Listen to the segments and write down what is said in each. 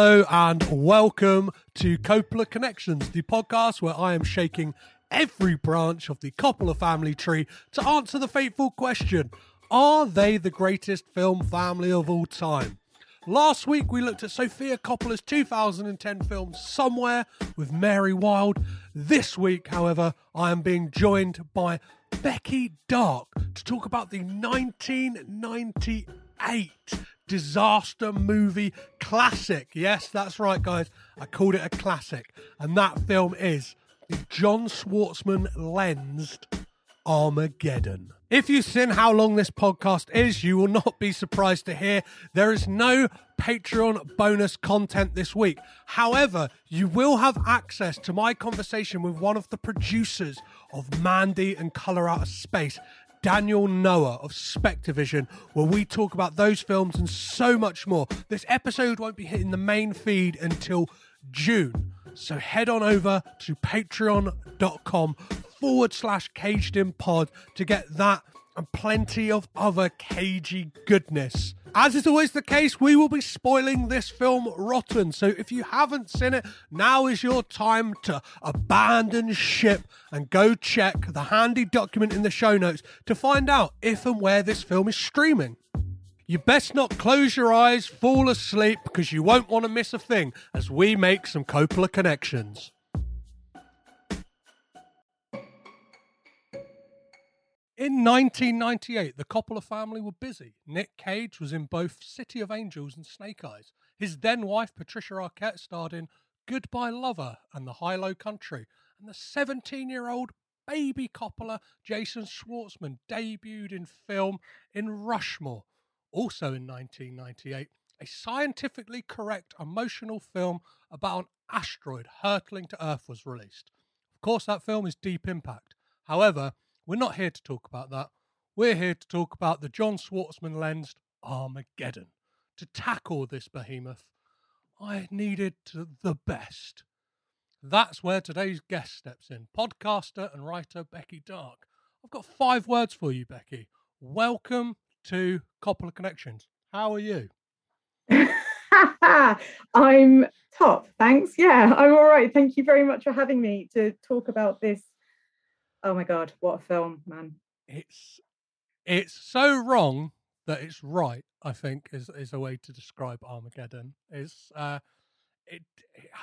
Hello and welcome to Coppola Connections, the podcast where I am shaking every branch of the Coppola family tree to answer the fateful question Are they the greatest film family of all time? Last week we looked at Sofia Coppola's 2010 film Somewhere with Mary Wild. This week, however, I am being joined by Becky Darke to talk about the 1998 disaster movie classic. Yes, that's right, guys. I called it a classic. And that film is the John Schwartzman lensed Armageddon. If you've seen how long this podcast is, you will not be surprised to hear there is no Patreon bonus content this week. However, you will have access to my conversation with one of the producers of Mandy and Color Out of Space, Daniel Noah of Spectavision, where we talk about those films and so much more. This episode won't be hitting the main feed until June. So head on over to patreon.com forward slash caged in pod to get that and plenty of other cagey goodness. As is always the case, we will be spoiling this film rotten. So if you haven't seen it, now is your time to abandon ship and go check the handy document in the show notes to find out if and where this film is streaming. You best not close your eyes, fall asleep, because you won't want to miss a thing as we make some Coppola connections. In 1998, the Coppola family were busy. Nick Cage was in both City of Angels and Snake Eyes. His then wife, Patricia Arquette, starred in Goodbye Lover and The Hi-Lo Country. And the 17 year old baby Coppola, Jason Schwartzman, debuted in film in Rushmore. Also in 1998, a scientifically correct emotional film about an asteroid hurtling to Earth was released. Of course, that film is Deep Impact. However, we're not here to talk about that. We're here to talk about the John Schwartzman lensed Armageddon. To tackle this behemoth, I needed the best. That's where today's guest steps in podcaster and writer Becky Darke. I've got five words for you, Becky. Welcome to Coppola Connections. How are you? I'm top, thanks. Yeah, I'm all right. Thank you very much for having me to talk about this oh my god, what a film, man! It's it's so wrong that it's right. I think is is a way to describe Armageddon. It's uh, it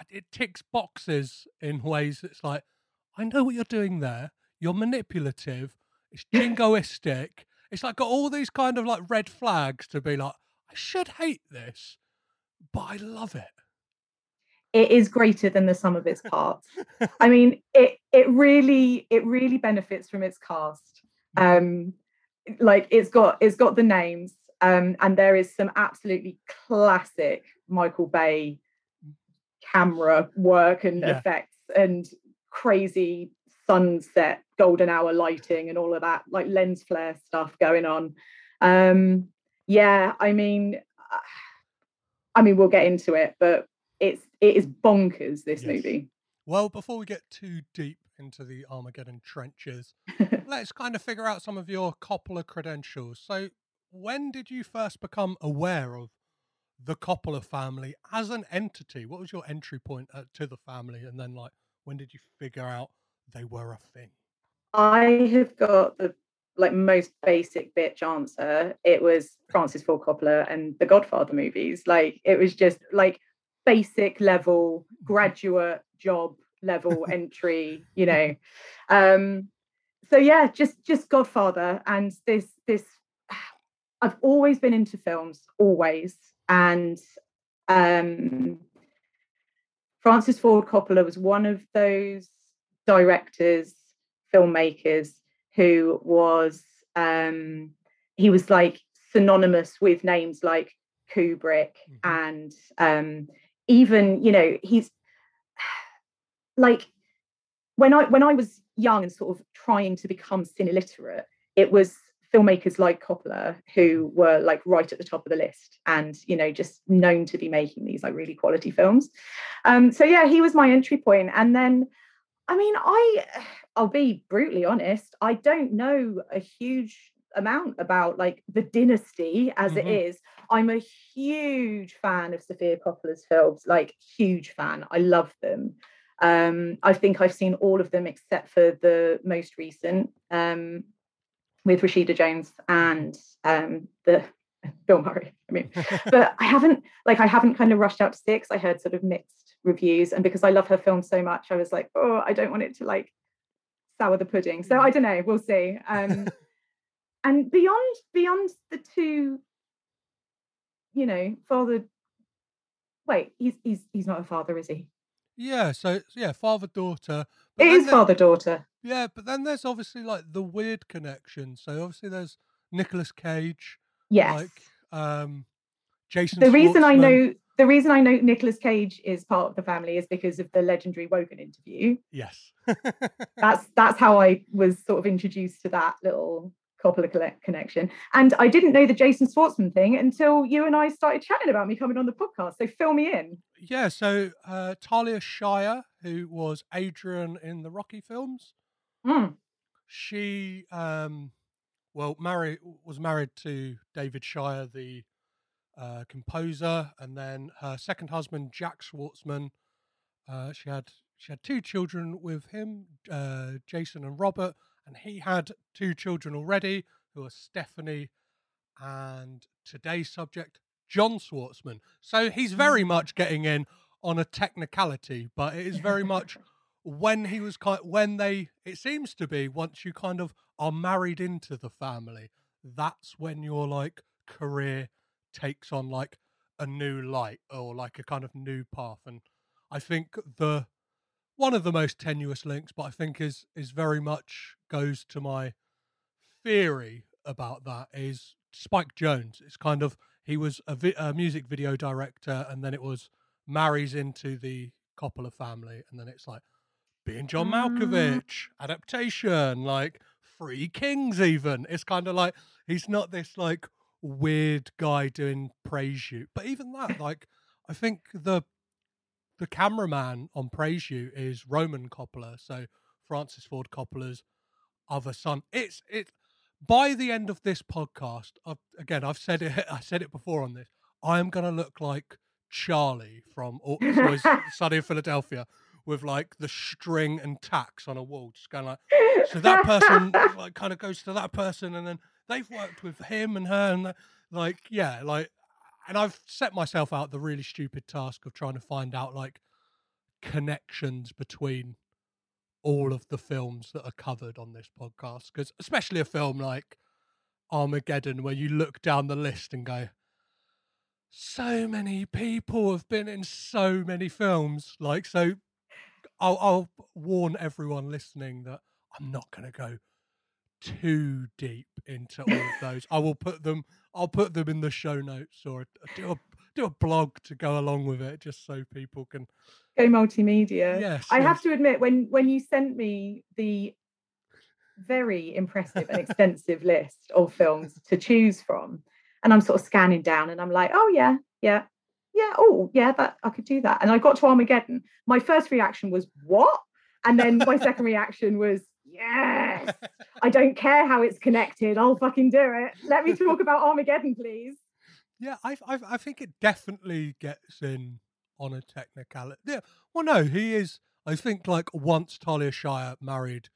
it ticks boxes in ways. It's like I know what you're doing there. You're manipulative. It's jingoistic. it's like got all these kind of like red flags to be like I should hate this, but I love it it is greater than the sum of its parts. I mean, it it really it really benefits from its cast. Mm. Um, like it's got it's got the names, um, and there is some absolutely classic Michael Bay camera work and yeah. effects and crazy sunset golden hour lighting and all of that like lens flare stuff going on um yeah i mean i mean we'll get into it but it's it is bonkers this yes. movie. Well before we get too deep into the armageddon trenches let's kind of figure out some of your coppola credentials. So when did you first become aware of the coppola family as an entity? What was your entry point at, to the family? And then like when did you figure out they were a thing? I have got the like most basic bitch answer. It was francis ford coppola and the godfather movies. Like it was just like basic level graduate job level entry you know. Um so yeah just just godfather and this this i've always been into films always. And um francis ford coppola was one of those directors filmmakers who was um he was like synonymous with names like kubrick mm-hmm. and um even you know he's like when i when i was young and sort of trying to become cine literate it was filmmakers like coppola who were like right at the top of the list and you know just known to be making these like really quality films um so yeah he was my entry point and then i mean i i'll be brutally honest i don't know a huge amount about like the dynasty as Mhm. it is. I'm a huge fan of Sofia Coppola's films, like huge fan. I love them. Um, I think I've seen all of them except for the most recent um, with Rashida Jones and um, the Bill Murray. I mean, but I haven't like I haven't kind of rushed out to six. I heard sort of mixed reviews, and because I love her film so much, I was like, oh, I don't want it to like sour the pudding. So I don't know. We'll see. Um, and beyond beyond the two, you know, father. Wait, he's he's he's not a father, is he? yeah, so yeah, father daughter. It is father daughter. Yeah, but then there's obviously like the weird connection. So obviously there's Nicolas Cage, Yes. like um Jason. the reason I know the reason I know Nicolas Cage is part of the family is because of the legendary Wogan interview. Yes. That's that's how I was sort of introduced to that little Coppola connection. And I didn't know the Jason Schwartzman thing until you and I started chatting about me coming on the podcast. So fill me in. yeah, so uh Talia Shire, who was Adrian in the Rocky films, Mm. she um well married was married to David Shire, the uh, composer, and then her second husband Jack Schwartzman. Uh, she had she had two children with him, uh, Jason and Robert, and he had two children already, who are Stephanie and today's subject John Schwartzman. So he's very mm. much getting in on a technicality, but it is very much when he was kind when they it seems to be once you kind of are married into the family that's when your like career takes on like a new light or like a kind of new path and i think the one of the most tenuous links but i think is is very much goes to my theory about that is spike jonze it's kind of he was a, vi- a music video director and then it was marries into the coppola family and then it's like being John Ah. Malkovich, adaptation, like Three Kings, even. It's kind of like he's not this like weird guy doing praise you. But even that, like, I think the the cameraman on Praise You is Roman Coppola, so Francis Ford Coppola's other son. It's it by the end of this podcast, I've, again, I've said it I said it before on this. I am gonna look like Charlie from Always Sunny in Philadelphia with like the string and tacks on a wall, just kind of like so that person like kind of goes to that person and then they've worked with him and her and like yeah like and i've set myself out the really stupid task of trying to find out like connections between all of the films that are covered on this podcast because especially a film like armageddon where you look down the list and go so many people have been in so many films. Like so I'll, I'll warn everyone listening that I'm not going to go too deep into all of those. I will put them. I'll put them in the show notes or do a do a blog to go along with it, just so people can. Go multimedia. Yes, I yes. have to admit, when when you sent me the very impressive and extensive list of films to choose from, and I'm sort of scanning down, and I'm like, oh yeah, yeah, yeah, oh yeah, that I could do that. And I got to Armageddon. My first reaction was what, and then my second reaction was yes. I don't care how it's connected. I'll fucking do it. Let me talk about Armageddon, please. Yeah, I, I I think it definitely gets in on a technicality. Yeah, well, no, he is. I think like once Talia Shire married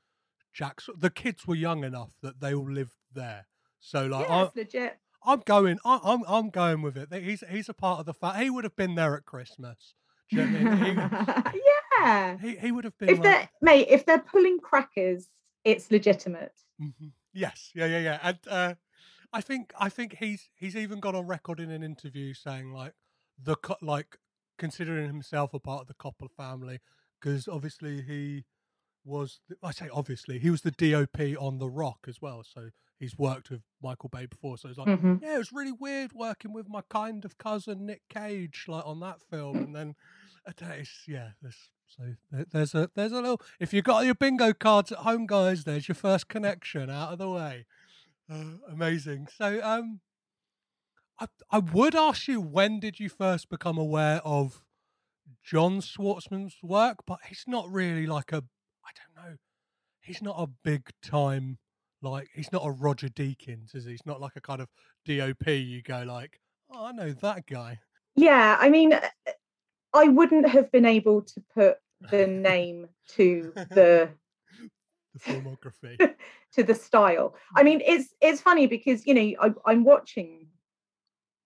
Jack, the kids were young enough that they all lived there. So like, Yeah, I, legit. I'm going. I, I'm I'm going with it. He's he's a part of the fact. He would have been there at Christmas. You know I mean? yeah. He, he would have been. If like, they're mate, if they're pulling crackers, it's legitimate. Mhm. Yes, yeah, yeah, yeah. And uh, I think I think he's he's even gone on record in an interview saying like the co- like considering himself a part of the Coppola family because obviously he was the- I say obviously he was the DOP on The Rock as well, so he's worked with Michael Bay before. So it's like Mhm. yeah, it was really weird working with my kind of cousin Nick Cage, like on that film, and then uh, yeah, there's so there's a there's a little. If you got your bingo cards at home, guys, there's your first connection out of the way. Uh, amazing. So um, I I would ask you when did you first become aware of John Schwartzman's work, but he's not really like a I don't know. He's not a big time Like he's not a Roger Deakins, is he? He's not like a kind of DOP. You go like, oh, I know that guy. Yeah, I mean, uh, I wouldn't have been able to put the name to the The filmography. to the style. I mean, it's it's funny because you know I, I'm watching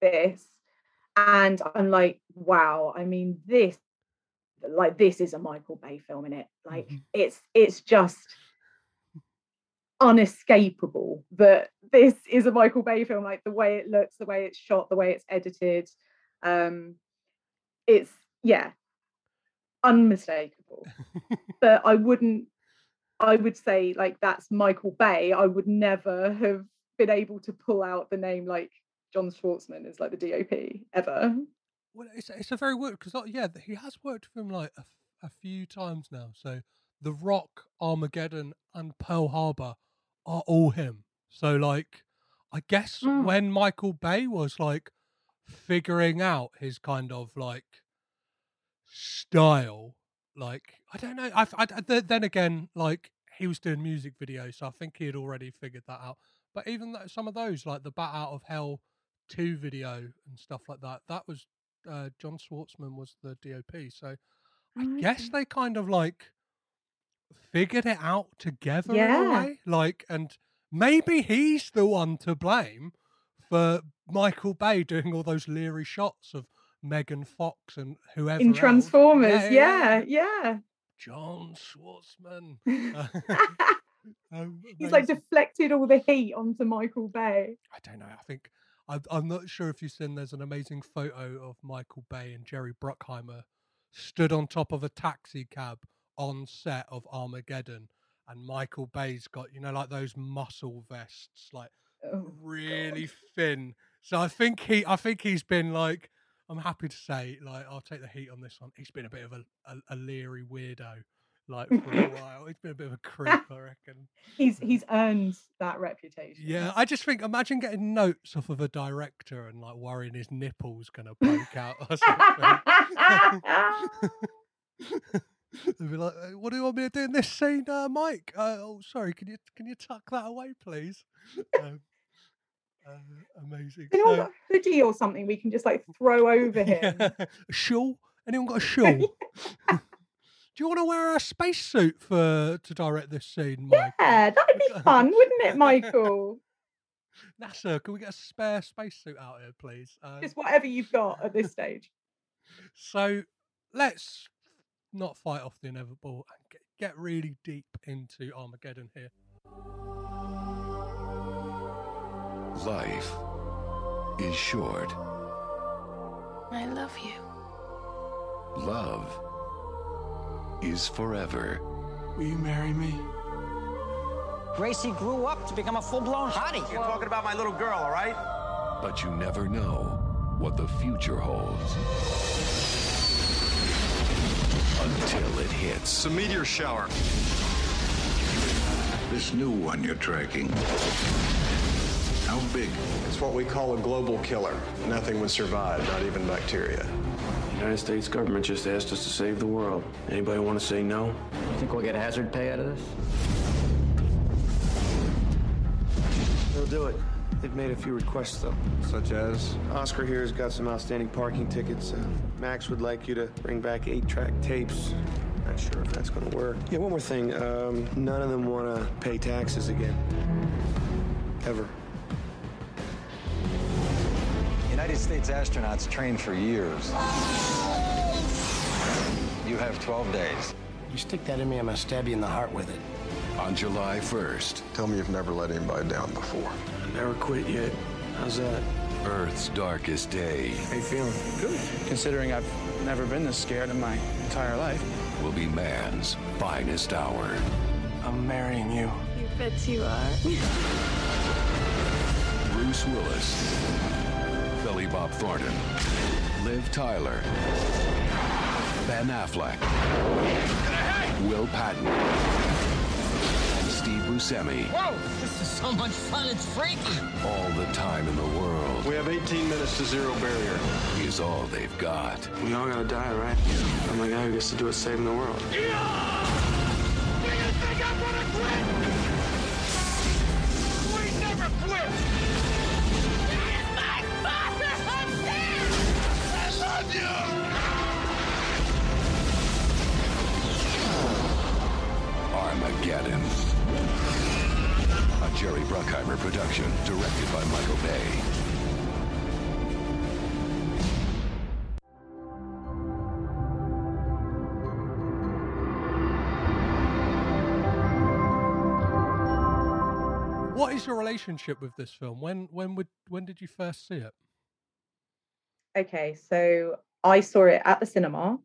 this and I'm like, wow. I mean, this like this is a Michael Bay film in it. Like Mhm. it's it's just unescapable that this is a Michael Bay film. Like the way it looks, the way it's shot, the way it's edited. Um, it's yeah, unmistakable. but I wouldn't. I would say like that's Michael Bay. I would never have been able to pull out the name like John Schwartzman is like the DOP ever. Well, it's it's a very weird because yeah, he has worked with him like a few times now. So The Rock, Armageddon, and Pearl Harbor are all him. So like, I guess Mm. when Michael Bay was like figuring out his kind of like style, like I don't know. I, I th- then again, like he was doing music videos, so I think he had already figured that out. But even though some of those, like the Bat Out of Hell two video and stuff like that, that was uh, John Schwartzman was the DOP. So I Oh, guess they kind of like figured it out together Yeah. Like, and maybe he's the one to blame for Michael Bay doing all those leery shots of Megan Fox and whoever in. Transformers. Yeah, yeah. John Schwartzman. Um, He's like deflected all the heat onto Michael Bay. I don't know. I think I'm, I'm not sure if you've seen. There's an amazing photo of Michael Bay and Jerry Bruckheimer stood on top of a taxi cab on set of Armageddon, and Michael Bay's got you know like those muscle vests, like Oh, really thin. So I think he, I think he's been like. I'm happy to say, like, I'll take the heat on this one. He's been a bit of a, a, a leery weirdo, like for a while. He's been a bit of a creep, I reckon. he's he's earned that reputation. Yeah, I just think imagine getting notes off of a director and like worrying his nipples gonna poke out or something. They'd be like, "Uh, "What do you want me to do in this scene, uh, Mike? Uh, oh, sorry, can you can you tuck that away, please?" Um, uh, amazing. Anyone So- got a hoodie or something we can just like throw over him? Yeah. A shawl? Anyone got a shawl? do you want to wear a spacesuit for to direct this scene, Mike? Yeah, that'd be fun, wouldn't it, Michael? NASA, can we get a spare spacesuit out here, please? Um, Just whatever you've got at this stage. So let's not fight off the inevitable and get, get really deep into Armageddon here. Life is short. I love you. Love is forever. Will you marry me? Gracie grew up to become a full-blown hottie. You're talking about my little girl, all right? But you never know what the future holds until it hits. It's a meteor shower. This new one you're tracking. How big? It's what we call a global killer. Nothing would survive, not even bacteria. The United States government just asked us to save the world. Anybody want to say no? You think we'll get hazard pay out of this? They'll do it. They've made a few requests, though. Such as? Oscar here's got some outstanding parking tickets. Uh, Max would like you to bring back eight-track tapes. Not sure if that's going to work. Yeah, one more thing. Um, none of them want to pay taxes again. Ever. United States astronauts train for years. You have 12 days. You stick that in me, I'm gonna stab you in the heart with it. On July 1st, Tell me you've never let anybody down before. Never quit yet. How's that? Earth's darkest day How you feeling? Good. Considering I've never been this scared in my entire life. will be man's finest hour. I'm marrying you. You bet you are. Bruce Willis, Billy Bob Thornton, Liv Tyler, Ben Affleck, Will Patton, and Steve Buscemi. Whoa! This is so much fun, it's freaky. All the time in the world We have 18 minutes to zero barrier. is all they've got. We all gotta die, right? I'm the guy who gets to do it saving the world. Relationship with this film? When when would when did you first see it? Okay, so I saw it at the cinema.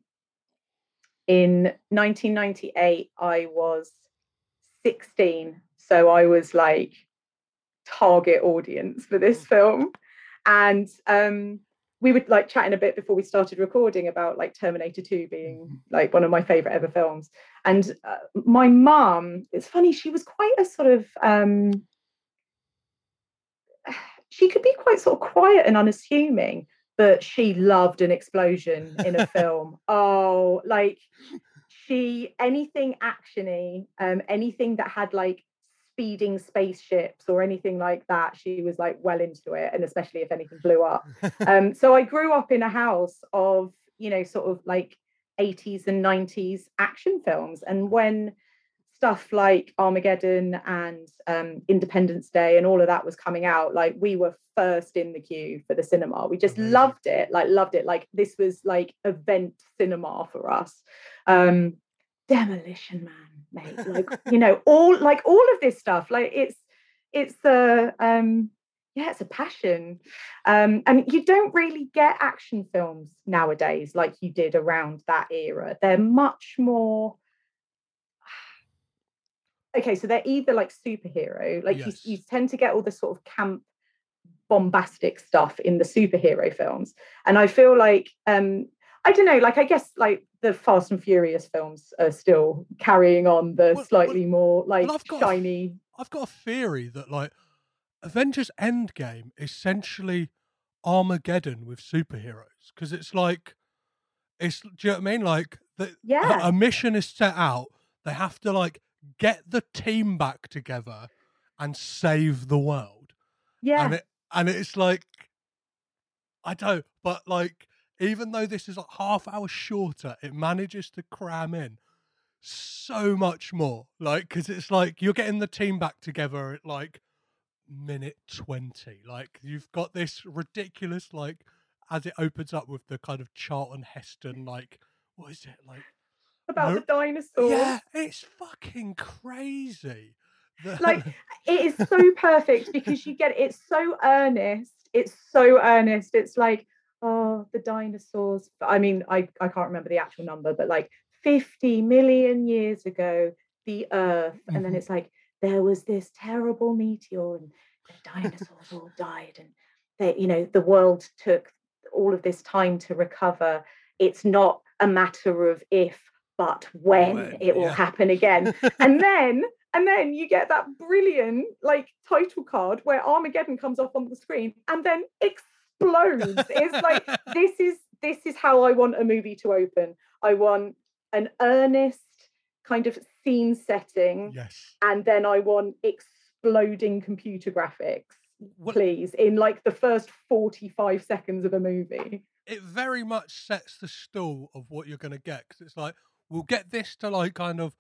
In 1998, I was 16. So I was like target audience for this film. And um, we were like chatting a bit before we started recording about like Terminator 2 being like one of my favorite ever films. And uh, my mom, it's funny, she was quite a sort of, um, she could be quite sort of quiet and unassuming but she loved an explosion in a film. Oh, like she anything actiony, um, anything that had like speeding spaceships or anything like that, she was like well into it, and especially if anything blew up. um, so I grew up in a house of you know sort of like 80s and 90s action films, and when stuff like Armageddon and um, Independence Day and all of that was coming out, like we were first in the queue for the cinema. We just Amazing. loved it, like loved it. Like this was like event cinema for us. Um, Demolition Man, mate. Like you know, all like all of this stuff. Like it's it's a um, yeah, it's a passion. Um, and you don't really get action films nowadays like you did around that era. They're much more okay, so they're either like superhero, like yes. you, you tend to get all the sort of camp bombastic stuff in the superhero films. And I feel like um I don't know, like I guess like the Fast and Furious films are still carrying on the well, slightly well, more like I've shiny. A, I've got a theory that like Avengers Endgame essentially Armageddon with superheroes because it's like it's do you know what I mean? Like the, yeah. a, a mission is set out. They have to like get the team back together and save the world. Yeah. And it and it's like I don't, but like even though this is like half hour shorter, it manages to cram in so much more. Like, because it's like you're getting the team back together at like minute 20. Like, you've got this ridiculous, like, as it opens up with the kind of Charlton Heston, like, what is it? Like, about the dinosaurs. Yeah, it's fucking crazy. like it is so perfect because you get it's so earnest. It's so earnest. It's like, oh, the dinosaurs. I mean, I, I can't remember the actual number, but like 50 million years ago, the Earth, mm-hmm. and then mm-hmm. it's like there was this terrible meteor and the dinosaurs all died, and they, you know, the world took all of this time to recover. It's not a matter of if but when, when it will yeah. happen again. and then and then you get that brilliant like title card where Armageddon comes off on the screen and then explodes. it's like this is this is how I want a movie to open. I want an earnest kind of scene setting. Yes. And then I want exploding computer graphics. Well, please, in like the first 45 seconds of a movie. It very much sets the stall of what you're going to get because it's like, we'll get this to like kind of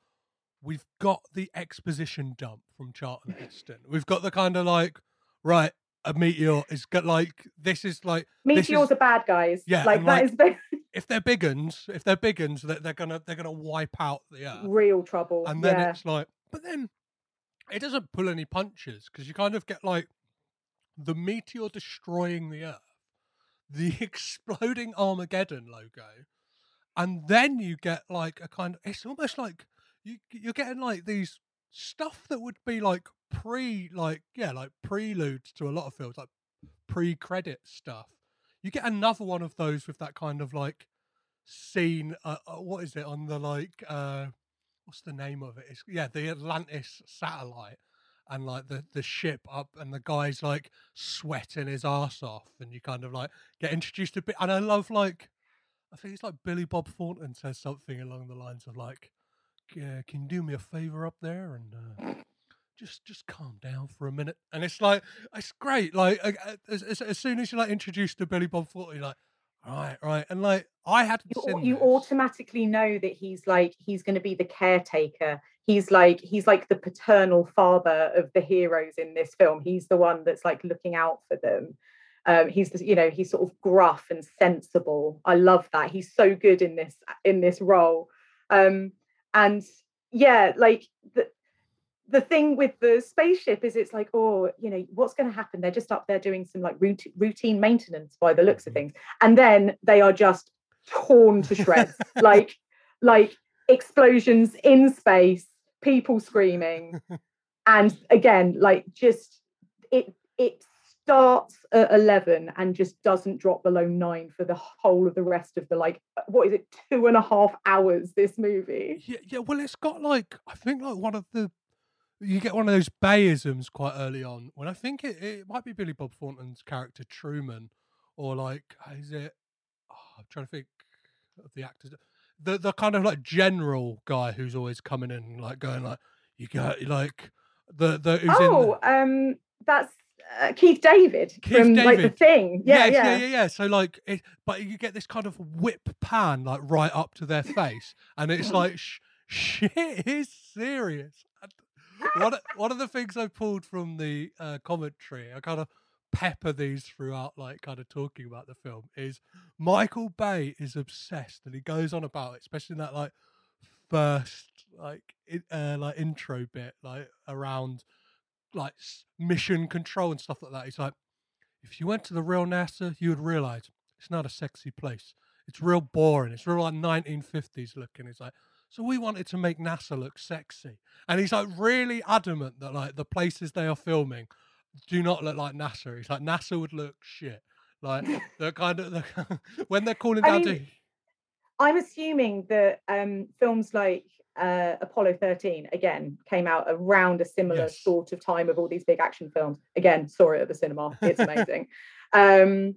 we've got the exposition dump from Charlton mm. Heston. We've got the kind of like right a meteor is got like this is like meteors is, are bad guys. Yeah, like that like, is big. if they're big uns, if they're big uns, they're, they're gonna they're gonna wipe out the earth. Real trouble. And then yeah. it's like, but then it doesn't pull any punches because you kind of get like the meteor destroying the earth, the exploding Armageddon logo, and then you get like a kind of it's almost like you you're getting like these stuff that would be like pre like yeah like preludes to a lot of films like pre-credit stuff. You get another one of those with that kind of like scene uh, uh, what is it on the like uh what's the name of it? It's yeah the atlantis satellite and like the the ship up and the guy's like sweating his ass off and you kind of like get introduced a bit and i love like I think it's like Billy Bob Thornton says something along the lines of like, "Yeah, can you do me a favor up there and uh, just just calm down for a minute?" And it's like it's great. Like as, as, as soon as you like introduced to Billy Bob Thornton, you're like, right, right, and like I had you, you automatically know that he's like he's going to be the caretaker. he's like he's like the paternal father of the heroes in this film he's the one that's like looking out for them um, he's you know he's sort of gruff and sensible. I love that. He's so good in this in this role. Um, and yeah like the the thing with the spaceship is it's like oh you know what's going to happen? They're just up there doing some like routine, routine maintenance by the looks of things. And then they are just torn to shreds. Like like explosions in space people screaming. And again like just it it starts at 11 and just doesn't drop below nine for the whole of the rest of the like what is it two and a half hours this movie? Yeah yeah well it's got like i think like one of the you get one of those bayisms quite early on when i think it, it might be billy bob thornton's character truman or like is it oh, i'm trying to think of the actors the the kind of like general guy who's always coming in like going like you got like the the who's oh in the, um that's uh, Keith David Keith from David. like the thing. Yeah, yeah, yeah, yeah, yeah. So like, it, but you get this kind of whip pan like right up to their face, and it's like sh- shit is serious. One of- one of the things I pulled from the uh, commentary, I kind of pepper these throughout, like kind of talking about the film, is Michael Bay is obsessed, and he goes on about it, especially in that like first like in, uh, like intro bit, like around like mission control and stuff like that. He's like, if you went to the real NASA, you would realize it's not a sexy place. It's real boring. It's real like 1950s looking. He's like, so we wanted to make NASA look sexy, and he's like really adamant that like the places they are filming do not look like NASA. He's like NASA would look shit. Like the kind of the, when they're calling I down mean, I'm assuming that um, films like uh, Apollo 13 again came out around a similar Yes. sort of time of all these big action films. Again, saw it at the cinema. It's amazing. um,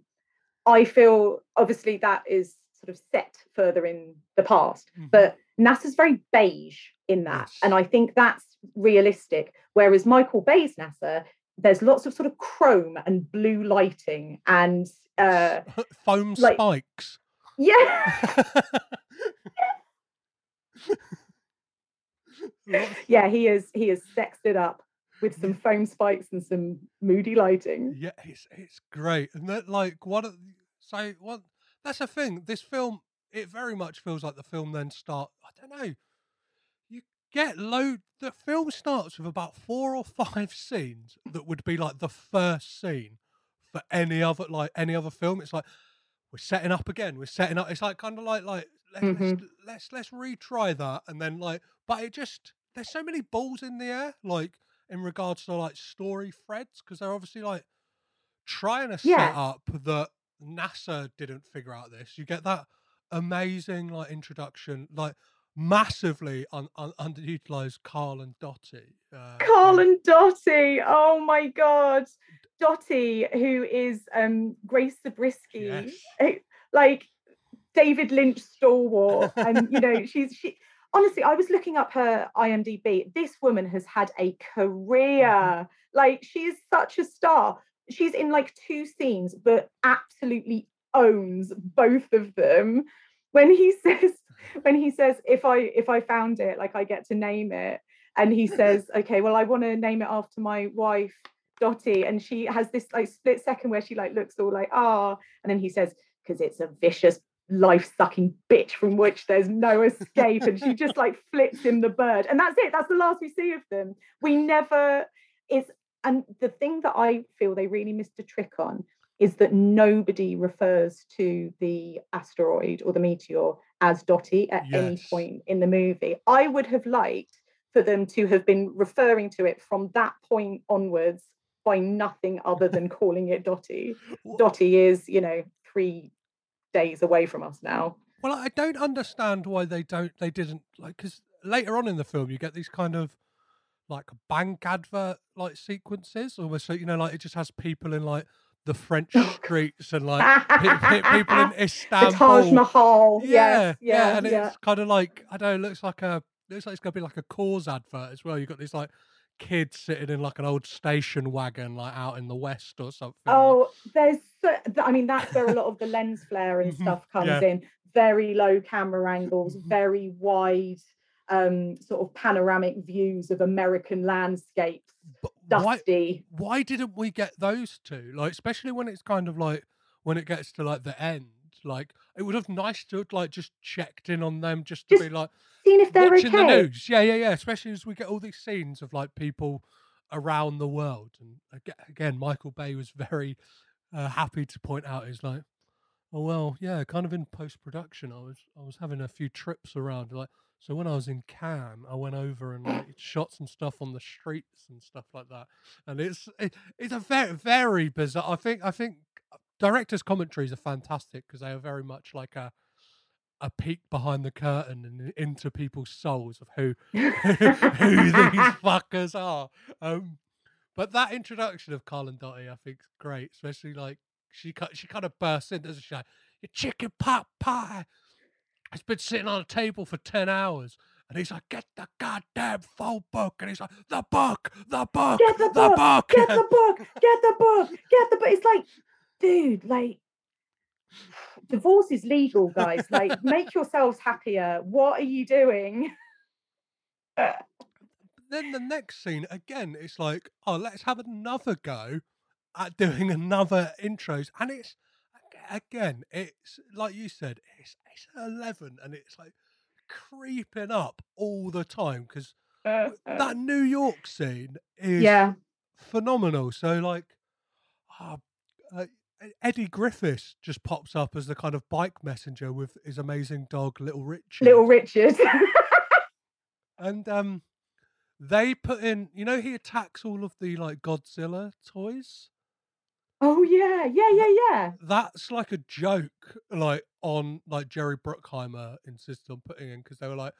I feel obviously that is sort of set further in the past, Mhm. but NASA's very beige in that, Yes. and I think that's realistic. Whereas Michael Bay's NASA, there's lots of sort of chrome and blue lighting and uh, foam like- spikes. yeah. Yeah, he is he is sexed it up with some foam spikes and some moody lighting. Yeah, it's it's great, and that like what? So what? That's the thing. This film, it very much feels like the film then start. I don't know. You get load. The film starts with about four or five scenes that would be like the first scene for any other like any other film. It's like we're setting up again. We're setting up. It's like kind of like like let, let's Mhm. let's let's retry that, and then like, but it just there's so many balls in the air, like in regards to like story threads, because they're obviously like trying to set Yeah. up that NASA didn't figure out this. You get that amazing like introduction, like massively un- un- underutilized Carl and Dotty. Uh, Carl and Dotty. Oh my god. Dotty, who is um Grace Zabriskie, Yes. eh, like David Lynch stalwart. and you know, she's she honestly, I was looking up her IMDb. This woman has had a career. Like she is such a star. She's in like two scenes, but absolutely owns both of them. When he says, when he says, if I if I found it, like I get to name it, and he says, okay, well, I want to name it after my wife, Dottie, and she has this like split second where she like looks all like ah, and then he says, because it's a vicious life sucking bitch from which there's no escape and she just like flips him the bird. And that's it that's the last we see of them. We never it's and the thing that i feel they really missed a trick on is that nobody refers to the asteroid or the meteor as dottie at any point in the movie. I would have liked for them to have been referring to it from that point onwards by nothing other than calling it dottie. Wh- dottie is you know three days away from us now Well, I don't understand why they don't. They didn't like because later on in the film you get these kind of like bank advert like sequences, almost like you know, like it just has people in like the French streets and like pe- pe- people in the Istanbul. Taj Mahal. yeah, yes, yeah, and yeah. it's kind of like I don't know. It looks like a looks like it's gonna be like a cause advert as well. You've got these like kids sitting in like an old station wagon, like out in the west or something. Oh, there's. I mean, that's where a lot of the lens flare and Mhm, stuff comes yeah. in. Very low camera angles, Mhm. very wide. um, sort of panoramic views of American landscapes, dusty. Why, why didn't we get those two? Like, especially when it's kind of like when it gets to like the end. Like, it would have nice to have like just checked in on them, just to Just be like Seeing if they're watching okay. the news. Yeah, yeah, yeah. Especially as we get all these scenes of like people around the world. And again, Michael Bay was very uh, happy to point out is like, oh well, yeah, kind of in post production, I was I was having a few trips around. Like, so when I was in Cannes, I went over and like shot some stuff on the streets and stuff like that. And it's it, it's a very very bizarre. I think I think directors' commentaries are fantastic because they are very much like a a peek behind the curtain and into people's souls of who who these fuckers are. Um, but that introduction of Carl and Dottie, I think, is great. Especially like she she kind of bursts in, doesn't she? Like, Your chicken pot pie. It's been sitting on a table for ten hours. And he's like, get the goddamn full book. And he's like, the book, the book, Get the, book, book. Get the book. Get the book. Get the book. It's like, dude, like divorce is legal, guys. Like, make yourselves happier. What are you doing? then the next scene again it's like oh let's have another go at doing another intros and it's again it's like you said it's it's 11 and it's like creeping up all the time because that new york scene is Yeah. phenomenal so like ah, uh, eddie griffin just pops up as the kind of bike messenger with his amazing dog little richard Little Richard. and um they put in you know he attacks all of the like godzilla toys oh yeah, yeah, yeah, yeah. that's like a joke like on like jerry bruckheimer insisted on putting in because they were like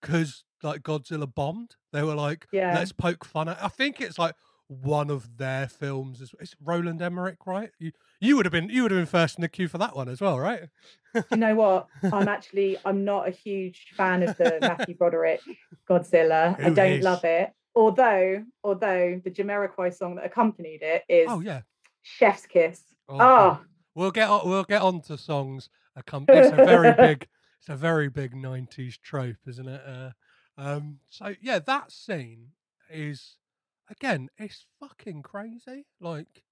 because like godzilla bombed they were like Yeah. let's poke fun at i think it's like one of their films is it's roland emmerich right you you would have been you would have been first in the queue for that one as well right you know what? I'm actually I'm not a huge fan of the Matthew Broderick Godzilla. I don't is? love it. Although, although the Jamiroquai song that accompanied it is oh yeah Chef's Kiss. Oh, Oh, We'll get on, we'll get on to songs. accom- It's a very big, it's a very big '90s trope, isn't it? Uh, um, so yeah, that scene is again, it's fucking crazy. Like,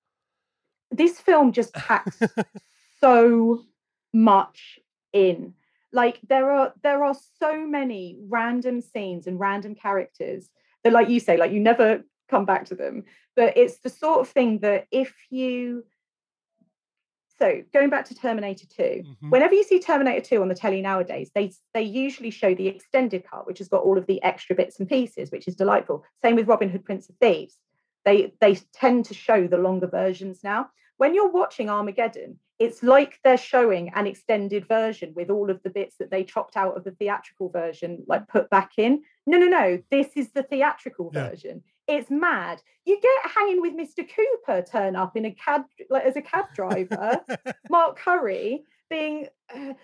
this film just packs so much in. Like there are there are so many random scenes and random characters that, like you say, like you never come back to them. But it's the sort of thing that if you so going back to Terminator 2, Mhm. whenever you see Terminator 2 on the telly nowadays, they they usually show the extended cut, which has got all of the extra bits and pieces, which is delightful. Same with Robin Hood Prince of Thieves. They they tend to show the longer versions now. When you're watching Armageddon, it's like they're showing an extended version with all of the bits that they chopped out of the theatrical version, like put back in. No, no, no. This is the theatrical Yeah. version. It's mad. You get hanging with Mr. Cooper turn up in a cab, like as a cab driver. Mark Curry being. Uh,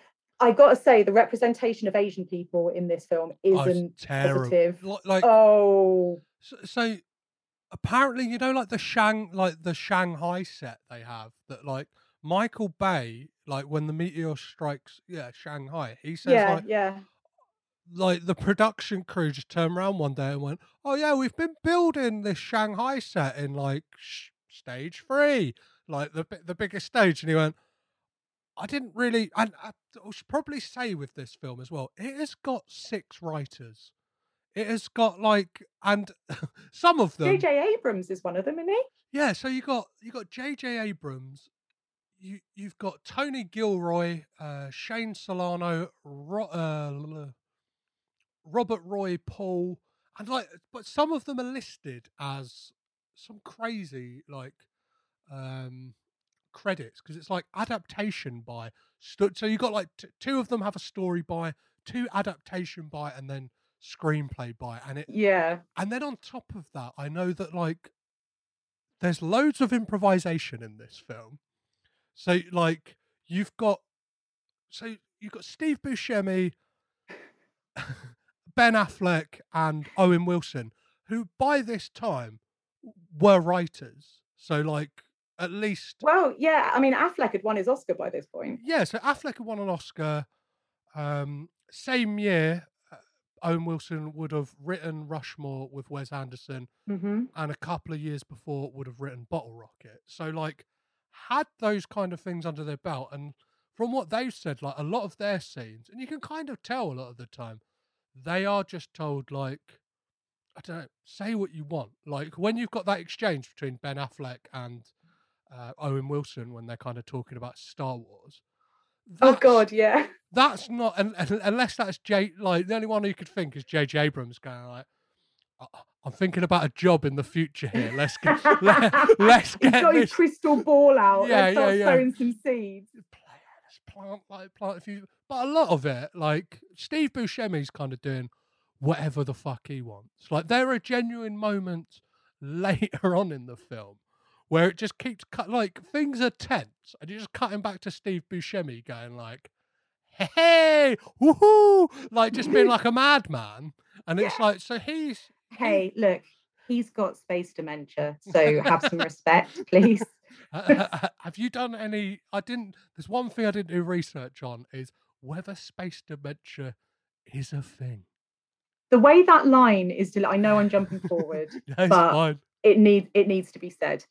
I got to say, the representation of Asian people in this film oh, isn't terrible. positive. Li- Like, Oh, so, so apparently, you know, like the Shang, like the Shanghai set they have that, like Michael Bay, like when the meteor strikes, yeah, Shanghai. He says yeah, like, yeah. Like the production crew just turned around one day and went, "Oh yeah, we've been building this Shanghai set in like sh- stage three, like the the biggest stage." And he went, "I didn't really." And I, I should probably say with this film as well, it has got six writers. It has got like, and some of them, J.J. Abrams is one of them, isn't he? yeah. So you got you got J.J. Abrams. You you've got Tony Gilroy, uh, Shane Salerno, Ro- uh, Robert Roy Pool, and like, but some of them are listed as some crazy like um credits because it's like adaptation by. So you got like t- two of them have a story by, two adaptation by, and then screenplay by, and it Yeah. and then on top of that, I know that like there's loads of improvisation in this film. So like you've got so you've got Steve Buscemi, Ben Affleck, and Owen Wilson, who by this time were writers. So like at least Well, yeah. I mean, Affleck had won his Oscar by this point. yeah. So Affleck had won an Oscar. Um, same year, uh, Owen Wilson would have written Rushmore with Wes Anderson, hmm and a couple of years before would have written Bottle Rocket. So like had those kind of things under their belt, and from what they've said, like a lot of their scenes, and you can kind of tell a lot of the time, they are just told like. I don't know. Say what you want. Like when you've got that exchange between Ben Affleck and uh, Owen Wilson when they're kind of talking about Star Wars. Oh God, yeah. that's not un- un- unless that's J. Like the only one who could think is J.J. Abrams going like, "I- I'm thinking about a job in the future here. Let's get let, us He's get got his this. crystal ball out. Yeah, yeah, yeah. sowing some seeds. Let's plant like plant a few, but a lot of it, like Steve Buscemi's kind of doing whatever the fuck he wants. Like there are genuine moments later on in the film where it just keeps cut. Like things are tense, and you're just cutting back to Steve Buscemi going like, "Hey, hey woohoo!" Like just being like a madman, and it's like so he's Hey, look, he's got space dementia, so have some respect, please. Have you done any? I didn't. There's one thing I didn't do research on is whether space dementia is a thing. The way that line is, del- I know I'm jumping forward, but fine. it needs it needs to be said.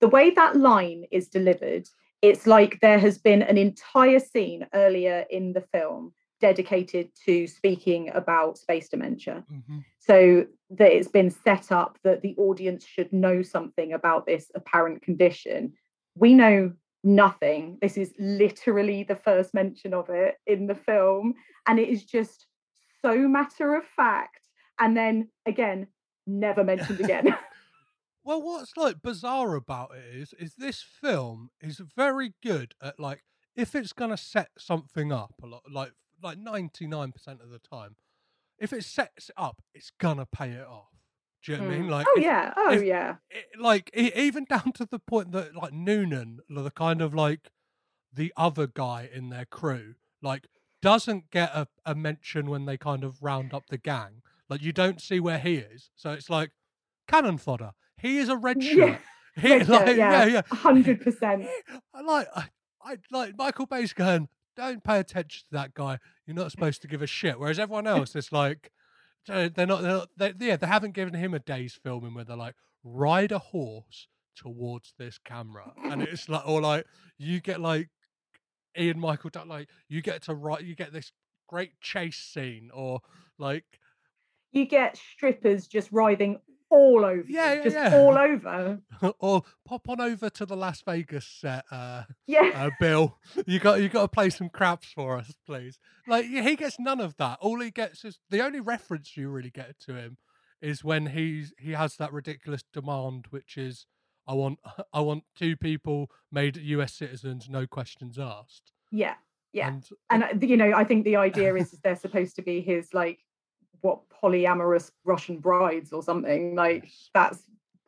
The way that line is delivered, it's like there has been an entire scene earlier in the film dedicated to speaking about space dementia. hmm so that it's been set up that the audience should know something about this apparent condition. We know nothing. This is literally the first mention of it in the film, and it is just so matter of fact. And then again, never mentioned again. Well, what's like bizarre about it is, is this film is very good at like if it's gonna set something up a lot, like like ninety nine percent of the time, if it sets it up, it's gonna pay it off. Do you know what I mean? Mm. Like, oh if- yeah, oh if- yeah. it, like e even down to the point that like Noonan, the kind of like the other guy in their crew, like doesn't get a, a mention when they kind of round up the gang. Like you don't see where he is, so it's like cannon fodder. He is a red Yeah, shirt. He, red like, yeah, yeah, yeah. hundred percent. I like, I, I like Michael Bay's going. Don't pay attention to that guy. You're not supposed to give a shit. Whereas everyone else is like, they're they're not. They're not they, yeah, they haven't given him a day's filming where they're like, ride a horse towards this camera, and it's like, or like, you get like Ian Michael, like, you get to write, you get this great chase scene, or like, You get strippers just writhing all over, Yeah, yeah, just yeah. all over. or pop on over to the Las Vegas set. Uh, Yeah. uh, Bill, you got you got to play some craps for us, please. Like he gets none of that. All he gets is the only reference you really get to him is when he's he has that ridiculous demand, which is I want I want two people made U.S. citizens, no questions asked. Yeah, yeah. And and you know, I think the idea is they're supposed to be his like what polyamorous Russian brides or something. Like that's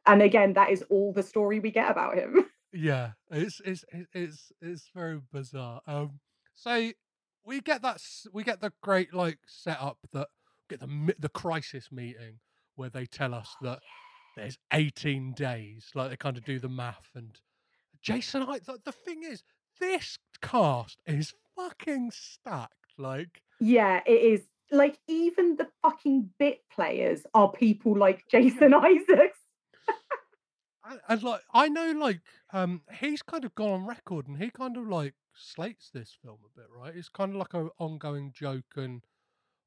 and again, that is all the story we get about him. Yeah, it's it's it's it's very bizarre. Um, so we get that we get the great like setup that get the the crisis meeting where they tell us that there's 18 days. Like they kind of do the math and Jason. I the, the thing is, this cast is fucking stacked. Like yeah, it is. Like even the fucking bit players are people like Jason Isaacs. and, and like I know like um he's kind of gone on record and he kind of like slates this film a bit, right? It's kind of like an ongoing joke and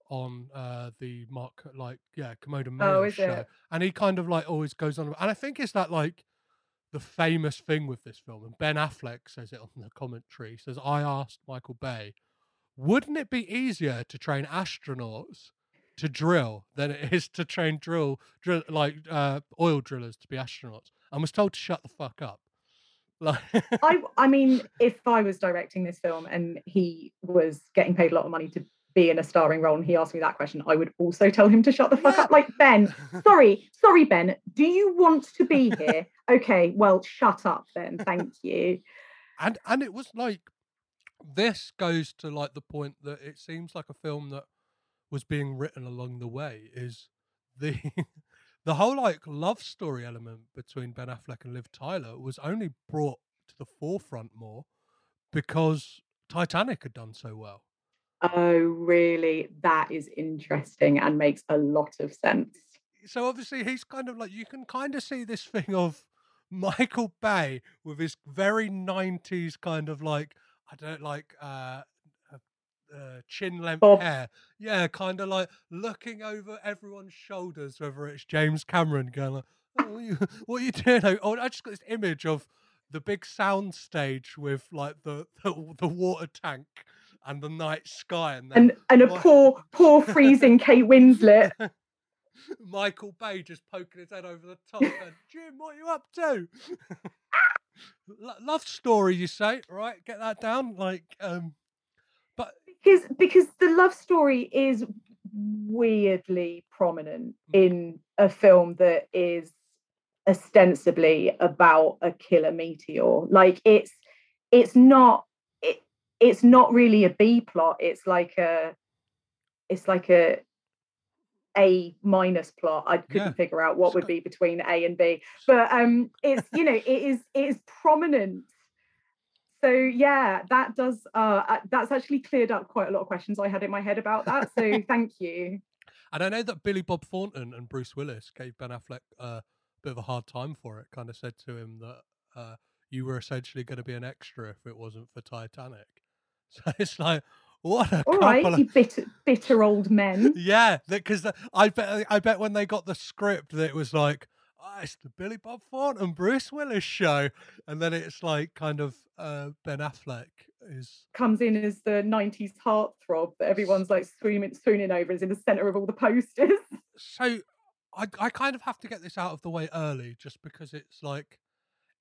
on uh the Mark like yeah Kermode Mayo Oh, show, it? and he kind of like always goes on, and I think it's that like the famous thing with this film, and Ben Affleck says it on the commentary. He says, "I asked Michael Bay, wouldn't it be easier to train astronauts to drill than it is to train drill drill like uh, oil drillers to be astronauts?" And was told to shut the fuck up. Like, I I mean, if I was directing this film and he was getting paid a lot of money to be in a starring role and he asked me that question, I would also tell him to shut the fuck Yeah. up. Like Ben, sorry, sorry, Ben. Do you want to be here? okay, well, shut up then. Thank you. and and it was like this goes to like the point that it seems like a film that was being written along the way is the the whole like love story element between Ben Affleck and Liv Tyler was only brought to the forefront more because Titanic had done so well. Oh, really? That is interesting and makes a lot of sense. So obviously he's kind of like you can kind of see this thing of Michael Bay with his very nineties kind of like I don't like uh, uh, uh chin length Bob. hair. Yeah, kind of like looking over everyone's shoulders, whether it's James Cameron going like, "Oh, what are you, what are you doing?" Oh, I just got this image of the big sound stage with like the the, the water tank and the night sky, and then And and a poor, poor freezing Kate Winslet. Michael Bay just poking his head over the top. and, Jim, what are you up to? Lo- Love story, you say, right? Get that down. Like, um, but because because the love story is weirdly prominent in a film that is ostensibly about a killer meteor like it's it's not it, it's not really a b plot it's like a it's like a a minus plot i couldn't Yeah. figure out what would be between a and b but um it's you know it is it is prominent so yeah that does uh uh, that's actually cleared up quite a lot of questions i had in my head about that so thank you and I know that Billy Bob Thornton and Bruce Willis gave Ben Affleck uh, a bit of a hard time for it. Kind of said to him that uh, you were essentially going to be an extra if it wasn't for Titanic. So it's like, what a all couple of you bitter bitter old men Yeah, because I bet I bet when they got the script that it was like, oh, it's the Billy Bob Thornton Bruce Willis show, and then it's like kind of uh, Ben Affleck is comes in as the 90s heartthrob that everyone's like swooning swooning over is in the center of all the posters so. I I kind of have to get this out of the way early, just because it's like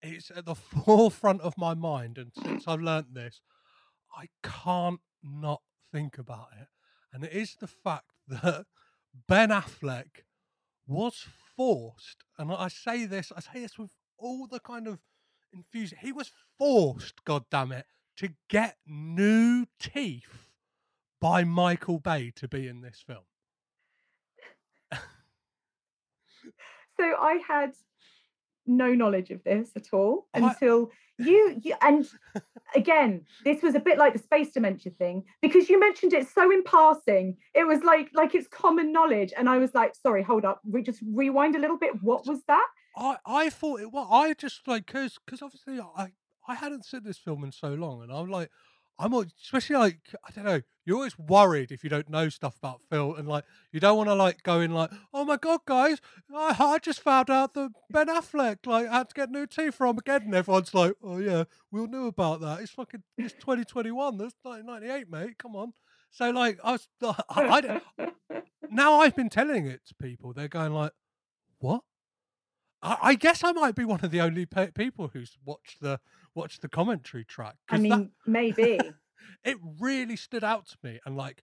it's at the forefront of my mind, and since I've learnt this, I can't not think about it, and it is the fact that Ben Affleck was forced, and I say this, I say this with all the kind of infusion. He was forced, god damn it, to get new teeth by Michael Bay to be in this film. so i had no knowledge of this at all I- until you, you and again this was a bit like the space dementia thing because you mentioned it so in passing it was like like it's common knowledge and i was like sorry hold up we just rewind a little bit what was that I I thought it was. I just like because because obviously I I hadn't seen this film in so long, and I'm like I'm al- especially like I don't know. You're always worried if you don't know stuff about Phil, and like you don't want to like go in like, oh my god, guys, I, I just found out that Ben Affleck like had to get new teeth for Armageddon. Everyone's like, oh yeah, we all knew about that. It's fucking it's 2021. That's 1998, mate. Come on. So like I was I, I don't- now I've been telling it to people. They're going like, what? I, I guess I might be one of the only pe- people who's watched the watched the commentary track. I mean that, maybe it really stood out to me, and like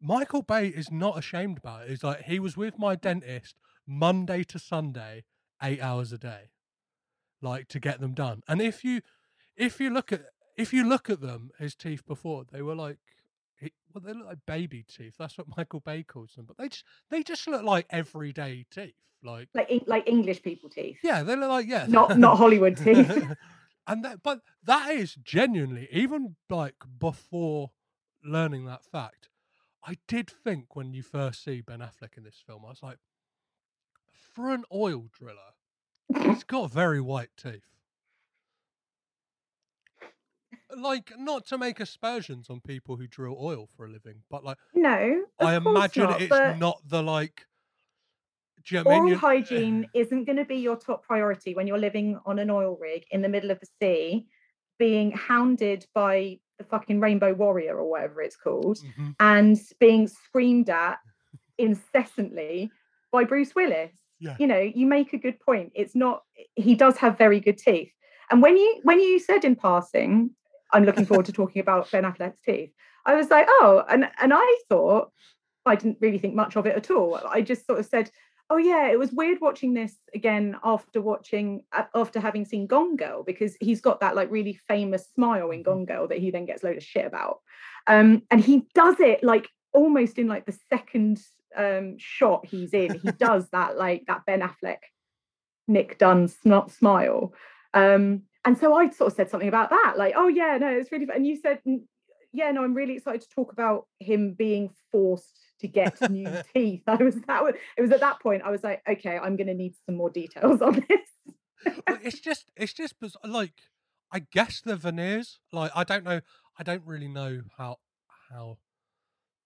Michael Bay is not ashamed about it. He's like he was with my dentist Monday to Sunday, eight hours a day, like to get them done. And if you if you look at if you look at them, his teeth before they were like. Well, they look like baby teeth. That's what Michael Bay calls them. But they just they just look like everyday teeth. Like like like english people teeth yeah, they look like yeah, not not hollywood teeth and that, but that is genuinely even like before learning that fact, I did think when you first see Ben Affleck in this film, I was like, for an oil driller, he's got very white teeth. Like, not to make aspersions on people who drill oil for a living, but like, no I imagine not, it's but- not the like. Do you know what I mean? oral hygiene isn't going to be your top priority when you're living on an oil rig in the middle of the sea, being hounded by the fucking Rainbow Warrior or whatever it's called, Mhm. and being screamed at incessantly by Bruce Willis. Yeah. You know, you make a good point. It's not. He does have very good teeth, and when you when you said in passing, I'm looking forward to talking about Ben Affleck's teeth. I was like, oh, and and I thought I didn't really think much of it at all. I just sort of said, oh yeah, it was weird watching this again after watching after having seen Gone Girl because he's got that like really famous smile in Gone Girl that he then gets a load of shit about, um, and he does it like almost in like the second um, shot he's in. He does that like that Ben Affleck, Nick Dunne sn- smile. Um, and so I sort of said something about that, like, oh yeah, no, it's really. fun. And you said, yeah, no, I'm really excited to talk about him being forced to get new teeth. I was that was it was at that point I was like, okay, I'm gonna need some more details on this. Well, it's just it's just like I guess the veneers. Like I don't know. I don't really know how how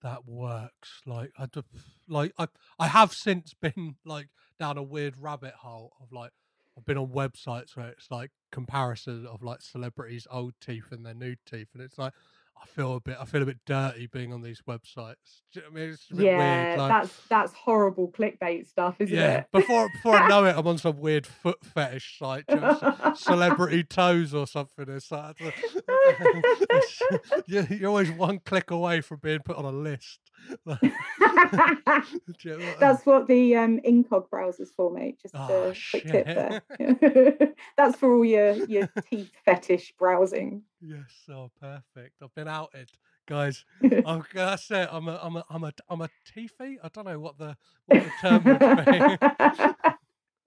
that works. Like I d- like I I have since been like down a weird rabbit hole of like I've been on websites where it's like comparison of like celebrities' old teeth and their new teeth, and it's like I feel a bit I feel a bit dirty being on these websites. Do you know what I mean? It's a bit Yeah, weird. Like, that's that's horrible clickbait stuff, isn't yeah, it? before before I know it, I'm on some weird foot fetish site, you know, celebrity toes or something. It's like, it's- you're always one click away from being put on a list. Like, do you know what I That's what the um, incog browser's for, mate. Just Oh, a quick tip there. That's for all your your teeth fetish browsing. Yes, oh, perfect. I've been outed, guys. I'm, that's it. I'm a, I'm a, I'm a, I'm a teethy. I don't know what the, what the term would be.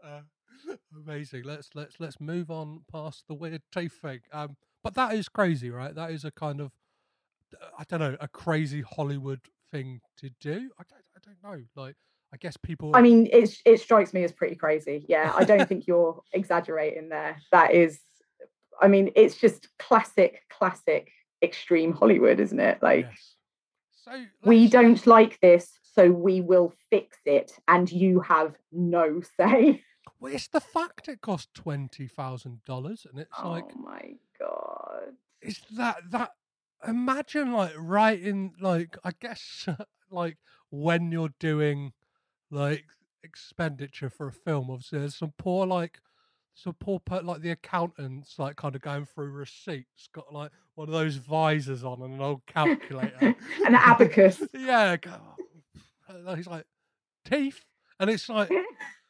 uh, amazing. Let's let's let's move on past the weird teeth thing. Um, but that is crazy, right? That is a kind of, I don't know, a crazy Hollywood thing to do. I don't, I don't know. Like, I guess people. I mean, it it strikes me as pretty crazy. Yeah, I don't think you're exaggerating there. That is, I mean, it's just classic, classic extreme Hollywood, isn't it? Like yes. So we don't like this, so we will fix it, and you have no say. Well, it's the fact it cost twenty thousand dollars, and it's oh like. oh my god. is that that imagine like writing like i guess like when you're doing like expenditure for a film obviously there's some poor like some poor per- like the accountants like kind of going through receipts got like one of those visors on and an old calculator. And An abacus. yeah go, and he's like teeth? And it's like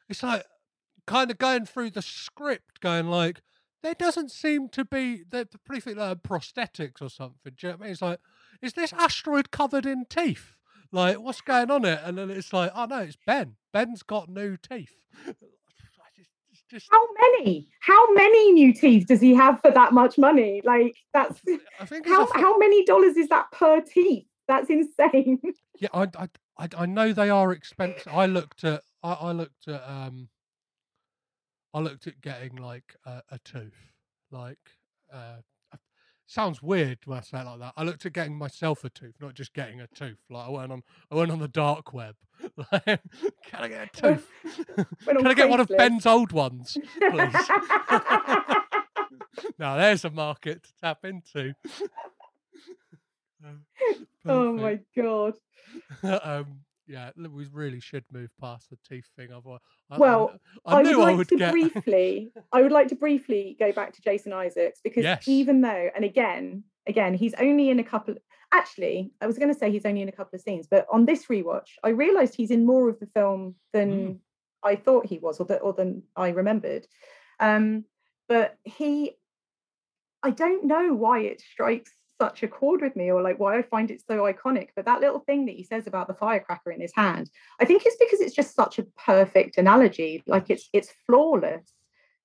it's like kind of going through the script going like there doesn't seem to be they're pretty think prosthetics or something do you know what I mean? it's like is this asteroid covered in teeth like what's going on it and then it's like oh no it's ben ben's got new teeth just How many? How many new teeth does he have for that much money? Like that's i think how fa- how many dollars is that per teeth? That's insane. Yeah, I, I, I, I know they are expensive. I looked at, I, I looked at, um, I looked at getting like a, a tooth. Like, uh, sounds weird when I say it like that. I looked at getting myself a tooth, not just getting a tooth. Like I went on, I went on the dark web. Like, can I get a tooth? Can I get one of Ben's old ones, please? now there's a market to tap into. Um, oh my god. um, yeah, we really should move past the teeth thing. Otherwise, I, I- Well, I, I, knew would I like would to get. briefly I would like to briefly go back to Jason Isaacs because Yes. even though and again again he's only in a couple actually I was going to say he's only in a couple of scenes but on this rewatch I realized he's in more of the film than Mm. I thought he was or, that or than I remembered um but he I don't know why it strikes such a chord with me or like why I find it so iconic but that little thing that he says about the firecracker in his hand I think it's because it's just such a perfect analogy. Like it's it's flawless.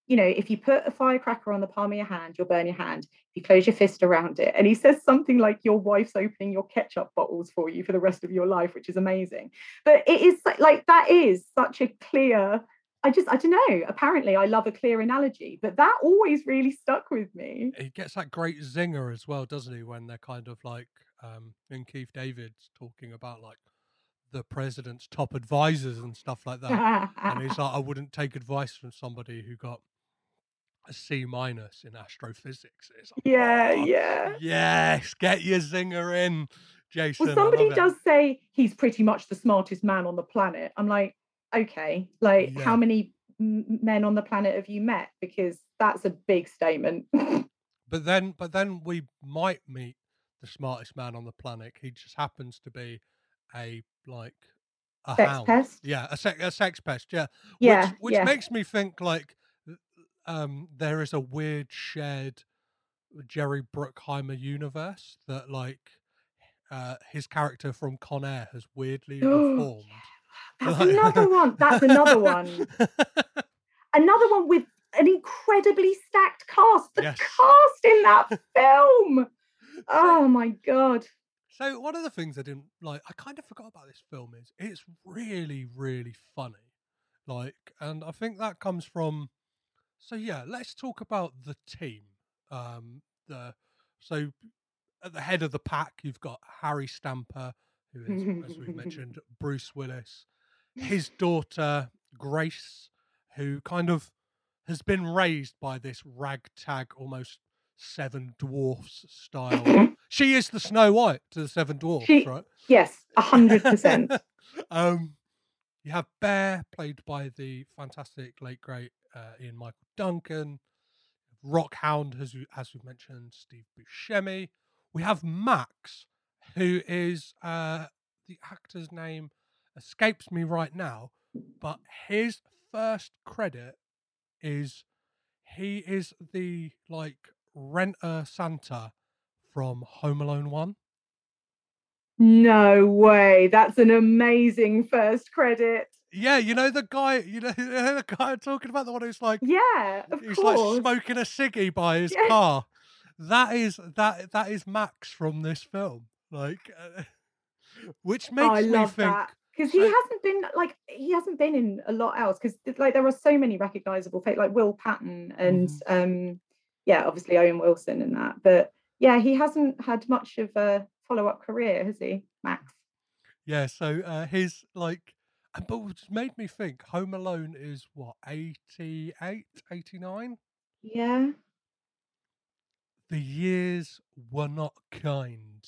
You know, if you put a firecracker on the palm of your hand, you'll burn your hand. If you close your fist around it, and he says something like your wife's opening your ketchup bottles for you for the rest of your life, which is amazing. But it is like- like that is such a clear. I just I don't know. Apparently, I love a clear analogy, but that always really stuck with me. He gets that great zinger as well, doesn't he? When they're kind of like, um, in Keith David's talking about like the president's top advisors and stuff like that. and he's like, I wouldn't take advice from somebody who got a C minus in astrophysics. Like, yeah, "Oh, yeah. Yes, get your zinger in, Jason. Well, somebody does say he's pretty much the smartest man on the planet. I'm like, okay, like Yeah. how many men on the planet have you met? Because that's a big statement. But then, but then we might meet the smartest man on the planet. He just happens to be a like a Sex hound. pest? Yeah, a, sex a sex pest. Yeah, Yeah, which, which yeah. makes me think like um there is a weird shared Jerry Bruckheimer universe that like uh his character from Con Air has weirdly reformed. That's another one. That's another one. Another one with an incredibly stacked cast. The Yes. cast in that film. Oh my god. So one of the things I didn't like, I kind of forgot about this film is it's really, really funny. Like, and I think that comes from. So yeah, let's talk about the team. Um, the so at the head of the pack, you've got Harry Stamper, who is, as we've mentioned, Bruce Willis. His daughter Grace, who kind of has been raised by this ragtag, almost seven dwarfs style. she is the Snow White to the seven dwarfs, She- right? Yes, a hundred percent. um, you have Bear, played by the fantastic late great uh, Ian Michael Duncan. Rockhound, as we, as we've mentioned, Steve Buscemi. We have Max, who is uh, the actor's name escapes me right now, but his first credit is he is the like renter Santa from Home Alone One. No way. That's an amazing first credit. Yeah, you know the guy, you know, you know the guy I'm talking about, the one who's like, Yeah, of he's course. like smoking a ciggy by his Yeah. car. That is that that is Max from this film, like, uh, which makes Oh, I me think. because he uh, hasn't been like he hasn't been in a lot else because like there are so many recognizable fa- like Will Patton and Mm-hmm. um yeah obviously Owen Wilson and that but yeah he hasn't had much of a follow up career has he Max Yeah, so uh, his like, uh, but which made me think Home Alone is what 88, 89? yeah The years were not kind.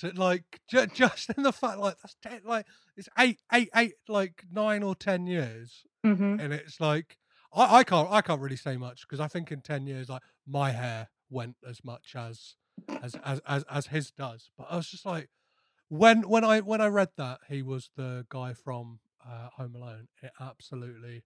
To like ju- just in the fact like that's ten, like it's eight eight eight like nine or ten years hmm and it's like I, I can't I can't really say much because I think in ten years like my hair went as much as as as as, as his does. But I was just like when when I when I read that he was the guy from uh, Home Alone, it absolutely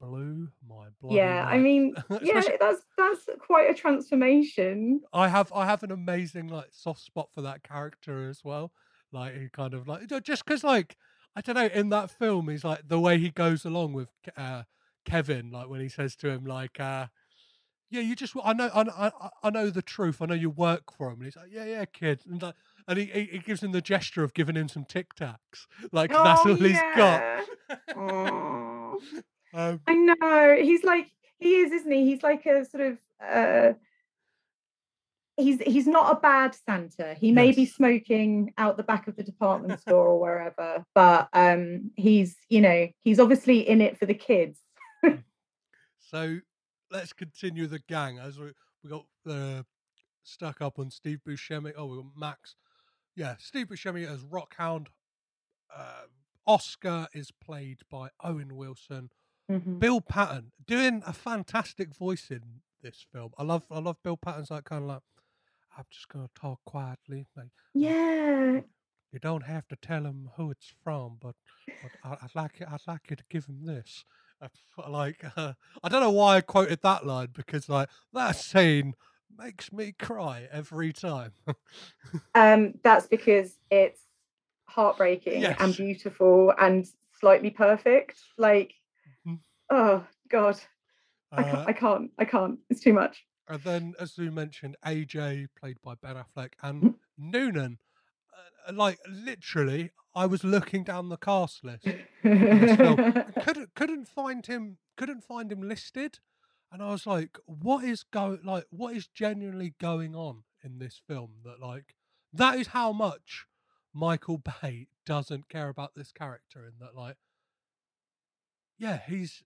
blew my bloody yeah I mean yeah that's that's quite a transformation. I have I have an amazing like soft spot for that character as well. Like he kind of like just because like I don't know in that film he's like the way he goes along with uh, Kevin like when he says to him like uh yeah you just I know I, I I- know the truth. I know you work for him. And he's like yeah yeah kid. And like and he, he, he gives him the gesture of giving him some tic tacs. Like that's Oh, all he's got. Um, I know. He's like he is, isn't he? He's like a sort of uh he's he's not a bad Santa. He may be smoking out the back of the department store or wherever, but um he's you know, he's obviously in it for the kids. So let's continue the gang as we we got uh, stuck up on Steve Buscemi. Oh, we got Max. Yeah, Steve Buscemi as Rockhound. Uh, Oscar is played by Owen Wilson. Mhm. Bill Patton doing a fantastic voice in this film. I love I love Bill Patton's like kind of like I'm just gonna talk quietly. Like Yeah. you don't have to tell him who it's from, but, but I, I'd like I'd like you to give him this. Like uh, I don't know why I quoted that line because like that scene makes me cry every time. Um that's because it's heartbreaking and beautiful and slightly perfect. Like. Oh god. I Uh, can't I can't I can't. It's too much. and then, as we mentioned, AJ played by Ben Affleck and Noonan. Uh, like literally, I was looking down the cast list couldn't couldn't find him couldn't find him listed and i was like what is go like what is genuinely going on in this film that like that is how much michael bay doesn't care about this character in that like yeah he's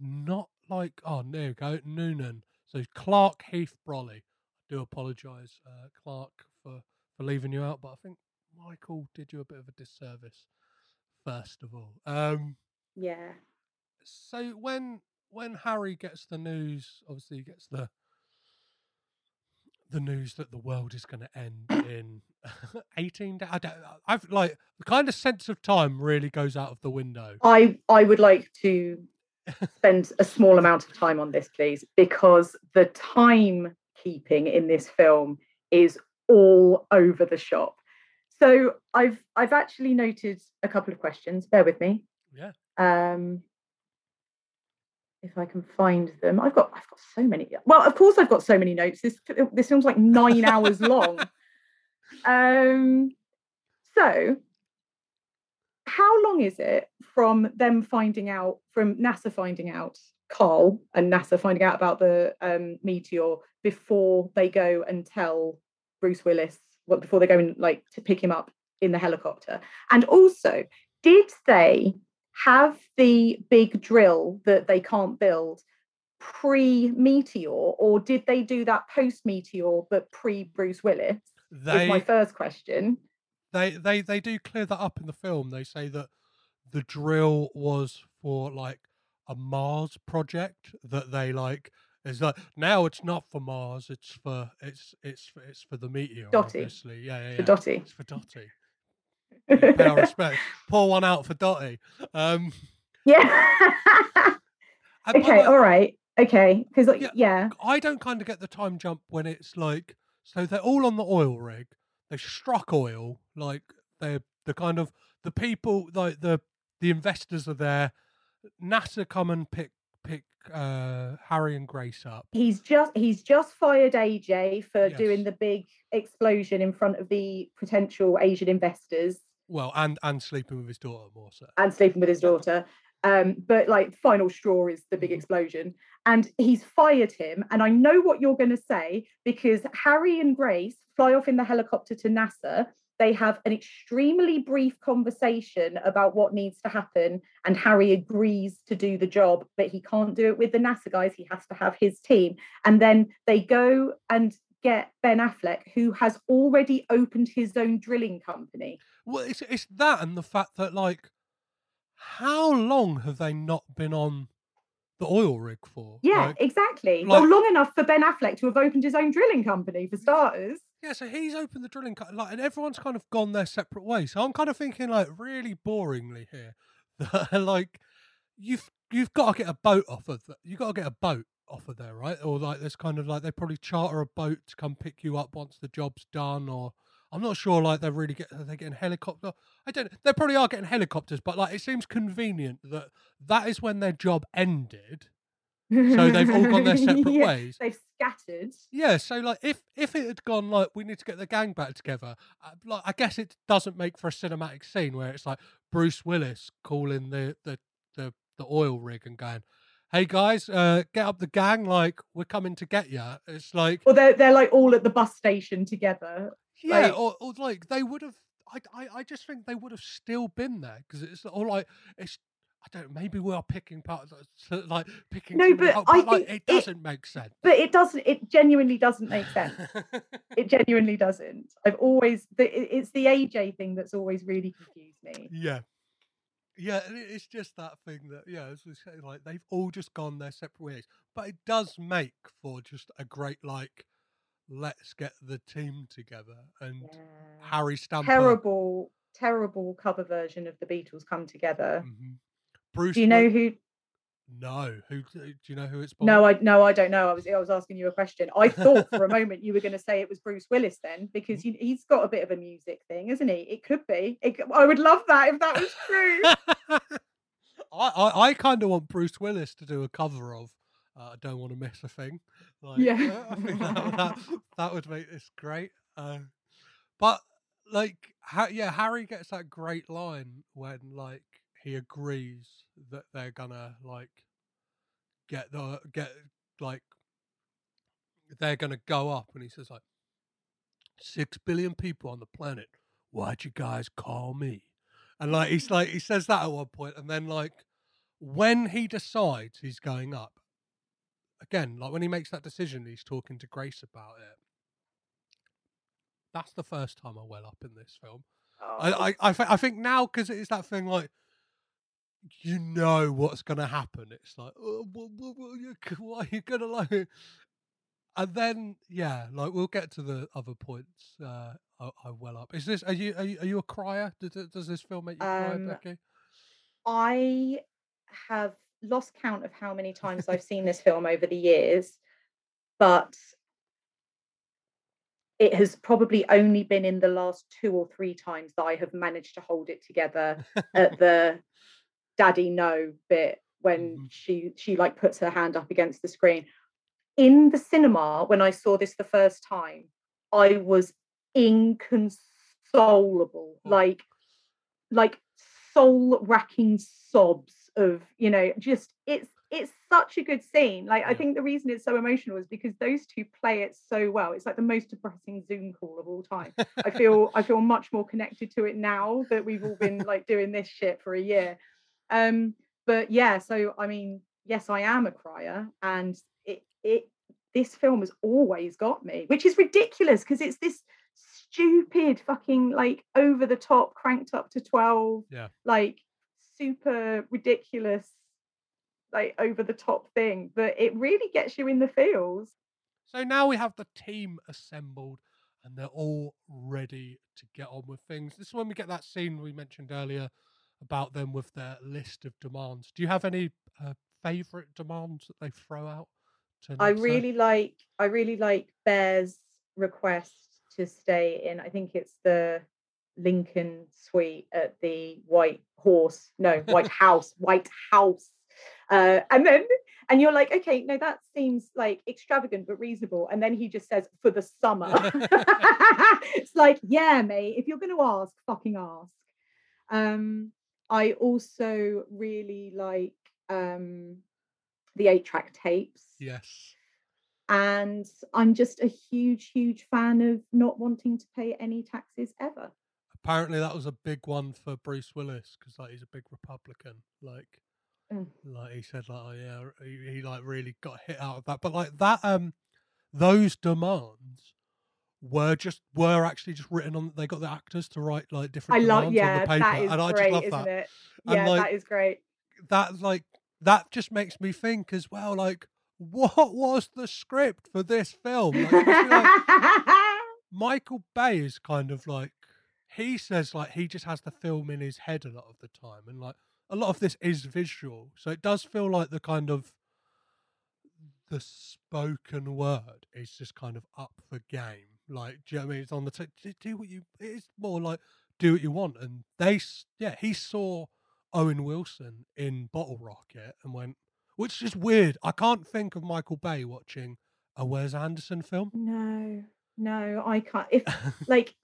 not like oh there we go noonan so clark heath brolly i do apologize uh, clark for for leaving you out but i think michael did you a bit of a disservice first of all um yeah. so when when Harry gets the news, obviously he gets the the news that the world is going to end in 18 days. I don't, I've like the kind of sense of time really goes out of the window. I I would like to spend a small amount of time on this, please, because the timekeeping in this film is all over the shop. So I've I've actually noted a couple of questions. Bear with me. Yeah. Um, if I can find them. I've got I've got so many. Well, of course I've got so many notes. This this film's like nine hours long. Um, so how long is it from them finding out from NASA finding out Carl and NASA finding out about the um, meteor before they go and tell Bruce Willis? Well, before they go and like to pick him up in the helicopter, and also did they have the big drill that they can't build pre meteor or did they do that post meteor but pre bruce willis They is my first question they they they do clear that up in the film. They say that the drill was for like a Mars project that they like is like now it's not for Mars, it's for it's it's for, it's for the meteor. Dottie. Obviously. Yeah, yeah, yeah. For Dottie. It's for Dottie. Yeah, respect. Pour one out for Dottie. Um yeah okay like, all right okay because Yeah. yeah I don't kind of get the time jump when it's like so they're all on the oil rig. They struck oil, like they're the kind of the people like the the investors are there. NASA come and pick pick uh Harry and Grace up. he's just he's just fired aj for Yes. doing the big explosion in front of the potential asian investors Well, and and sleeping with his daughter more so. and sleeping with his daughter. Um, but like final straw is the big Mhm. explosion. And he's fired him. And I know what you're going to say because Harry and Grace fly off in the helicopter to NASA. They have an extremely brief conversation about what needs to happen. And Harry agrees to do the job, but he can't do it with the NASA guys. He has to have his team. And then they go and get Ben Affleck, who has already opened his own drilling company. Well, it's it's that and the fact that like how long have they not been on the oil rig for? Yeah, Like, exactly. like- well, long enough for Ben Affleck to have opened his own drilling company, for starters. Yeah, so he's opened the drilling cut, like, and everyone's kind of gone their separate ways. So I'm kind of thinking, like, really boringly here, that like you've you've got to get a boat off of that. You got to get a boat off of there, right? Or like there's kind of like they probably charter a boat to come pick you up once the job's done. Or I'm not sure, like they're really get are they getting helicopter. I don't. They probably are getting helicopters, but like it seems convenient that that is when their job ended. So they've all gone their separate Yeah, ways. They've scattered. Yeah, so like if if it had gone like we need to get the gang back together, uh, like I guess it doesn't make for a cinematic scene where it's like Bruce Willis calling the the the, the oil rig and going, "Hey guys, uh, get up the gang! Like we're coming to get you." It's like well, they're, they're like all at the bus station together. Yeah, like- or, or like they would have. I, I I just think they would have still been there because it's all like it's. I don't. Maybe we are picking parts uh, uh, like picking. No, many but I like, think it it- doesn't make sense. But it doesn't, it genuinely doesn't make sense. it genuinely doesn't. I've always, the, it's the AJ thing that's always really confused me. Yeah. Yeah, and it's just that thing that yeah, as we say, like they've all just gone their separate ways. But it does make for just a great like let's get the team together and Harry Stamper Terrible, terrible cover version of the Beatles come together. Mhm. Bruce Do you know who? No, who do you know who it's by? No, I no, I don't know. I was I was asking you a question. I thought for a moment you were going to say it was Bruce Willis then, because he, he's got a bit of a music thing, isn't he? It could be. It, I would love that if that was true. I, I, I kind of want Bruce Willis to do a cover of uh, I Don't Want to Miss a Thing. Like, Yeah. I think that, that, that would make this great. Uh, but, like, ha- yeah, Harry gets that great line when, like, he agrees that they're gonna, like, get the, get, like, they're gonna go up. And he says, like, six billion people on the planet. Why'd you guys call me? And like he's like he says that at one point, and then like when he decides he's going up, again, like when he makes that decision, he's talking to Grace about it. That's the first time I well up in this film. I I I, thi- I think now because it is that thing like you know what's gonna happen. It's like oh, what, what, what, what are you gonna like? And then yeah, like we'll get to the other points. Uh, I, I well up. Is this are you are you, are you a crier? Does, does this film make you cry, Um, Becky? I have lost count of how many times I've seen this film over the years, but it has probably only been in the last two or three times that I have managed to hold it together at the daddy no bit when Mm-hmm. she she like puts her hand up against the screen. In the cinema, when I saw this the first time, I was inconsolable, like like soul racking sobs of you know just it's it's such a good scene like i think the reason it's so emotional is because those two play it so well it's like the most depressing zoom call of all time. I feel i feel much more connected to it now that we've all been like doing this shit for a year. Um but yeah so i mean yes i am a crier and it it this film has always got me which is ridiculous because it's this stupid fucking like over the top cranked up to 12 Yeah. like super ridiculous like over the top thing but it really gets you in the feels So now we have the team assembled and they're all ready to get on with things. This is when we get that scene we mentioned earlier about them with their list of demands. Do you have any uh, favorite demands that they throw out? To i really like i really like bear's request to stay in i think it's the lincoln suite at the white horse no white house white house. Uh, and then and you're like okay no that seems like extravagant but reasonable. And then he just says for the summer. It's like yeah mate if you're going to ask fucking ask. Um i also really like um the eight track tapes. Yes. and i'm just a huge huge fan of not wanting to pay any taxes ever Apparently that was a big one for Bruce Willis because like he's a big Republican. Like Mm. like he said like oh yeah he, he like really got hit out of that. But like that um those demands were just were actually just written on they got the actors to write like i different love demands yeah on the paper that is and I great just love isn't that. it And, yeah like, that is great that like that just makes me think as well like what was the script for this film like, like michael bay is kind of like he says like he just has the film in his head a lot of the time and like a lot of this is visual so it does feel like the kind of the spoken word is just kind of up for game like do you know what i mean it's on the t- do, what you it's more like do what you want and they yeah he saw Owen Wilson in Bottle Rocket and went, which is weird. I can't think of Michael Bay watching a Wes Anderson film. no no i can't if like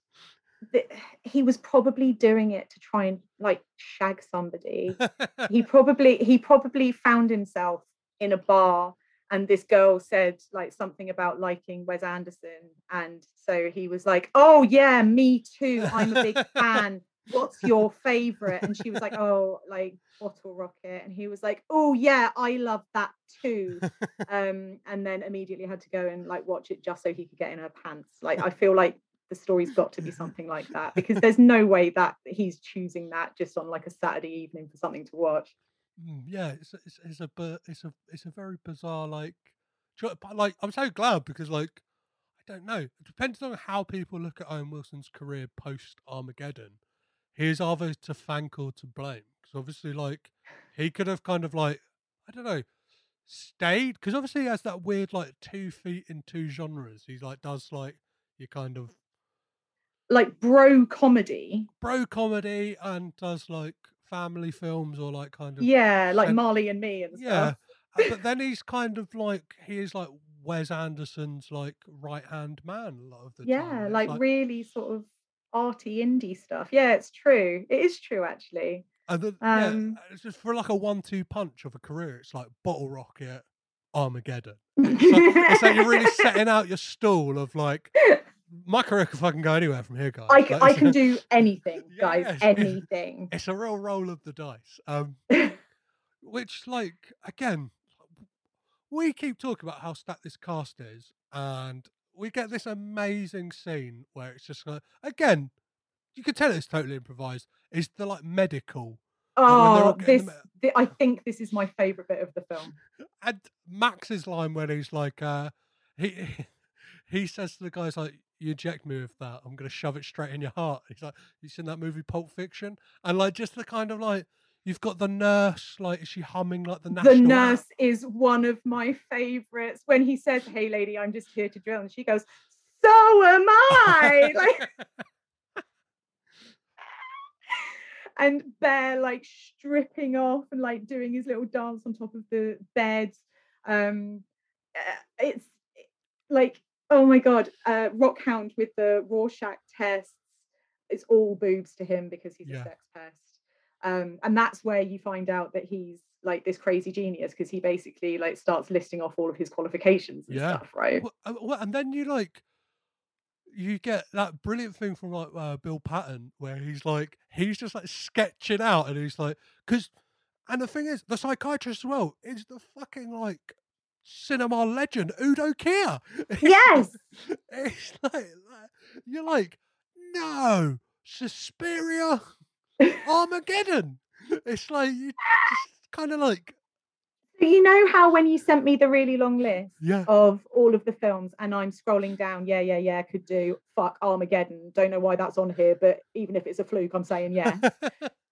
the, he was probably doing it to try and like shag somebody. He probably he probably found himself in a bar and this girl said like something about liking Wes Anderson. And so he was like oh yeah me too. I'm a big fan. What's your favorite? And she was like oh like bottle rocket. And he was like oh yeah I love that too. Um and then immediately had to go and like watch it just so he could get in her pants. Like I feel like the story's got to be something like that because there's no way that he's choosing that just on like a Saturday evening for something to watch. Mm, yeah, it's a- it's it's a it's a it's a very bizarre like, you but like I'm so glad because like I don't know. It depends on how people look at Owen Wilson's career post Armageddon. He's either to thank or to blame because obviously like he could have kind of like I don't know stayed because obviously he has that weird like two feet in two genres. He like does like your kind of Like bro comedy. bro comedy and does like family films or like kind of Yeah, like and- Marley and me and yeah. stuff. uh, but then he's kind of like he is like Wes Anderson's like right hand man a lot of the Yeah, time. It's like, really sort of arty indie stuff. Yeah, it's true. It is true actually. and then, um, yeah, it's just for like a one two punch of a career. It's like Bottle Rocket, Armageddon. So it's like you're really setting out your stall of like my career can fucking go anywhere from here, guys. I, Like, I can do anything, guys. Yes, it's- Anything. It's a real roll of the dice. Um, which, like, again, we keep talking about how stacked this cast is, and we get this amazing scene where it's just like, again, you can tell it's totally improvised. It's the like medical, like, when they're all Oh, this, the I think this is my favorite bit of the film. and Max's line when he's like, uh, he he says to the guys like, "You inject me with that, I'm gonna shove it straight in your heart." He's like, "You seen that movie Pulp Fiction?" And like, just the kind of like, you've got the nurse, like, is she humming like the national? the nurse is one of my favorites when he says hey lady i'm just here to drill and she goes so am i like and Bear like stripping off and like doing his little dance on top of the bed. Um, uh, it's like oh my god, uh, Rockhound with the Rorschach tests. It's all boobs to him because he's Yeah. a sex pest. Um, and that's where you find out that he's like this crazy genius because he basically like starts listing off all of his qualifications and Yeah. stuff, right? Well, uh, well, and then you like you get that brilliant thing from like uh, Bill Patton where he's like he's just like sketching out and he's like because and the thing is the psychiatrist as well is the fucking like cinema legend Udo Kier. Yes. it's like, like you're like no Suspiria Armageddon. It's like you just kind of like you know how when you sent me the really long list yeah of all of the films and I'm scrolling down, yeah, yeah, yeah, could do fuck Armageddon. Don't know why that's on here, but even if it's a fluke, I'm saying yeah.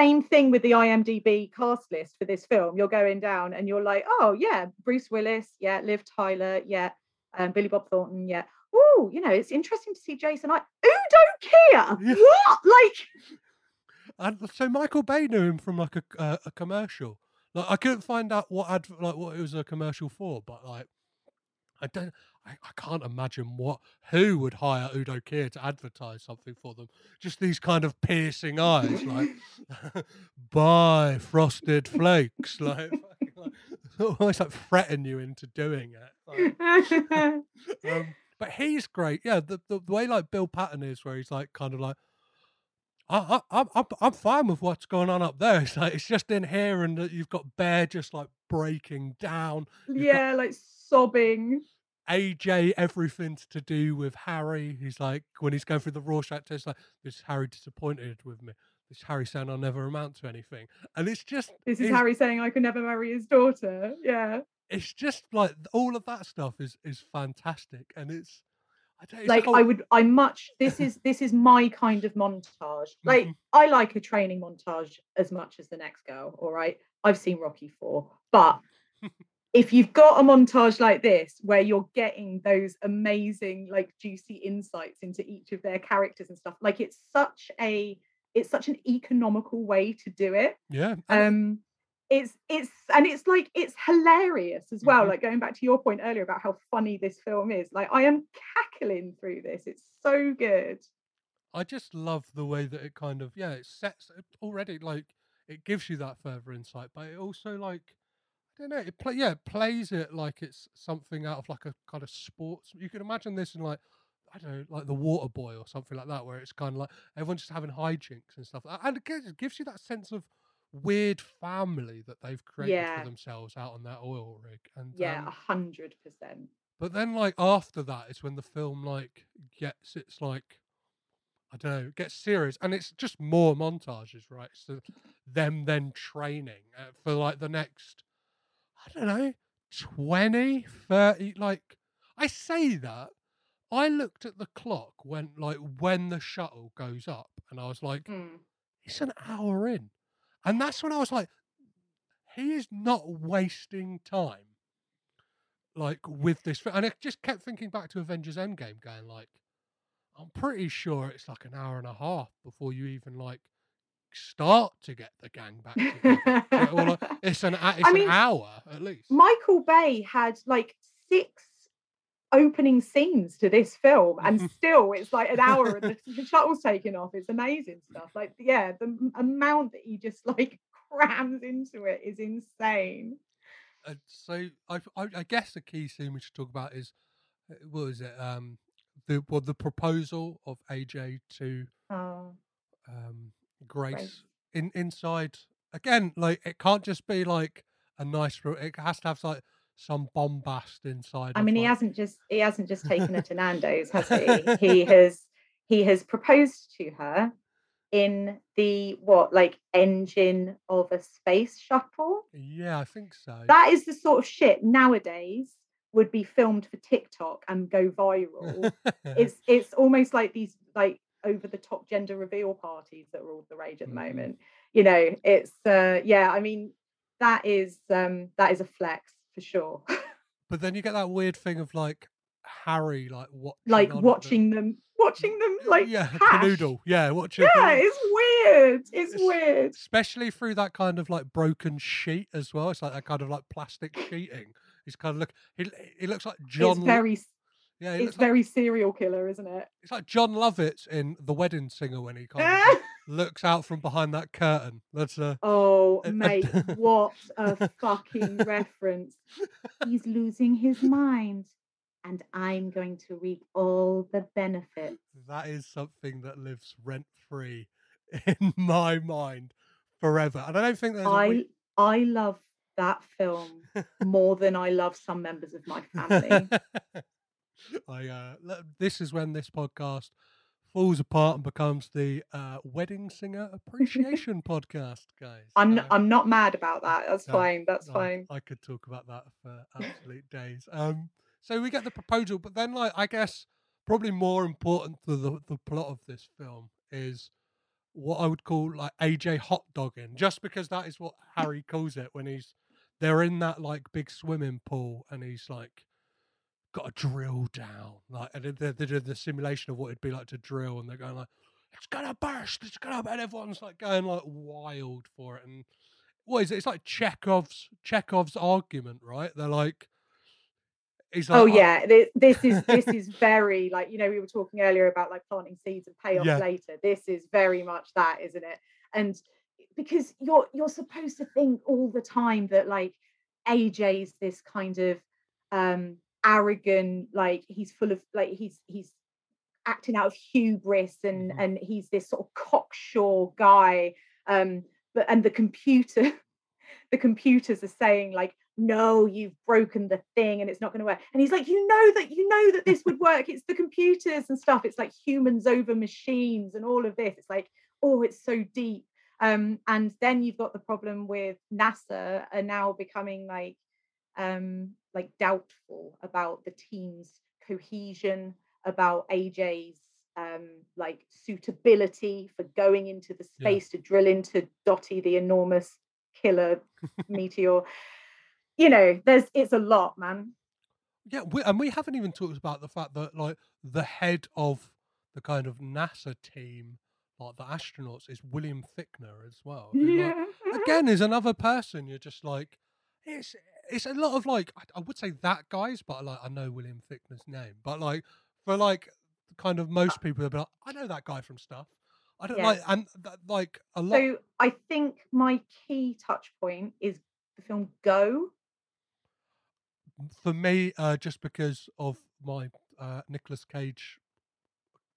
Same thing with the IMDb cast list for this film. You're going down and you're like, oh yeah, Bruce Willis, yeah, Liv Tyler, yeah, um, Billy Bob Thornton, yeah. Oh, you know, it's interesting to see Jason. I Udo Kier. Yeah. What? Like, And so Michael Bay knew him from like a uh, a commercial. Like I couldn't find out what ad like what it was a commercial for, but like I don't I, I can't imagine what who would hire Udo Kier to advertise something for them. Just these kind of piercing eyes, like buy frosted flakes, like, like almost like threaten you into doing it. Like, um, but he's great. Yeah, the, the way like Bill Patton is, where he's like kind of like, I, I, I'm I'm fine with what's going on up there. It's like it's just in here, and that you've got Bear just like breaking down. You've got yeah, like sobbing. AJ everything to do with Harry. He's like when he's going through the Rorschach test, like this Harry disappointed with me. This Harry saying I'll never amount to anything, and it's just This is it's- Harry saying I could never marry his daughter. Yeah. It's just like all of that stuff is is fantastic, and it's I like whole- I would I much this is this is my kind of montage. Like Mhm. I like a training montage as much as the next girl, all right? I've seen Rocky 4, but if you've got a montage like this where you're getting those amazing like juicy insights into each of their characters and stuff, like it's such a it's such an economical way to do it yeah, um it's it's and it's like it's hilarious as well Mhm. like going back to your point earlier about how funny this film is like i am cackling through this it's so good I just love the way that it kind of yeah it sets already like it gives you that further insight, but it also like don't know it play yeah it plays it like it's something out of like a kind of sports. You can imagine this in like I don't know like the Waterboy or something like that, where it's kind of like everyone's just having hijinks and stuff, and it gives, it gives you that sense of weird family that they've created Yeah. for themselves out on that oil rig. And yeah um, a hundred percent But then, like after that, is when the film like gets its like I don't know, gets serious, and it's just more montages, right? So them then training uh, for like the next, I don't know, 20, 30, like I say that. I looked at the clock when like when the shuttle goes up, and I was like, Mm. it's an hour in, and that's when I was like, he is not wasting time like with this and I just kept thinking back to Avengers Endgame going like I'm pretty sure it's like an hour and a half before you even like start to get the gang back together. Yeah, or, like, it's an it's mean, an hour at least. michael bay had like six opening scenes to this film and still it's like an hour and the, the shuttle's taken off it's amazing stuff like yeah the amount that he just like crams into it is insane Uh, so I, I I guess the key scene we should talk about is uh, what is it um the well the proposal of AJ to oh um Grace, Grace. in inside again like it can't just be like a nice ro- it has to have like some bombast inside I mean, he like- hasn't just he hasn't just taken her to Nando's, has he? He has he has proposed to her in the what like engine of a space shuttle. yeah I think so That is the sort of shit nowadays would be filmed for TikTok and go viral. it's it's almost like these like over the top gender reveal parties that are all the rage at the Mhm. moment. You know, it's uh yeah, I mean that is um that is a flex for sure. but then you get that weird thing of like Harry like what, like on at the- watching them watching them like yeah, canoodle. Yeah, watching. Yeah, it's weird. It's It's- weird. especially through that kind of like broken sheet as well. It's like that kind of like plastic sheeting. He's kind of look. He he looks like John. it's very yeah, it's looks like, very serial killer, isn't it? it's like Jon Lovitz in The Wedding Singer when he kind of looks out from behind that curtain. That's uh, Oh, Uh, mate, what a fucking reference. He's losing his mind, and I'm going to reap all the benefits. that is something that lives rent free in my mind forever. And I don't think there's. a I I love that film more than I love some members of my family. I uh, this is when this podcast falls apart and becomes the uh, wedding singer appreciation podcast, guys. I'm Uh, I'm not mad about that. That's no, fine. That's I- fine. I could talk about that for absolute days. Um, so we get the proposal, but then, like, I guess probably more important to the the plot of this film is what I would call like AJ hot dogging, just because that is what Harry calls it when he's they're in that like big swimming pool and he's like got to drill down, like, and they did the simulation of what it'd be like to drill, and they're going like, "It's gonna burst! It's gonna," and everyone's like going like wild for it, and what is it? It's like Chekhov's Chekhov's argument, right? They're like, he's like, Oh yeah, this, this is this is very like you know we were talking earlier about like planting seeds and payoff Yeah. later. This is very much that, isn't it? And because you're you're supposed to think all the time that like AJ's this kind of um arrogant, like he's full of like he's he's acting out of hubris and Mhm. and he's this sort of cocksure guy. Um, but and the computer the computers are saying like no you've broken the thing and it's not going to work and he's like you know that you know that this would work it's the computers and stuff it's like humans over machines and all of this it's like oh it's so deep um and then you've got the problem with nasa are now becoming like um like doubtful about the team's cohesion about aj's um like suitability for going into the Yeah. space to drill into Dottie the enormous killer meteor you know there's it's a lot man Yeah, we, and we haven't even talked about the fact that like the head of the kind of NASA team, like the astronauts, is William Fichtner as well. who, like, again, is another person. You're just like, it's it's a lot of like I, I would say that guys, but like I know William Fichtner's name, but like for like kind of most people, they'll be like, I know that guy from stuff. I don't like and that, like a lot. so i think my key touch point is the film go for me, uh, just because of my uh, Nicolas Cage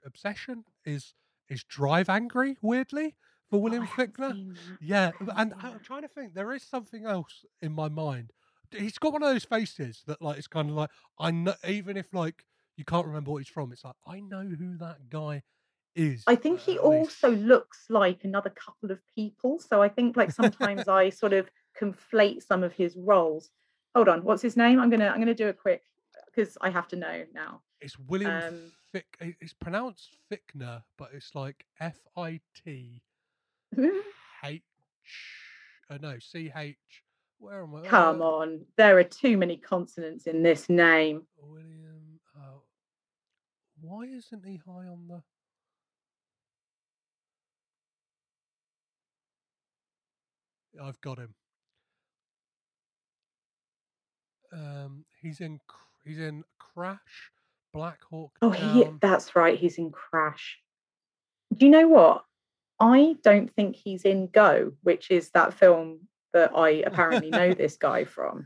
obsession, is is Drive Angry. Weirdly, for William Oh, Fichtner. Yeah, and I'm trying to think. There is something else in my mind. He's got one of those faces that, like, it's kind of like I know. Even if like you can't remember what he's from, it's like I know who that guy is. I think he at least. also looks like another couple of people. So I think like sometimes I sort of conflate some of his roles. Hold on, what's his name? I'm gonna I'm gonna do it quick because I have to know now. It's William um, Fick. It's pronounced Fichtner, but it's like F I T H. Uh, no, C H. Where am I? Come Uh, on, there are too many consonants in this name. William. Oh, why isn't he high on the? I've got him. Um, he's in. He's in Crash, Black Hawk Oh, he, that's right. He's in Crash. Do you know what? I don't think he's in Go, which is that film that I apparently know this guy from.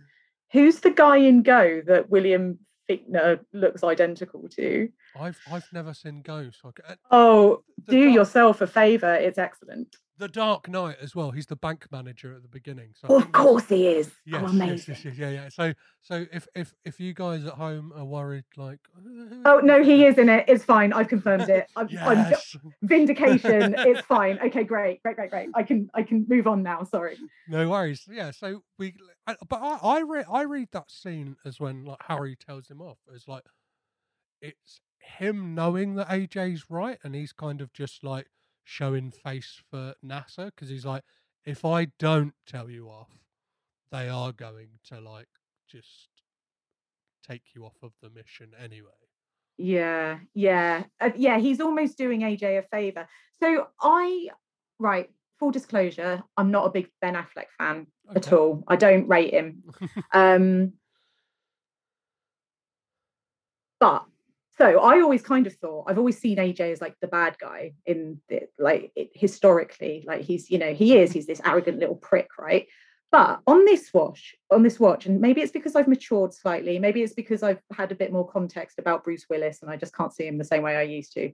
Who's the guy in Go that William Fichtner looks identical to? I've I've never seen Go. So I uh, Oh, The do Dark- yourself a favor. It's excellent. The Dark Knight as well. He's the bank manager at the beginning. So Oh, of course he is. Yes, oh, yes, amazing. yes, yes, yeah, yeah. So, so if if if you guys at home are worried, like, oh, "Who- who Oh, no, he is in it. It's fine. I've confirmed it. I'm, I'm Yes. vindication. it's fine. Okay, great, great, great, great. I can I can move on now. Sorry. no worries. Yeah. So we, but I I read I read that scene as when like Harry tells him off as like it's him knowing that AJ's right, and he's kind of just like showing face for NASA because he's like, if I don't tell you off, they are going to like just take you off of the mission anyway. Yeah, yeah, uh, yeah. He's almost doing AJ a favor. So I, right, full disclosure, I'm not a big Ben Affleck fan at all. I don't rate him. um, but so I always kind of thought I've always seen AJ as like the bad guy in the, like it, historically, like he's you know he is he's this arrogant little prick, right? But on this watch, on this watch, and maybe it's because I've matured slightly, maybe it's because I've had a bit more context about Bruce Willis and I just can't see him the same way I used to.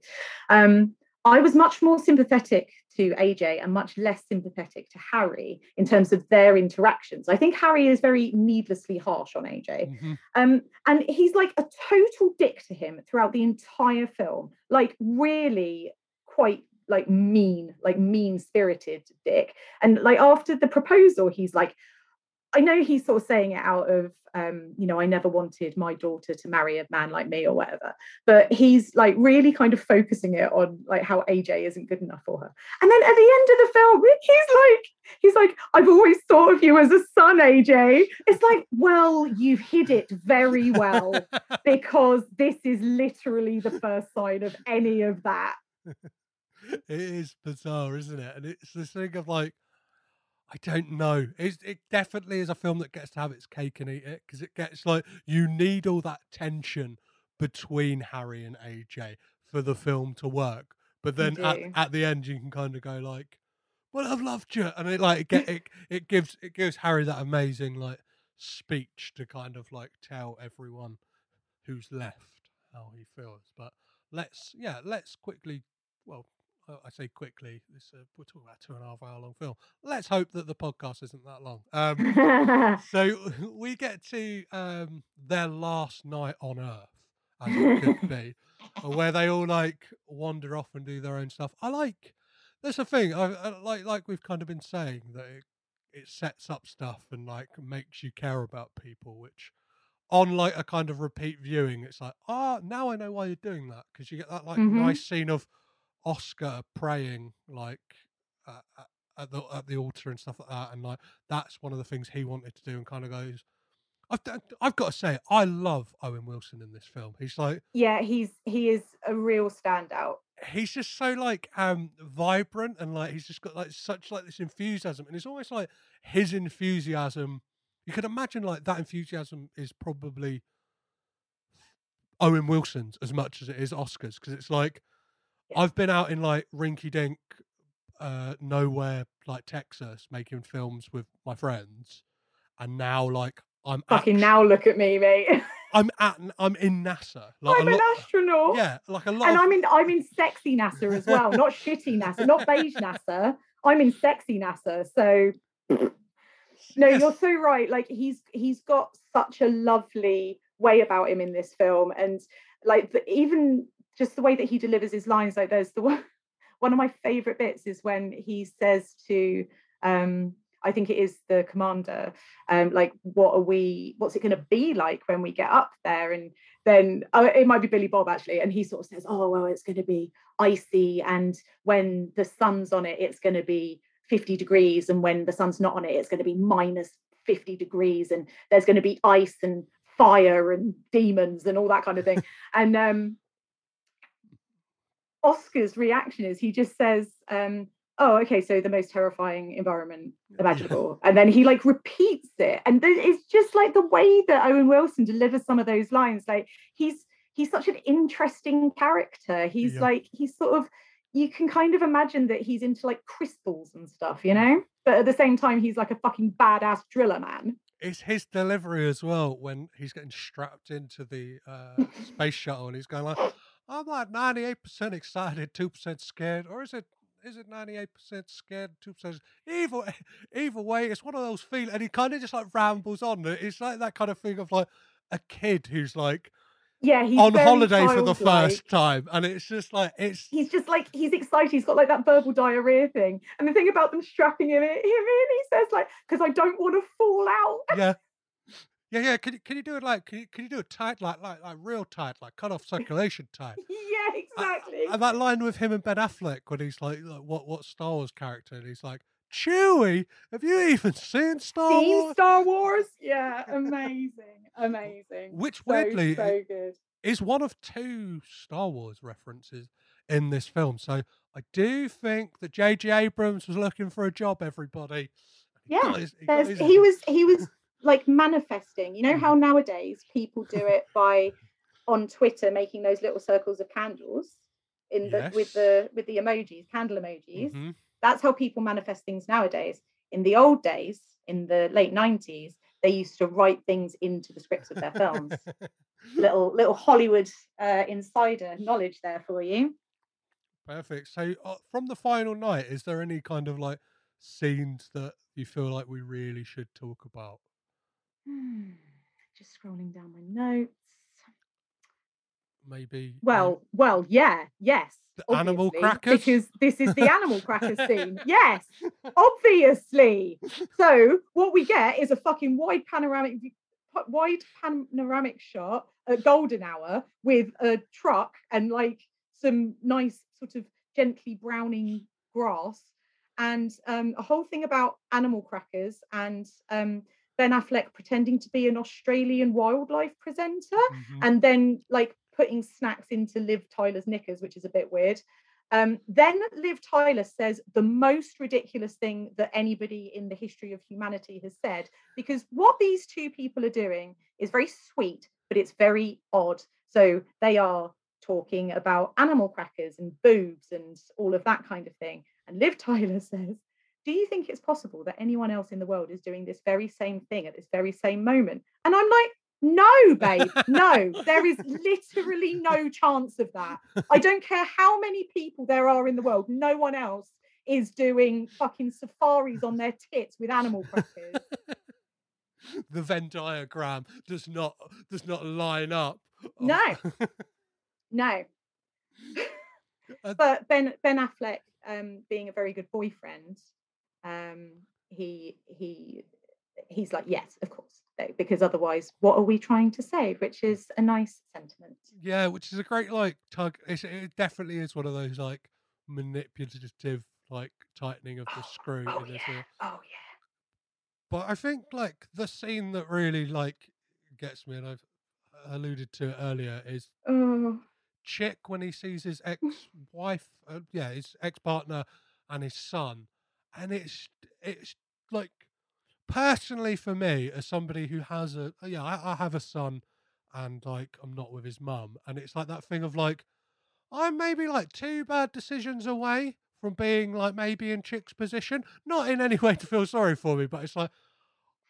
Um, I was much more sympathetic to AJ and much less sympathetic to Harry in terms of their interactions. I think Harry is very needlessly harsh on AJ. Mhm. Um, and he's like a total dick to him throughout the entire film, like really quite like mean, like mean spirited dick. And like after the proposal, he's like, I know he's sort of saying it out of, um, you know, I never wanted my daughter to marry a man like me or whatever. But he's like really kind of focusing it on like how AJ isn't good enough for her. And then at the end of the film, he's like, he's like, I've always thought of you as a son, AJ. It's like, well, you've hid it very well because this is literally the first sign of any of that. it is bizarre, isn't it? And it's this thing of like, I don't know. It's, it definitely is a film that gets to have its cake and eat it because it gets like you need all that tension between Harry and AJ for the film to work. But then at, at the end, you can kind of go like, "Well, I've loved you," and it like it, get, it it gives it gives Harry that amazing like speech to kind of like tell everyone who's left how he feels. But let's yeah, let's quickly. Well, I I say quickly. This uh, we're talking about a two and a half hour long film. Let's hope that the podcast isn't that long. Um, so we get to um, their last night on Earth, as it could be, where they all like wander off and do their own stuff. I like. There's a thing. I, I like like we've kind of been saying that it, it sets up stuff and like makes you care about people, which on like a kind of repeat viewing, it's like, ah, now I know why you're doing that because you get that like Mhm. nice scene of Oscar praying like uh, at- the at the altar and stuff like that, and like that's one of the things he wanted to do, and kind of goes. I've I've got to say, I love Owen Wilson in this film. He's like yeah, he's he is a real standout. he's just so like um vibrant and like he's just got like such like this enthusiasm and it's almost like his enthusiasm you can imagine like that enthusiasm is probably Owen Wilson's as much as it is Oscars because it's like I've been out in like rinky dink uh nowhere like Texas making films with my friends and now like I'm Fucking act- now look at me, mate. I'm at I'm in NASA like I'm a an lot, astronaut. yeah like a lot And of I'm in I'm in sexy NASA as well, not shitty NASA, not beige NASA. I'm in sexy NASA. So no, Yes. you're so right. Like he's he's got such a lovely way about him in this film, and like the, even just the way that he delivers his lines. Like there's the one one of my favorite bits is when he says to um I think it is the commander, um, like, what are we, what's it going to be like when we get up there? And then oh, it might be Billy Bob actually. And he sort of says, oh, well, it's going to be icy. And when the sun's on it, it's going to be 50 degrees. And when the sun's not on it, it's going to be minus 50 degrees. And there's going to be ice and fire and demons and all that kind of thing. and um, Oscar's reaction is he just says, um, oh, okay, so the most terrifying environment imaginable. And then he like repeats it. And th- it's just like the way that Owen Wilson delivers some of those lines. Like he's he's such an interesting character. He's Yeah. like he's sort of you can kind of imagine that he's into like crystals and stuff, you know? But at the same time, he's like a fucking badass driller man. it's his delivery as well when he's getting strapped into the uh, space shuttle and he's going like, "I'm like ninety eight percent excited, two percent scared, or is it is it ninety eight percent scared, two percent either either way? It's one of those feelings." And he kind of just like rambles on. It's like that kind of thing of like a kid who's like Yeah, he's on holiday for the first time, and it's just like it's he's just like he's excited. He's got like that verbal diarrhea thing. And the thing about them strapping him in, him in he says like, "Because I don't want to fall out." yeah. Yeah, yeah. Can you can you do it like can you can you do it tight like like like real tight like cut off circulation tight? yeah, exactly. And that line with him and Ben Affleck when he's like, like, "What what Star Wars character?" and he's like, "Chewie, have you even seen Star Seen Wars?" Star Wars? Yeah, amazing, amazing. Which weirdly, so good. is one of two Star Wars references in this film. So I do think that J.J. Abrams was looking for a job. Everybody, Yeah, his- he his- he was he was like manifesting. You know how nowadays people do it by on Twitter making those little circles of candles in the with the with the emojis, candle emojis. Mhm. That's how people manifest things nowadays. In the old days, in the late 90s, they used to write things into the scripts of their films. little little Hollywood uh, insider knowledge there for you. Perfect. So, uh, from the final night, is there any kind of like scenes that you feel like we really should talk about? Hmm, Just scrolling down my notes. Maybe. Well, well, yeah, yes. The animal crackers? Because this is the animal crackers scene. Yes, obviously. So what we get is a fucking wide panoramic, wide panoramic shot at golden hour with a truck and like some nice sort of gently browning grass and um, a whole thing about animal crackers and um, Ben Affleck pretending to be an Australian wildlife presenter Mhm. and then like putting snacks into Liv Tyler's knickers, which is a bit weird. Um, then Liv Tyler says the most ridiculous thing that anybody in the history of humanity has said, because what these two people are doing is very sweet, but it's very odd. So they are talking about animal crackers and boobs and all of that kind of thing. And Liv Tyler says, Do you think it's possible that anyone else in the world is doing this very same thing at this very same moment? And I'm like, no, babe, no, there is literally no chance of that. I don't care how many people there are in the world, no one else is doing fucking safaris on their tits with animal crackers. the Venn diagram does not does not line up. No. No. Uh, but Ben Ben Affleck, um, being a very good boyfriend, um, he he he's like, yes, of course, though, because otherwise, what are we trying to say? Which is a nice sentiment. yeah, which is a great like tug. It's, it definitely is one of those like manipulative like tightening of the screw. Oh in yeah, oh yeah. But I think like the scene that really like gets me, and I've alluded to it earlier, is Oh, Chick when he sees his ex-wife, uh, yeah, his ex-partner and his son, and it's it's like personally for me as somebody who has a yeah, I, I have a son, and like I'm not with his mum, and it's like that thing of like I'm maybe like two bad decisions away from being like maybe in Chick's position, not in any way to feel sorry for me, but it's like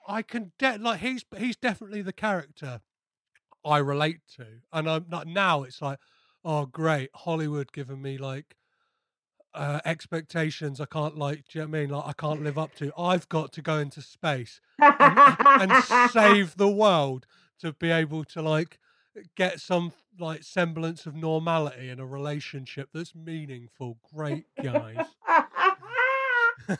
I can de- like he's he's definitely the character I relate to, and I'm not now. It's like, oh great, Hollywood giving me like uh, expectations I can't like. Do you know what I mean? Like I can't live up to. I've got to go into space and, and save the world to be able to like get some like semblance of normality in a relationship that's meaningful. Great guys.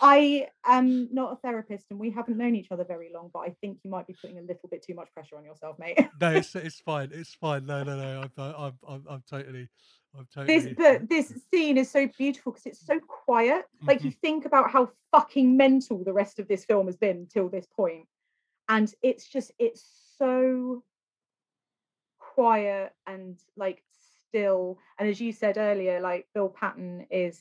I am not a therapist and we haven't known each other very long, but I think you might be putting a little bit too much pressure on yourself, mate. no, it's it's fine. It's fine. No, no, no. I'm I'm I'm, I'm totally. I'm this but this scene is so beautiful because it's so quiet. Like you think about how fucking mental the rest of this film has been till this point, and it's just it's so quiet and like still. And as you said earlier, like Bill Patton is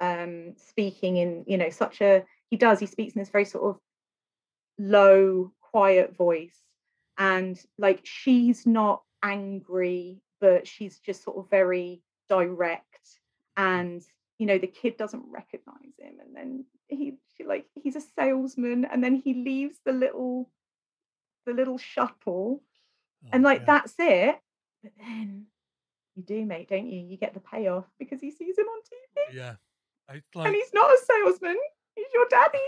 um speaking in you know such a he does he speaks in this very sort of low quiet voice and like she's not angry but she's just sort of very direct mm. and you know the kid doesn't recognize him and then he she, like he's a salesman and then he leaves the little the little shuttle and oh, like that's it. But then you do mate don't you? You get the payoff because he sees him on tv Yeah. It's and he's not a salesman he's your daddy.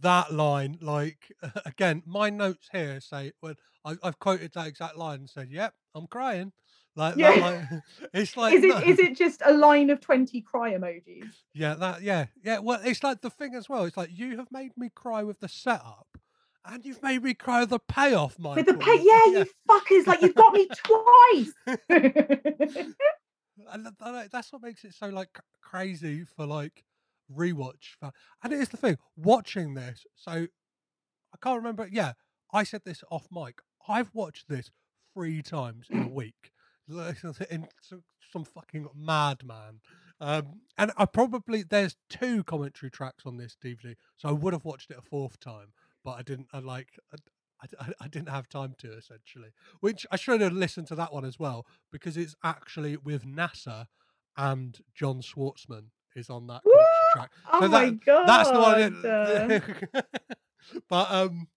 That line, like again, my notes here say when I, I've quoted that exact line and said, "Yep, I'm crying." Like that, Yeah. like it's like is it no- is it just a line of 20 cry emojis Yeah, that yeah, yeah. Well, it's like the thing as well. It's like you have made me cry with the setup, and you've made me cry with the payoff, Michael. with the pay yeah, you fuckers like you've got me twice and th- th- that's what makes it so like crazy for like rewatch. And it is the thing watching this. So I can't remember. Yeah, I said this off mic. I've watched this three times in a week. In some, fucking madman. Um, and I probably there's two commentary tracks on this DVD, so I would have watched it a fourth time, but I didn't. I like. I, I, I didn't have time to essentially, which I should have listened to that one as well because it's actually with NASA and John Schwartzman is on that track. Oh So my god, That's the one. I didn't- but um,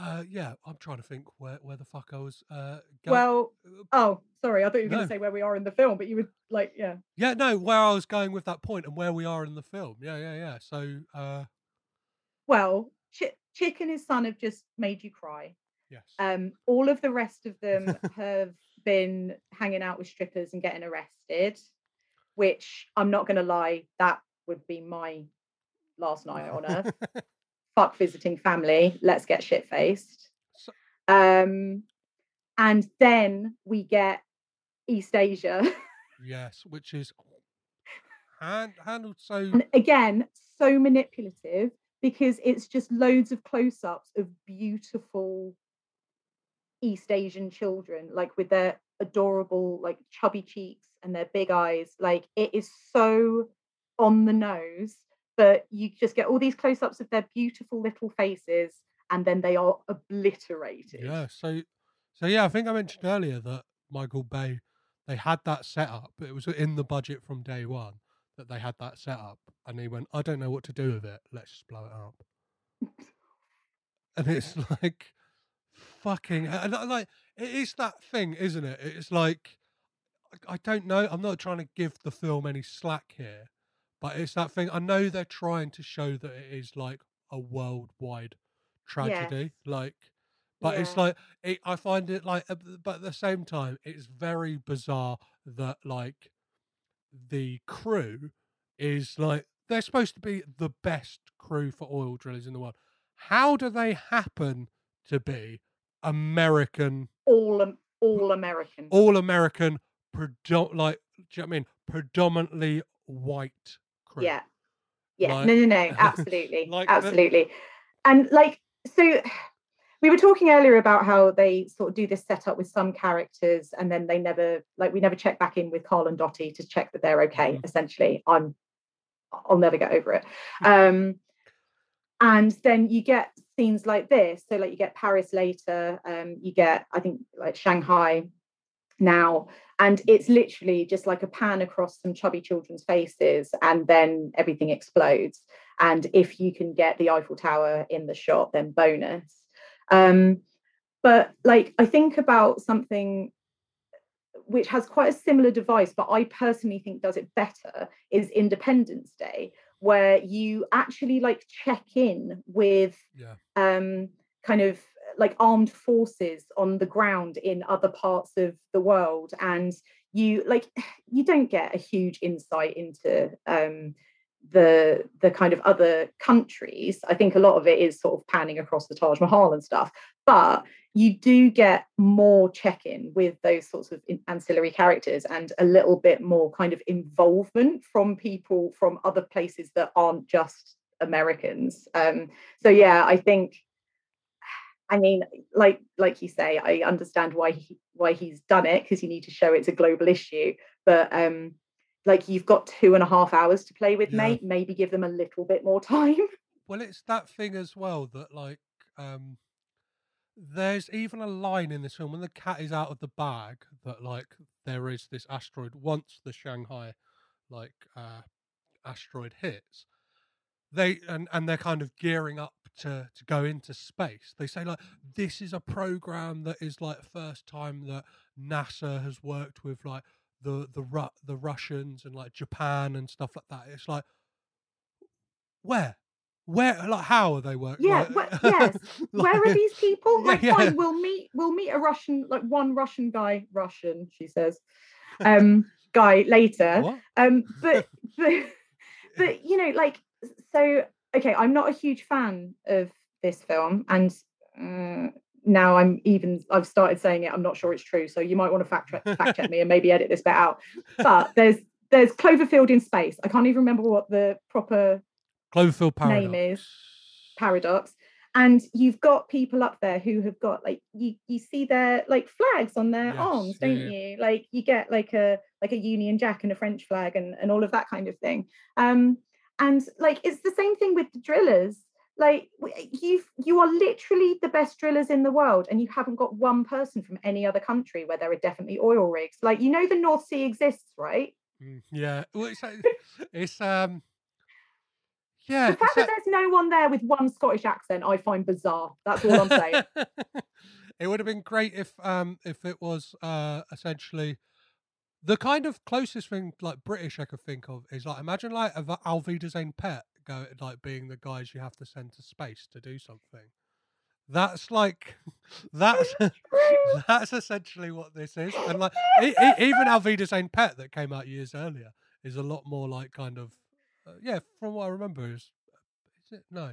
uh, yeah, I'm trying to think where where the fuck I was. Uh, going. Well, oh, sorry. I thought you were going to say where we are in the film, but you were like, yeah. yeah, no, where I was going with that point and where we are in the film. Yeah, yeah, yeah. So, uh, Well, Ch- Chick and his son have just made you cry. yes, Um, all of the rest of them have been hanging out with strippers and getting arrested, which I'm not going to lie, that would be my last night on earth. Fuck visiting family. Let's get shit faced. Um, and then we get East Asia. yes, which is hand, handled so. and again, so manipulative because it's just loads of close ups of beautiful East Asian children, like with their adorable, like chubby cheeks and their big eyes. Like it is so on the nose, but you just get all these close ups of their beautiful little faces and then they are obliterated. Yeah, so so yeah, I think I mentioned earlier that Michael Bay they had that set up. It was in the budget from day one that they had that set up, and he went, "I don't know what to do with it. Let's just blow it up." and it's like fucking and like it is that thing, isn't it? It's like I don't know. I'm not trying to give the film any slack here, but it's that thing. I know they're trying to show that it is like a worldwide tragedy, like. But it's like it, I find it like, but at the same time, it's very bizarre that like the crew is like they're supposed to be the best crew for oil drillers in the world. How do they happen to be American, All all American. all American, predom- like do you know what I mean? Predominantly white crew. Yeah. Yeah. Like- no, no, no. Absolutely. Like absolutely. And like, so we were talking earlier about how they sort of do this setup with some characters and then they never, like, we never check back in with Carl and Dottie to check that they're okay, Mhm. essentially. I'm, I'll never get over it. Um, and then you get scenes like this. So, like, you get Paris later, um, you get, I think, like Shanghai now and it's literally just like a pan across some chubby children's faces and then everything explodes and if you can get the eiffel tower in the shot then bonus um but like i think about something which has quite a similar device but i personally think does it better is independence day where you actually like check in with Yeah. um kind of like armed forces on the ground in other parts of the world and you like you don't get a huge insight into um the the kind of other countries. I think a lot of it is sort of panning across the taj mahal and stuff but you do get more check-in with those sorts of ancillary characters and a little bit more kind of involvement from people from other places that aren't just americans. Um so yeah i think I mean, like like you say, I understand why he why he's done it because you need to show it's a global issue. But um, like you've got two and a half hours to play with, Yeah. mate. Maybe give them a little bit more time. Well, it's that thing as well that like um there's even a line in this film when the cat is out of the bag that like there is this asteroid once the Shanghai like uh asteroid hits they and and they're kind of gearing up to to go into space they say like this is a program that is like first time that NASA has worked with like the the Ru- the Russians and like Japan and stuff like that it's like where where like how are they working Yeah, like, wh- yes. Where are these people? Yeah, Like, yeah. fine, we'll meet. We'll meet a Russian, like one Russian guy, Russian. She says, um, guy later. What? Um, but but but you know, like so. Okay, I'm not a huge fan of this film, and uh, now I'm even. I've started saying it. I'm not sure it's true, so you might want to fact check, fact check me and maybe edit this bit out. But there's there's Cloverfield in space. I can't even remember what the proper Cloverfield Paradox name is paradox and you've got people up there who have got like you you see their like flags on their Yes, arms yeah, don't yeah. you like you get like a like a union jack and a french flag and and all of that kind of thing um and like it's the same thing with the drillers like you've you are literally the best drillers in the world and you haven't got one person from any other country where there are definitely oil rigs like you know the north sea exists right Mm, Yeah. Well, it's, it's um. Yeah. the fact it's that there's no one there with one scottish accent i find bizarre that's all i'm saying it would have been great if um if it was uh essentially the kind of closest thing like British I could think of is like imagine like a Auf Wiedersehen Pet go like being the guys you have to send to space to do something. That's like that's that's essentially what this is, and like e- e- even Auf Wiedersehen Pet that came out years earlier is a lot more like kind of uh, yeah from what I remember is is it? No.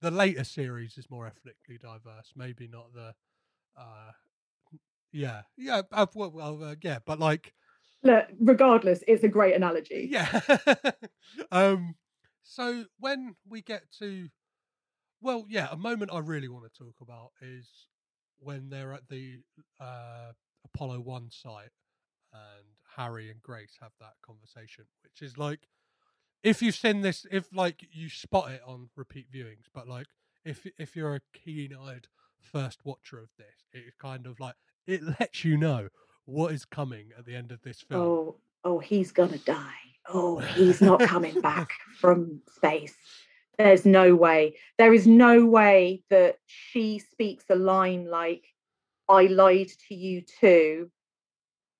The later series is more ethnically diverse maybe not the uh yeah yeah uh, well, well uh, yeah but like look regardless it's a great analogy. Yeah. Um so when we get to well yeah a moment i really want to talk about is when they're at the uh apollo 1 site and harry and grace have that conversation which is like if you've seen this if like you spot it on repeat viewings but like if if you're a keen-eyed first watcher of this it's kind of like it lets you know what is coming at the end of this film. Oh oh he's gonna die. Oh he's not coming back from space. There's no way. There is no way that she speaks a line like i lied to you too.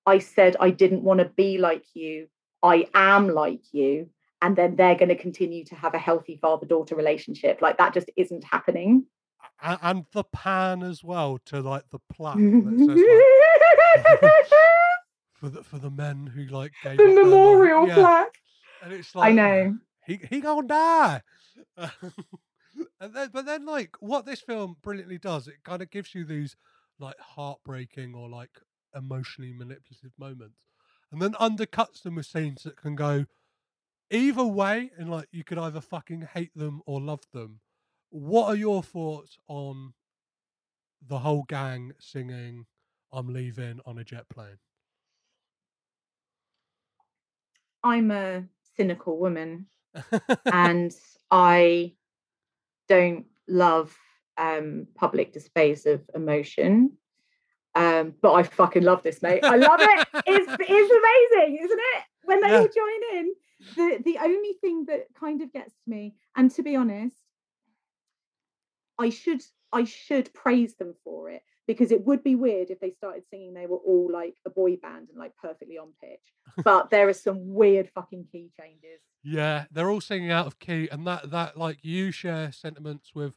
I said i didn't want to be like you. I am like you. And then they're going to continue to have a healthy father daughter relationship. Like that just isn't happening. A- and the pan as well to like the plaque that says like, for the for the men who like the up their life. memorial Yeah, plaque and it's i know he he gonna die. and then, but then, like, what this film brilliantly does, it kind of gives you these like heartbreaking or like emotionally manipulative moments, and then undercuts them with scenes that can go either way, and like you could either fucking hate them or love them. What are your thoughts on the whole gang singing "I'm leaving" on a jet plane? i'm a cynical woman and I don't love um, public displays of emotion. Um, but I fucking love this, mate. I love it. It's it's amazing, isn't it? When they Yeah. all join in. The the only thing that kind of gets to me, and to be honest, I should I should praise them for it because it would be weird if they started singing they were all like a boy band and like perfectly on pitch. But there are some weird fucking key changes. Yeah, they're all singing out of key, and that that like you share sentiments with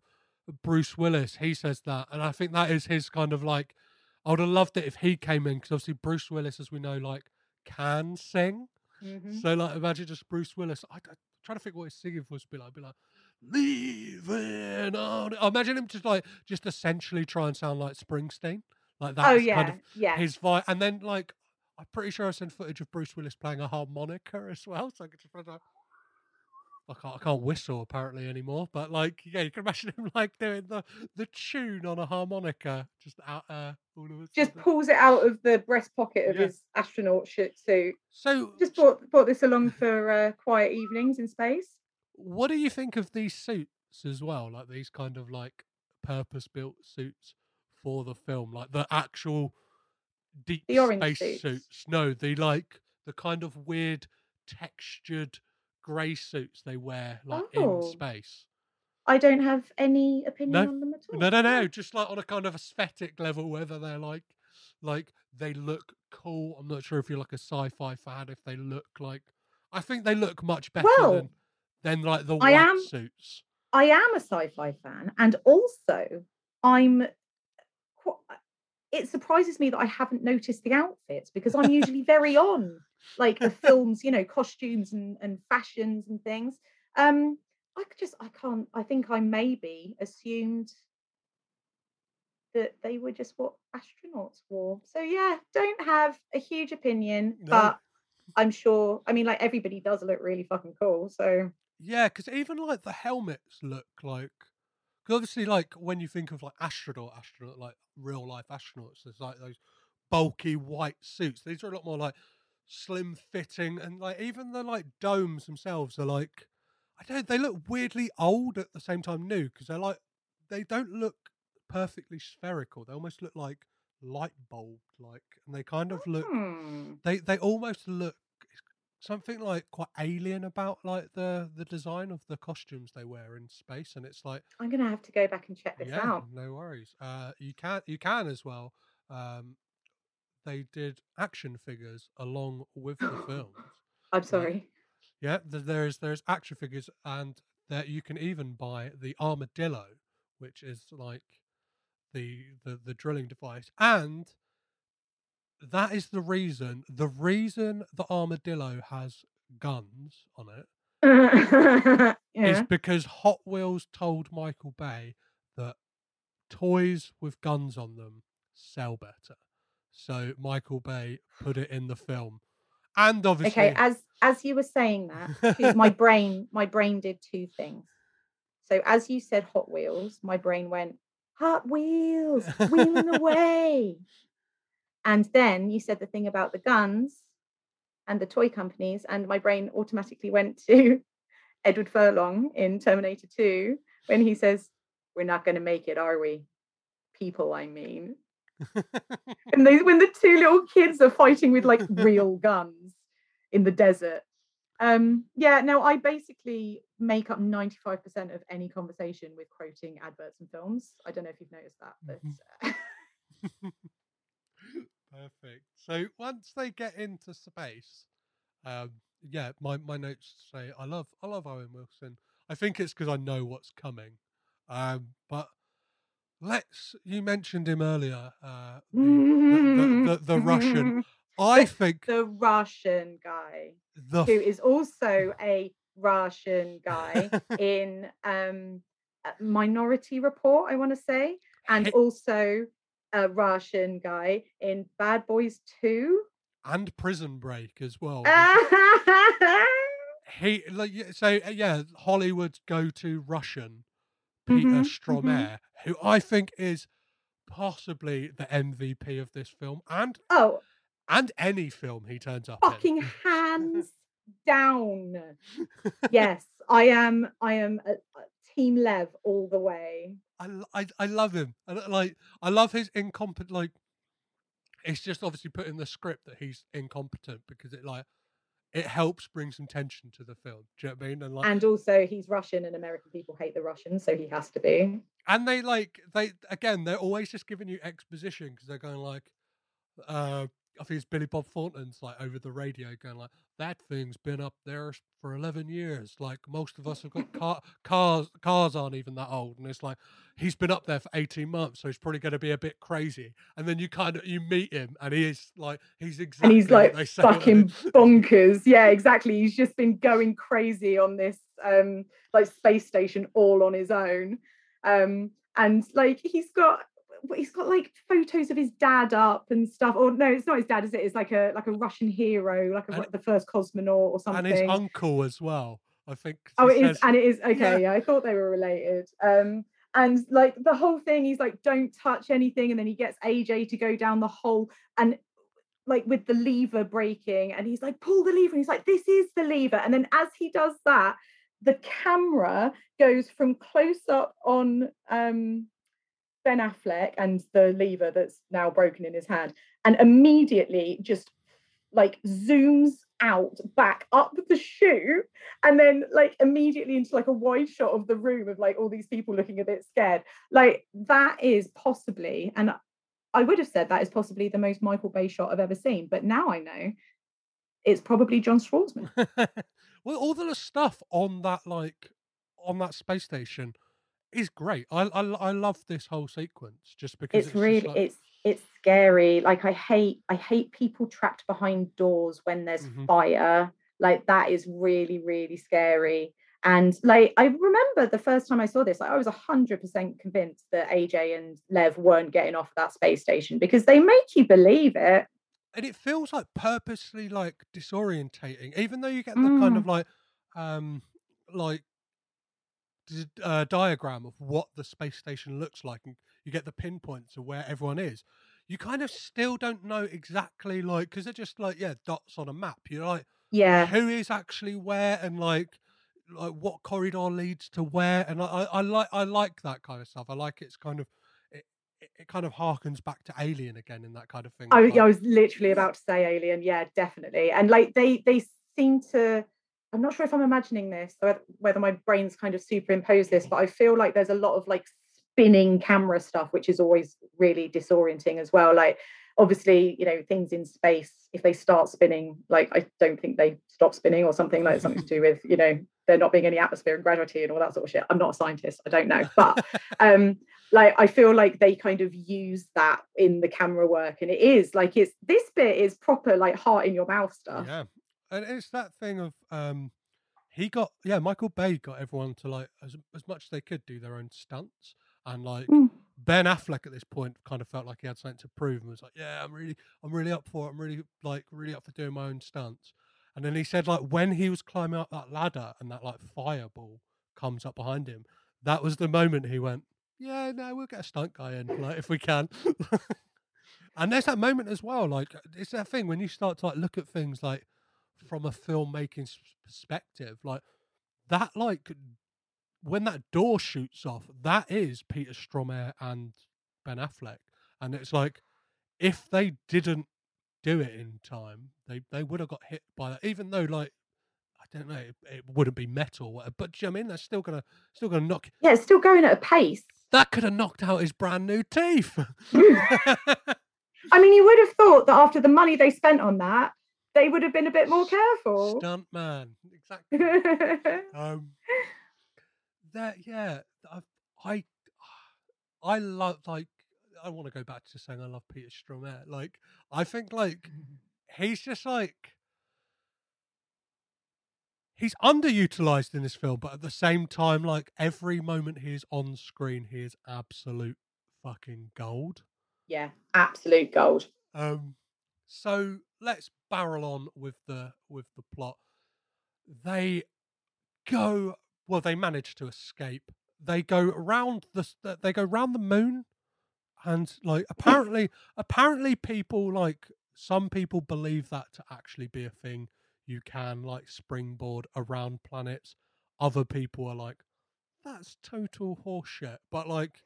Bruce Willis. He says that, and I think that is his kind of like. I would have loved it if he came in because obviously Bruce Willis, as we know, like can sing. Mhm. So like, imagine just Bruce Willis. I, trying to think what his singing voice would be like. Be like, leaving on. I imagine him just like just essentially try and sound like Springsteen. Like that. oh kind yeah, of yeah. his vibe. And then like, I'm pretty sure I've seen footage of Bruce Willis playing a harmonica as well. So I could just like, I can't, I can't whistle apparently anymore. But like, yeah, you can imagine him like doing the the tune on a harmonica just out uh, all of a just pulls it out of the breast pocket of Yeah. his astronaut suit. So, Just brought brought this along for uh, quiet evenings in space. What do you think of these suits as well? Like these kind of like purpose built suits for the film, like the actual deep The space suits? No, the like the kind of weird textured grey suits they wear like Oh. in space. I don't have any opinion on them at all. No, no, no. Just like on a kind of aesthetic level, whether they're like, like they look cool. I'm not sure if you're like a sci-fi fan. If they look like, I think they look much better Well, than than like the I white am- suits. I am a sci-fi fan, and also I'm. It surprises me that I haven't noticed the outfits because I'm usually very on like the films, you know, costumes and, and fashions and things. Um, I just I can't. I think I maybe assumed that they were just what astronauts wore. So yeah, don't have a huge opinion, No. but I'm sure. I mean, like everybody does look really fucking cool. So Yeah, because even like the helmets look like Because obviously, like when you think of like astronaut, astronaut, like real life astronauts, there's like those bulky white suits. These are a lot more like slim fitting, and like even the like domes themselves are like I don't. They look weirdly old at the same time new because they're like they don't look perfectly spherical. They almost look like light bulb like, and they kind of look. Hmm. They they almost look something like quite alien about like the the design of the costumes they wear in space, and it's like I'm gonna have to go back and check this yeah, out. no worries. Uh, you can you can as well. Um, they did action figures along with the films. I'm sorry. Yeah, th- there's there's action figures, and that you can even buy the armadillo, which is like the the the drilling device, and that is the reason. The reason the armadillo has guns on it is yeah. because Hot Wheels told Michael Bay that toys with guns on them sell better. So Michael Bay put it in the film, and obviously, Okay, as as you were saying that, my brain my brain did two things. So as you said Hot Wheels, my brain went Hot Wheels, wheeling away. And then you said the thing about the guns and the toy companies, and my brain automatically went to Edward Furlong in Terminator 2 when he says, We're not going to make it, are we? People, I mean. and they, when the two little kids are fighting with like real guns in the desert. Um, yeah, no, I basically make up 95% of any conversation with quoting adverts and films. I don't know if you've noticed that, but uh, Perfect. So once they get into space, um, yeah, my, my notes say I love I love Owen Wilson. I think it's because I know what's coming. Um, but let's you mentioned him earlier, uh, the, the, the, the Russian. I think the Russian guy the who is also a Russian guy in um, Minority Report, I want to say, and also a Russian guy in Bad Boys 2. and Prison Break as well. He like so uh, yeah hollywood's go-to russian peter Mhm, Stormare who i think is possibly the mvp of this film and oh, and any film he turns up fucking hands down. Yes, I am. I am a Team Lev all the way. I, I i love him and uh, like i love his incompetent like it's just obviously put in the script that he's incompetent because it like it helps bring some tension to the film do you know what i mean and like And also, he's Russian, and American people hate the Russians, so he has to be. and they like they again they're always just giving you exposition because they're going like uh i think it's billy bob thornton's like over the radio going like that thing's been up there for 11 years like most of us have got car- cars cars aren't even that old and it's like he's been up there for 18 months so he's probably going to be a bit crazy and then you kind of you meet him and he is like he's exactly and he's like fucking bonkers. Yeah, exactly. He's just been going crazy on this um like space station all on his own. Um and like he's got he's got like photos of his dad up and stuff. Or no, it's not his dad, is it? It's like a like a Russian hero, like a, the first cosmonaut or something. and his uncle as well i think Oh, it is, says- and it is okay. Yeah. Yeah. I thought they were related. Um, and like the whole thing, he's like, "Don't touch anything," and then he gets AJ to go down the hole, and like with the lever breaking, and he's like, "Pull the lever," and he's like, "This is the lever," and then as he does that, the camera goes from close up on um Ben Affleck and the lever that's now broken in his hand, and immediately just like zooms out back up the shoe and then like immediately into like a wide shot of the room of like all these people looking a bit scared. Like that is possibly and i would have said that is possibly the most michael bay shot i've ever seen but now i know it's probably john schwartzman. Well, all the stuff on that like on that space station is great. I I, I love this whole sequence just because it's, it's, really like, it's it's scary like i hate i hate people trapped behind doors when there's Mhm. fire like that is really really scary and like i remember the first time i saw this like i was 100% convinced that aj and lev weren't getting off that space station because they make you believe it and it feels like purposely like disorientating, even though you get the kind Mm. of like um like uh, diagram of what the space station looks like, and you get the pinpoints of where everyone is. You kind of still don't know exactly, like, because they're just like, yeah, dots on a map. You're like, Yeah. who is actually where, and like, like what corridor leads to where, and I, I, I like, I like that kind of stuff. I like it's kind of, it, it, it kind of harkens back to Alien again in that kind of thing. I, like- I was literally about to say Alien. Yeah, definitely. And like they they seem to. I'm not sure if I'm imagining this or whether- my brain's kind of superimposed this, but I feel like there's a lot of like spinning camera stuff, which is always really disorienting as well. Like obviously, you know, things in space, if they start spinning, like I don't think they stop spinning or something like something to do with, you know, there not being any atmosphere and gravity and all that sort of shit. I'm not a scientist, I don't know. But um like I feel like they kind of use that in the camera work, and it is like it's this bit is proper like heart in your mouth stuff. Yeah, and it's that thing of um, he got yeah, Michael Bay got everyone to like as as much as they could do their own stunts, and like Mm. Ben Affleck at this point kind of felt like he had something to prove and was like, yeah, I'm really, I'm really up for it. I'm really like really up for doing my own stunts. And then he said like when he was climbing up that ladder and that like fireball comes up behind him, that was the moment he went, yeah, no, we'll get a stunt guy in like if we can. and there's that moment as well. Like it's that thing when you start to like look at things like from a filmmaking perspective, like that, like when that door shoots off, that is Peter Stormare and Ben Affleck, and it's like if they didn't do it in time, they they would have got hit by that. Even though like I don't know, it, it wouldn't be metal, whatever, but do you know what I mean they're still gonna still gonna knock. Yeah, it's still going at a pace. That could have knocked out his brand new teeth. I mean, you would have thought that after the money they spent on that, they would have been a bit more careful. Stunt man, exactly. um that yeah I, I i love like i want to go back to saying i love peter Stormare. like i think like he's just like he's underutilized in this film but at the same time like every moment he is on screen he is absolute fucking gold yeah, absolute gold. um, so let's barrel on with the with the plot. They go well. They manage to escape. They go around the they go round the moon, and like apparently apparently people like some people believe that to actually be a thing. You can like springboard around planets. Other people are like, that's total horseshit. But like,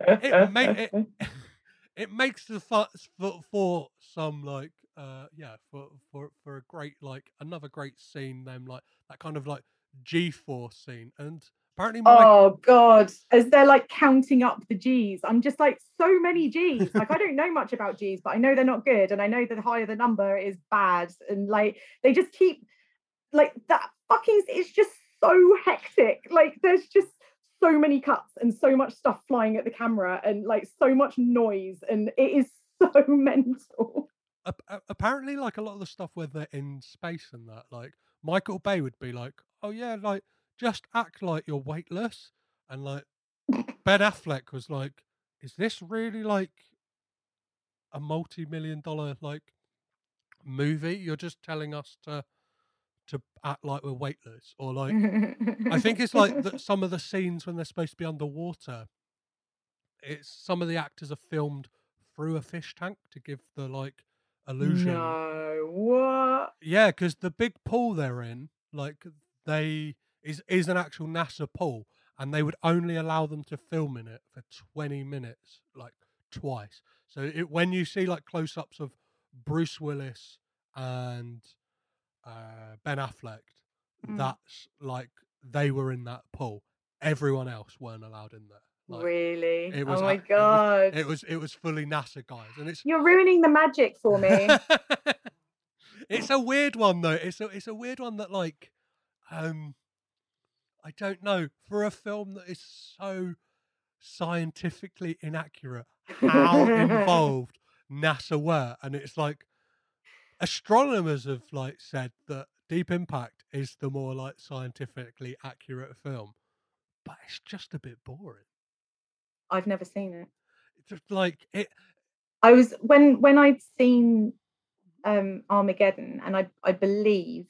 it, ma- it, it makes the for, for some like uh yeah for for for a great like another great scene them like that kind of like g-force scene and apparently Mike, Oh God, as they're like counting up the G's, I'm just like so many G's. Like I don't know much about G's, but I know they're not good, and I know that the higher the number is bad, and like they just keep like that fucking. It's just so hectic. Like there's just so many cuts and so much stuff flying at the camera, and like so much noise, and it is so mental. Apparently like a lot of the stuff where they're in space and that like michael bay would be like oh yeah like just act like you're weightless and like ben affleck was like is this really like a multi-million dollar like movie? You're just telling us to to act like we're weightless or like i think it's like that some of the scenes when they're supposed to be underwater it's some of the actors are filmed through a fish tank to give the like illusion No, what? yeah because the big pool they're in like they is is an actual nasa pool and they would only allow them to film in it for 20 minutes like twice so it, when you see like close-ups of bruce willis and uh, ben affleck Mm. that's like they were in that pool everyone else weren't allowed in there like, really? it was oh my a- it was- god! it was it was fully nasa guys and it's You're ruining the magic for me. it's a weird one though. It's a it's a weird one that like um I don't know for a film that is so scientifically inaccurate how involved NASA were and it's like astronomers have like said that Deep Impact is the more like scientifically accurate film but it's just a bit boring. I've never seen it. It's just like it I was when when I'd seen um Armageddon, and I I believe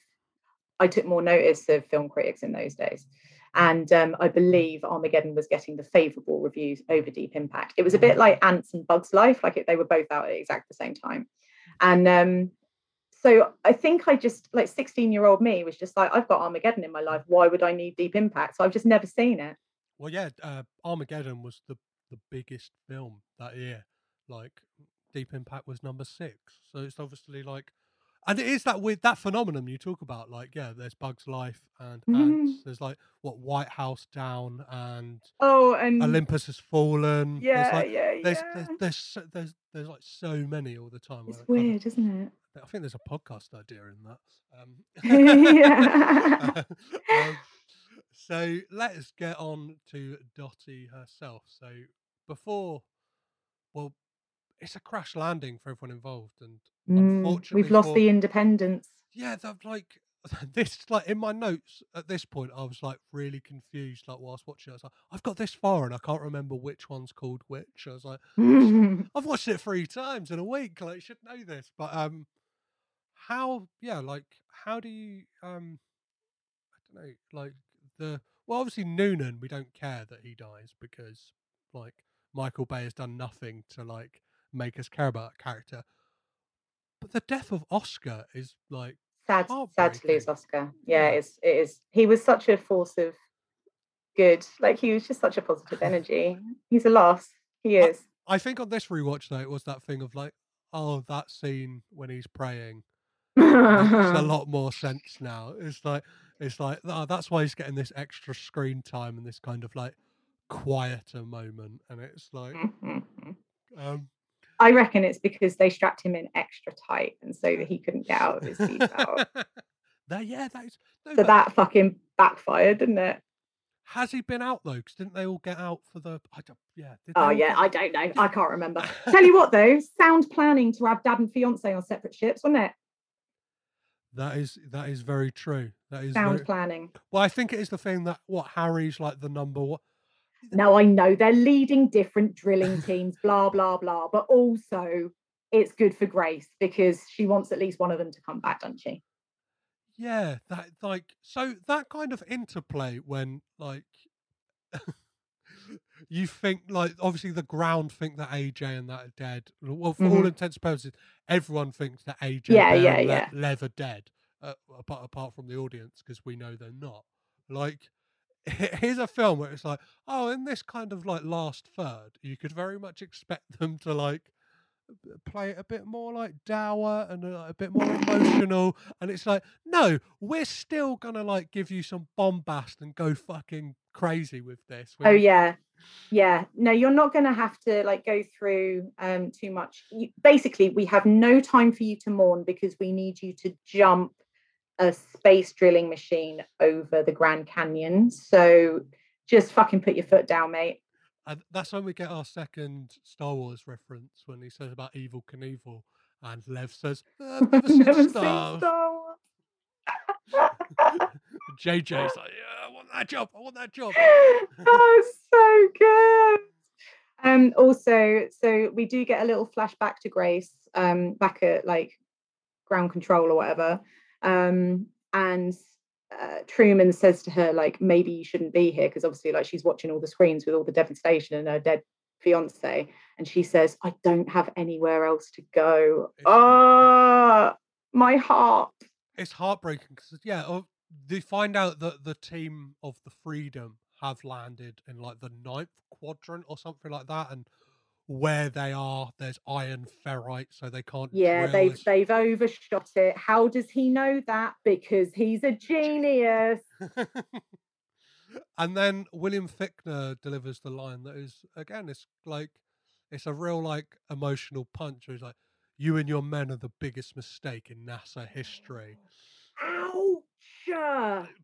I took more notice of film critics in those days. And um, I believe Armageddon was getting the favourable reviews over Deep Impact. It was a bit like Antz and Bugs Life, like it, they were both out at exact the same time. And um, so I think I just like 16 year old me was just like, I've got Armageddon in my life. Why would I need Deep Impact? So I've just never seen it. Well, yeah, uh, Armageddon was the the biggest film that year. Like Deep Impact was number six, so it's obviously like, and it is that weird that phenomenon you talk about. Like, yeah, there's Bugs Life and Mhm. Antz. There's like what White House Down and Oh, and Olympus has fallen. Yeah, there's like, yeah, there's, yeah. There's, there's so- there's there's like so many all the time. It's it kind of- weird, isn't it? I think there's a podcast idea in that. Um, Yeah. um, so let's get on to Dottie herself. So before, well, it's a crash landing for everyone involved, and Mm, unfortunately, we've lost for- the independence. yeah, that like this like in my notes at this point, I was like really confused. Like whilst watching, it, I was like, I've got this far and I can't remember which one's called which. I was like, I've watched it three times in a week. Like, I should know this. But um, how? Yeah, like, how do you um, I don't know, like the well, obviously Noonan, we don't care that he dies because like Michael Bay has done nothing to like make us care about that character. But the death of Oscar is like sad, sad to lose Oscar. Yeah, it's it is. He was such a force of good. Like he was just such a positive energy. He's a loss. He is. I think on this rewatch though, it was that thing of like, oh, that scene when he's praying makes a lot more sense now. It's like it's like oh, that's why he's getting this extra screen time and this kind of like quieter moment, and it's like, um, I reckon it's because they strapped him in extra tight, and so that he couldn't get out of his seatbelt. that yeah, that is. No, so that fucking backfired, didn't it? has he been out though? Because didn't they all get out for the? I don't, yeah. Did Oh yeah, I don't know. I can't remember. Tell you what though, sound planning to have dad and fiance on separate ships, wasn't it? That is that is very true. That is Sound very, planning. well. I think it is the thing that what Harry's like the number one. No, I know they're leading different drilling teams, blah blah blah. But also, it's good for Grace because she wants at least one of them to come back, doesn't she? Yeah, that like so that kind of interplay when like you think like obviously the ground think that AJ and that are dead. Well, for all Mhm. intents and purposes, everyone thinks that AJ Yeah, yeah, and Le- yeah. Lev are dead. Uh, apart apart from the audience because we know they're not. Like here's a film where it's like, oh, in this kind of like last third, you could very much expect them to like play it a bit more like dour and uh, a bit more emotional and it's like no we're still gonna like give you some bombast and go fucking crazy with this Oh When- yeah, yeah. No, you're not to have to like go through um too much. You, basically, we have no time for you to mourn because we need you to jump a space drilling machine over the Grand Canyon. So just fucking put your foot down, mate. and that's when we get our second star wars reference when he says about Evel Knievel and lev says "Uh, never seen Never seen Star Wars. jj's like yeah i want that job i want that job oh, so good. Um, also, so we do get a little flashback to Grace, um, back at like ground control or whatever. Um, and uh, Truman says to her, like, maybe you shouldn't be here because obviously, like, she's watching all the screens with all the devastation and her dead fiance. And she says, I don't have anywhere else to go. It's- Oh, my heart. it's heartbreaking because yeah oh, they find out that the team of the freedom have landed in like the ninth quadrant or something like that and where they are there's iron ferrite so they can't Yeah, they've as- they've overshot it. How does he know that? Because he's a genius. and then william fichtner delivers the line that is again it's like it's a real like emotional punch where he's like you and your men are the biggest mistake in nasa history Ouch!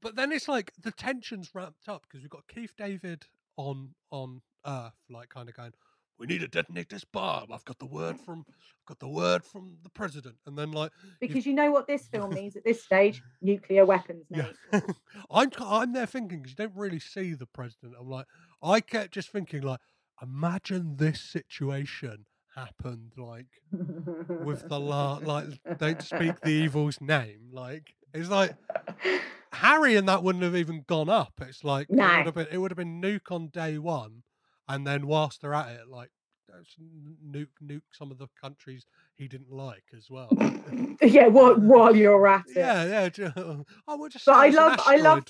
but then it's like the tension's ramped up because we've got Keith David on on Earth, like kind of going, "We need to detonate this bomb." I've got the word from, I've got the word from the president, and then like, Because you know what this film means at this stage? Nuclear weapons, mate. yeah, I'm I'm there thinking because you don't really see the president. I'm like, I kept just thinking like, imagine this situation happened like with the la like don't speak the evil's name like it's like Harry and that wouldn't have even gone up. It's like No. it would have been it would have been nuke on day one, and then whilst they're at it, like nuke nuke some of the countries he didn't like as well. yeah, while, while you're at it. yeah, yeah. I would just. But I love, I love.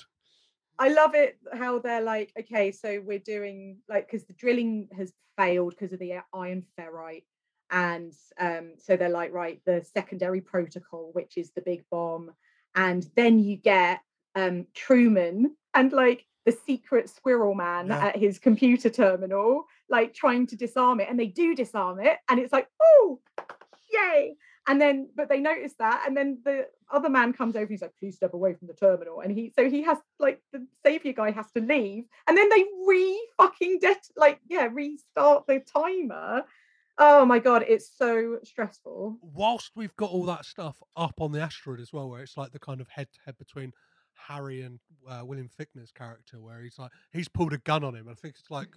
I love it how they're like, okay, so we're doing like because the drilling has failed because of the iron ferrite, and um, so they're like, right, the secondary protocol, which is the big bomb, and then you get um Truman and like the secret squirrel man Yeah. at his computer terminal, like trying to disarm it, and they do disarm it, and it's like, oh, yay! And then, but they notice that, and then the other man comes over. He's like, "Please step away from the terminal." And he, so he has like the savior guy has to leave, and then they re fucking det like yeah restart the timer. Oh my god, it's so stressful. whilst we've got all that stuff up on the asteroid as well, where it's like the kind of head to head between Harry and uh, William Fichtner's character, where he's like he's pulled a gun on him. I think it's like,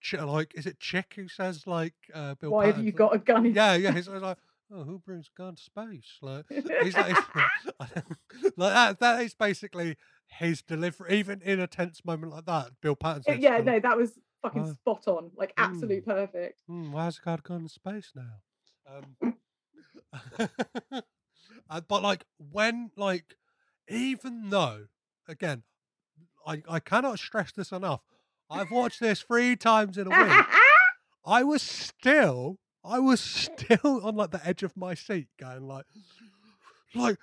Ch- like is it Chick who says like uh, Bill? Why have you got a gun? Yeah, yeah. He's like, oh, who brings a gun to space? Like he's like, like that. That is basically his delivery. Even in a tense moment like that, Bill Patterson. yeah, no, that was fucking Oh. spot on, like Mm. absolute perfect. Hmm, why has a gun in space now? Um, uh, but like when like even though again, I I cannot stress this enough. I've watched this three times in a week. I was still I was still on like the edge of my seat, going like, like,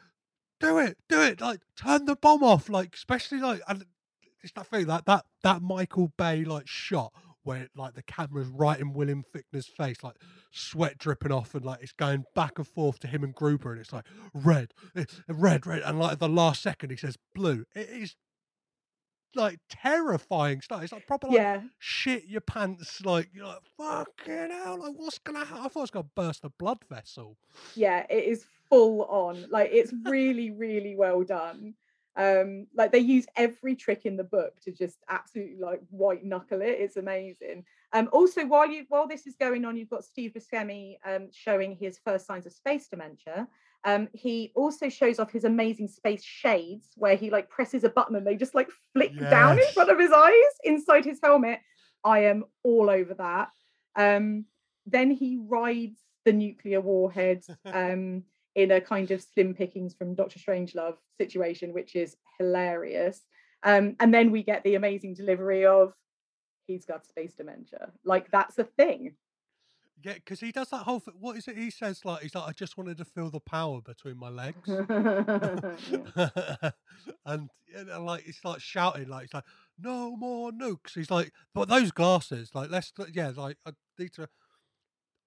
do it, do it, like turn the bomb off, like especially like and it's that thing that that that Michael Bay like shot where like the camera's right in William Fichtner's face, like sweat dripping off, and like it's going back and forth to him and Gruber, and it's like red, eh, red, red, and like the last second he says blue. It is like terrifying stuff. It's like proper like Yeah. shit your pants, like you're like fucking hell, like what's gonna happen? I thought I was gonna burst a blood vessel. yeah it is full on like it's really really well done um like they use every trick in the book to just absolutely like white knuckle it it's amazing. Um also while you while this is going on you've got steve buscemi um showing his first signs of space dementia. Um he also shows off his amazing space shades where he like presses a button and they just like flick down in front of his eyes inside his helmet. I am all over that. Um then he rides the nuclear warhead um, in a kind of Slim Pickens from Doctor Strangelove situation, which is hilarious. Um, and then we get the amazing delivery of he's got space dementia. Like that's a thing. Yeah, because he does that whole thing. What is it? He says like he's like I just wanted to feel the power between my legs, and, and like he starts shouting like he's like no more nukes. He's like, but those glasses, like let's yeah, like I need to.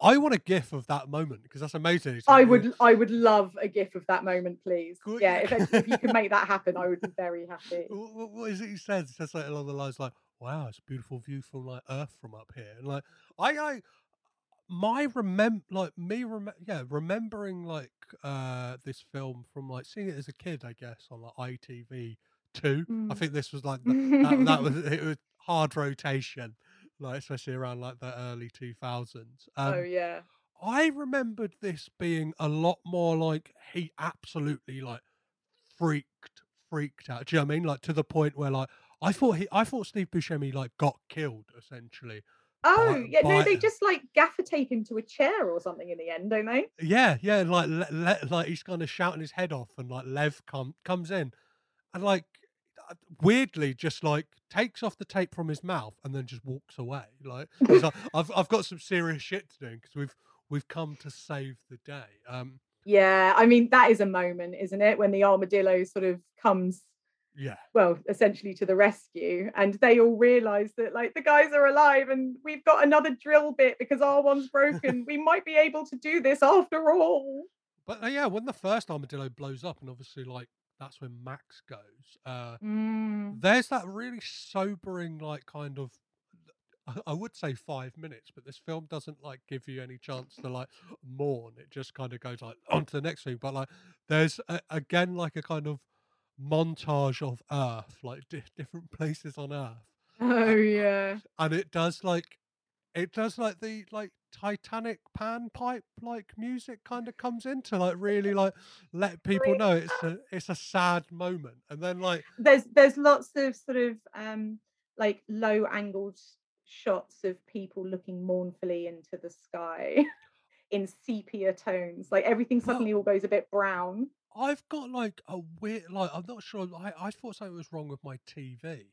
I want a gif of that moment because that's amazing. He's I would I would love a gif of that moment, please. Good. Yeah, if, if you could make that happen, I would be very happy. Wh- wh- what is it he says? He says like along the lines like, "Wow, it's a beautiful view from like Earth from up here," and like I, I, my remem like me rem yeah remembering like uh this film from like seeing it as a kid, I guess on like ITV two. I Mm. think this was like the, that, that was it was hard rotation, like especially around like the early two thousands. Um, oh yeah. I remembered this being a lot more like he absolutely like freaked freaked out. Do you know what I mean? Like to the point where like I thought he I thought Steve Buscemi like got killed essentially. Oh By- yeah, no, they just like gaffer tape him to a chair or something in the end, don't they? Yeah, yeah, like le- le- like he's kind of shouting his head off, and like Lev come comes in, and like weirdly just like takes off the tape from his mouth and then just walks away. Like, like I've I've got some serious shit to do because we've we've come to save the day. Um, Yeah, I mean that is a moment, isn't it, when the armadillo sort of comes yeah, well, essentially to the rescue, and they all realise that like the guys are alive, and we've got another drill bit because our one's broken. we might be able to do this after all. But uh, yeah, when the first armadillo blows up, and obviously like that's when Max goes. Uh, Mm. there's that really sobering like kind of. I- would say five minutes, but this film doesn't like give you any chance to like mourn. It just kind of goes like on to the next thing. But like, there's a, again like a kind of montage of Earth, like di- different places on Earth, Oh yeah, and it does like, it does like the like Titanic panpipe like music kind of comes in to like really like let people know it's a it's a sad moment, and then like there's there's lots of sort of um like low angled shots of people looking mournfully into the sky in sepia tones. Like everything suddenly all goes a bit brown. I've got like a weird like I'm not sure I, I thought something was wrong with my TV,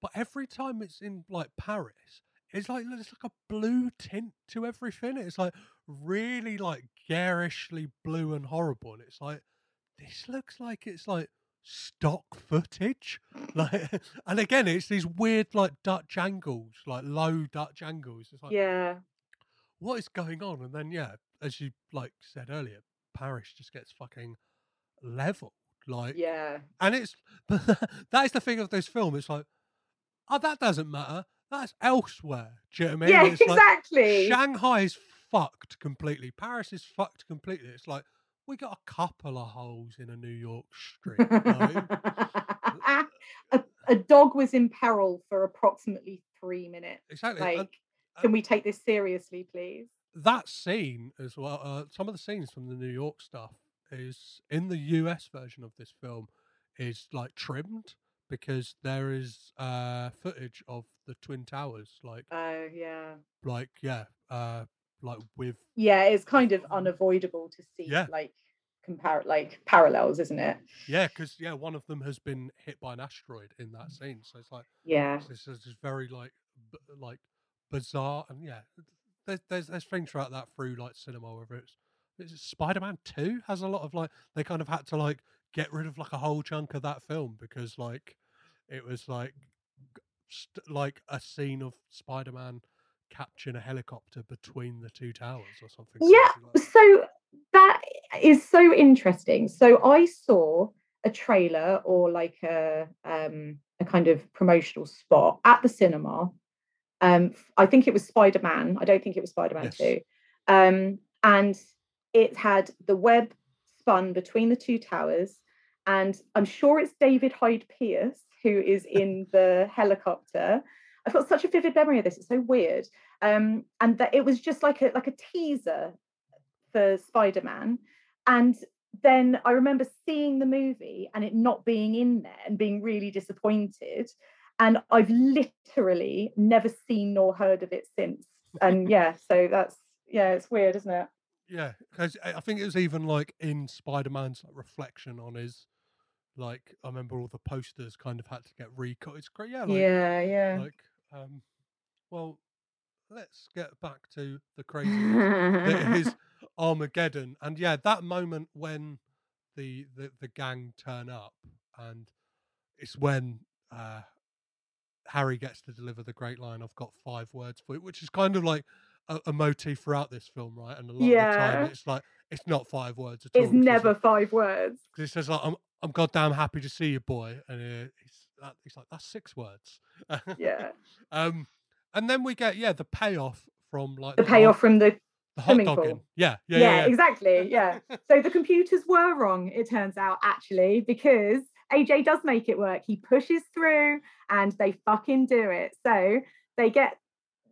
but every time it's in like Paris, it's like it's like a blue tint to everything. It's like really like garishly blue and horrible. And it's like this looks like it's like stock footage. Like and again it's these weird like Dutch angles, like low Dutch angles. It's like yeah what is going on? And then yeah, as you like said earlier, Paris just gets fucking leveled. Like yeah and it's but that is the thing of this film. It's like, oh, that doesn't matter. That's elsewhere. Do you know what I mean? yeah It's like, exactly Shanghai's fucked completely. Paris is fucked completely. It's like we got a couple of holes in a New York street. a, a dog was in peril for approximately three minutes exactly. like and can we take this seriously please that scene as well. Uh, some of the scenes from the New York stuff is in the US version of this film is like trimmed because there is uh footage of the twin towers like oh yeah. like yeah uh like with yeah it's kind of unavoidable to see Yeah. like compare like parallels isn't it? Yeah because yeah one of them has been hit by an asteroid in that scene so it's like yeah. this is just very like b- like bizarre and yeah there's there's, there's things throughout that through like cinema whether it's is it spider-man 2 has a lot of like they kind of had to like get rid of like a whole chunk of that film because like it was like st- like a scene of spider-man catching a helicopter between the two towers or something yeah like so that is so interesting so i saw a trailer or like a um a kind of promotional spot at the cinema um i think it was spider-man i don't think it was spider-man Yes. 2 um and it had the web spun between the two towers and i'm sure it's david hyde pierce who is in the helicopter i've got such a vivid memory of this it's so weird um and that it was just like a like a teaser for Spider-Man. And then I remember seeing the movie and it not being in there and being really disappointed. And I've literally never seen nor heard of it since. And yeah, so that's yeah, it's weird, isn't it? Yeah, because I I think it was even like in Spider Man's like, reflection on his, like I remember all the posters kind of had to get recut. It's great, yeah, like, yeah, yeah. like um, well, let's get back to the crazy that is Armageddon, and yeah, that moment when the the the gang turn up, and it's when uh Harry gets to deliver the great line, "I've got five words for you," which is kind of like a, a motif throughout this film, right? And a lot of the time, it's like it's not five words at all. It's never five words. he says like, "I'm I'm goddamn happy to see you, boy," and uh, he's that, he's like, "That's six words." Yeah. um, and then we get yeah the payoff from like The hot- payoff from the the hot dogging. Yeah, yeah, yeah, yeah, yeah. exactly. Yeah. so the computers were wrong, it turns out, actually, because AJ does make it work. He pushes through and they fucking do it. So they get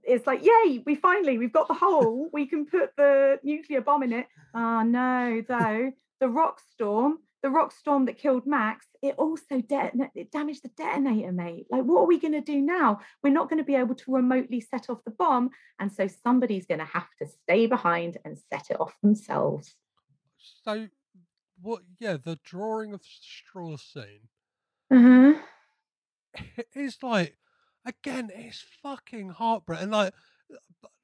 it's like, yay, we finally we've got the hole. We can put the nuclear bomb in it. Oh no, though, the rock storm, the rock storm that killed Max, it also deton- it damaged the detonator, mate. Like, what are we gonna do now? We're not going to be able to remotely set off the bomb. And so somebody's going to have to stay behind and set it off themselves. So what? Yeah, the drawing of straw scene Uh-huh. is like again, it's fucking heartbreaking. Like,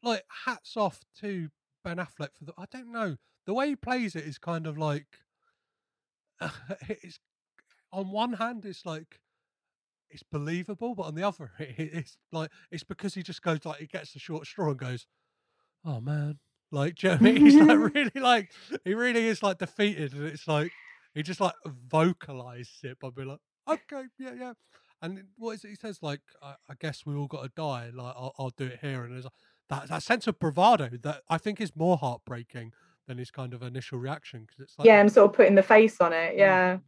like hats off to Ben Affleck for the. I don't know the way he plays it is kind of like it's on one hand it's like it's believable, but on the other it, it's like it's because he just goes like he gets the short straw and goes, oh man. Like, do you know I mean? He's like really like he really is like defeated, and it's like he just like vocalized it by being like, okay, yeah, yeah. And what is it? He says like, I, I guess we all got to die. Like, I'll, I'll do it here. And there's a- that that sense of bravado that I think is more heartbreaking than his kind of initial reaction because it's like, yeah, and sort of putting the face on it. Yeah.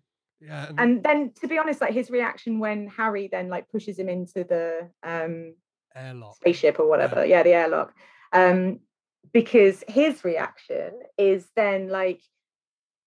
yeah, and, And then to be honest, like his reaction when Harry then like pushes him into the um airlock. spaceship or whatever, yeah, the airlock. Um, because his reaction is then like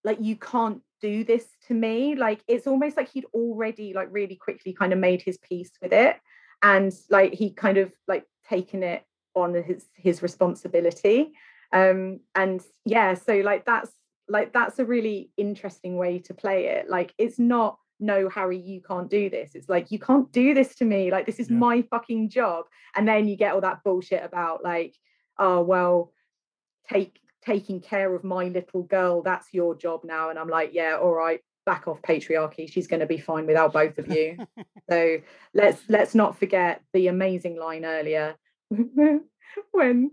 like you can't do this to me like it's almost like he'd already like really quickly kind of made his peace with it and like he kind of like taken it on his his responsibility um and yeah so like that's like that's a really interesting way to play it like it's not no harry you can't do this. It's like you can't do this to me like this is Yeah. my fucking job. And then you get all that bullshit about like oh well take taking care of my little girl that's your job now. And i'm like yeah all right back off patriarchy she's going to be fine without both of you. So let's let's not forget the amazing line earlier when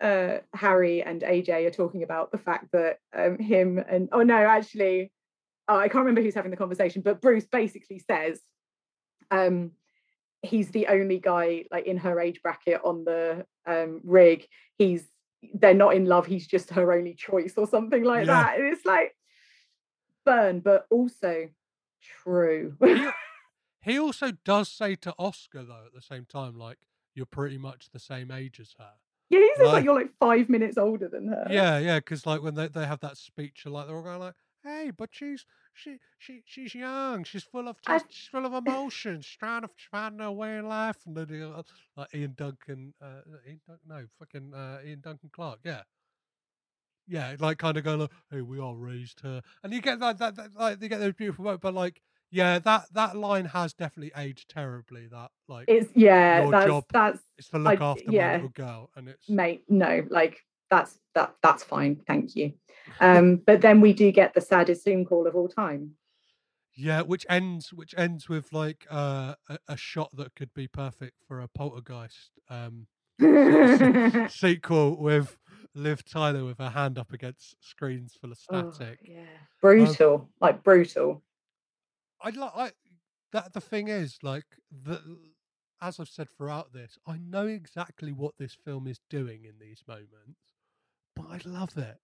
uh harry and aj are talking about the fact that um him and oh no actually oh, i can't remember who's having the conversation but bruce basically says um he's the only guy like in her age bracket on the um rig he's they're not in love he's just her only choice or something like Yeah. that and it's like burn but also true he, he also does say to Oscar though at the same time, like you're pretty much the same age as her. Yeah he says Like- like you're like five minutes older than her Yeah, yeah, because like when they, they have that speech, like they're all going like, "Hey, but she's she she she's young. She's full of I- just, she's full of emotion. She's trying to find her way in life." And then uh, like Ian Duncan, uh, Ian Dun- no, fucking uh, Ian Duncan Clark, yeah, yeah, like kind of going like, "Hey, we all raised her," and you get that that, that like they get those beautiful moments, but like. Yeah, that, that line has definitely aged terribly. That like it's yeah your that's job that's is to look I- after yeah. my little girl, and it's mate no like that's that that's fine thank you um but then we do get the saddest zoom call of all time Yeah, which ends which ends with like uh, a, a shot that could be perfect for a poltergeist um, sequel with Liv Tyler with her hand up against screens full of Oh, static. yeah brutal like brutal I like I that the thing is like the as I've said throughout this, I know exactly what this film is doing in these moments, but I love it.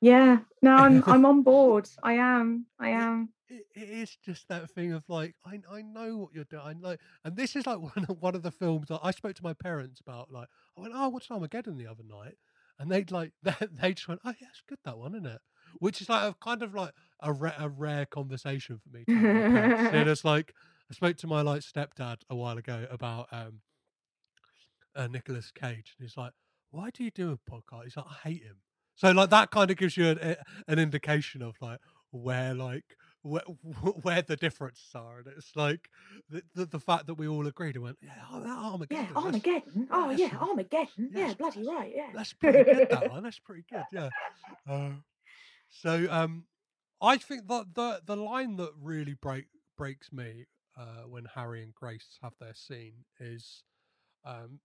yeah no i'm i'm on board i am i am it, it is just that thing of like I I know what you're doing. I know, and this is like one of, one of the films that I spoke to my parents about. Like I went, oh, what's Armageddon the other night, and they'd like they, they just went, oh yeah, it's good that one, isn't it? Which is like a kind of like a, ra- a rare conversation for me. To have with my parents. and it's like I spoke to my like stepdad a while ago about um uh, Nicolas Cage, and he's like, why do you do a podcast? He's like, I hate him. So like that kind of gives you an, an indication of like where like where, where the differences are, and it's like the, the the fact that we all agreed and went, yeah, oh, Armageddon, yeah armageddon oh yeah armageddon yeah bloody right yeah that's pretty good. That one, that's pretty good. Yeah. Uh, so um, I think that the the line that really break breaks me uh, when Harry and Grace have their scene is, um,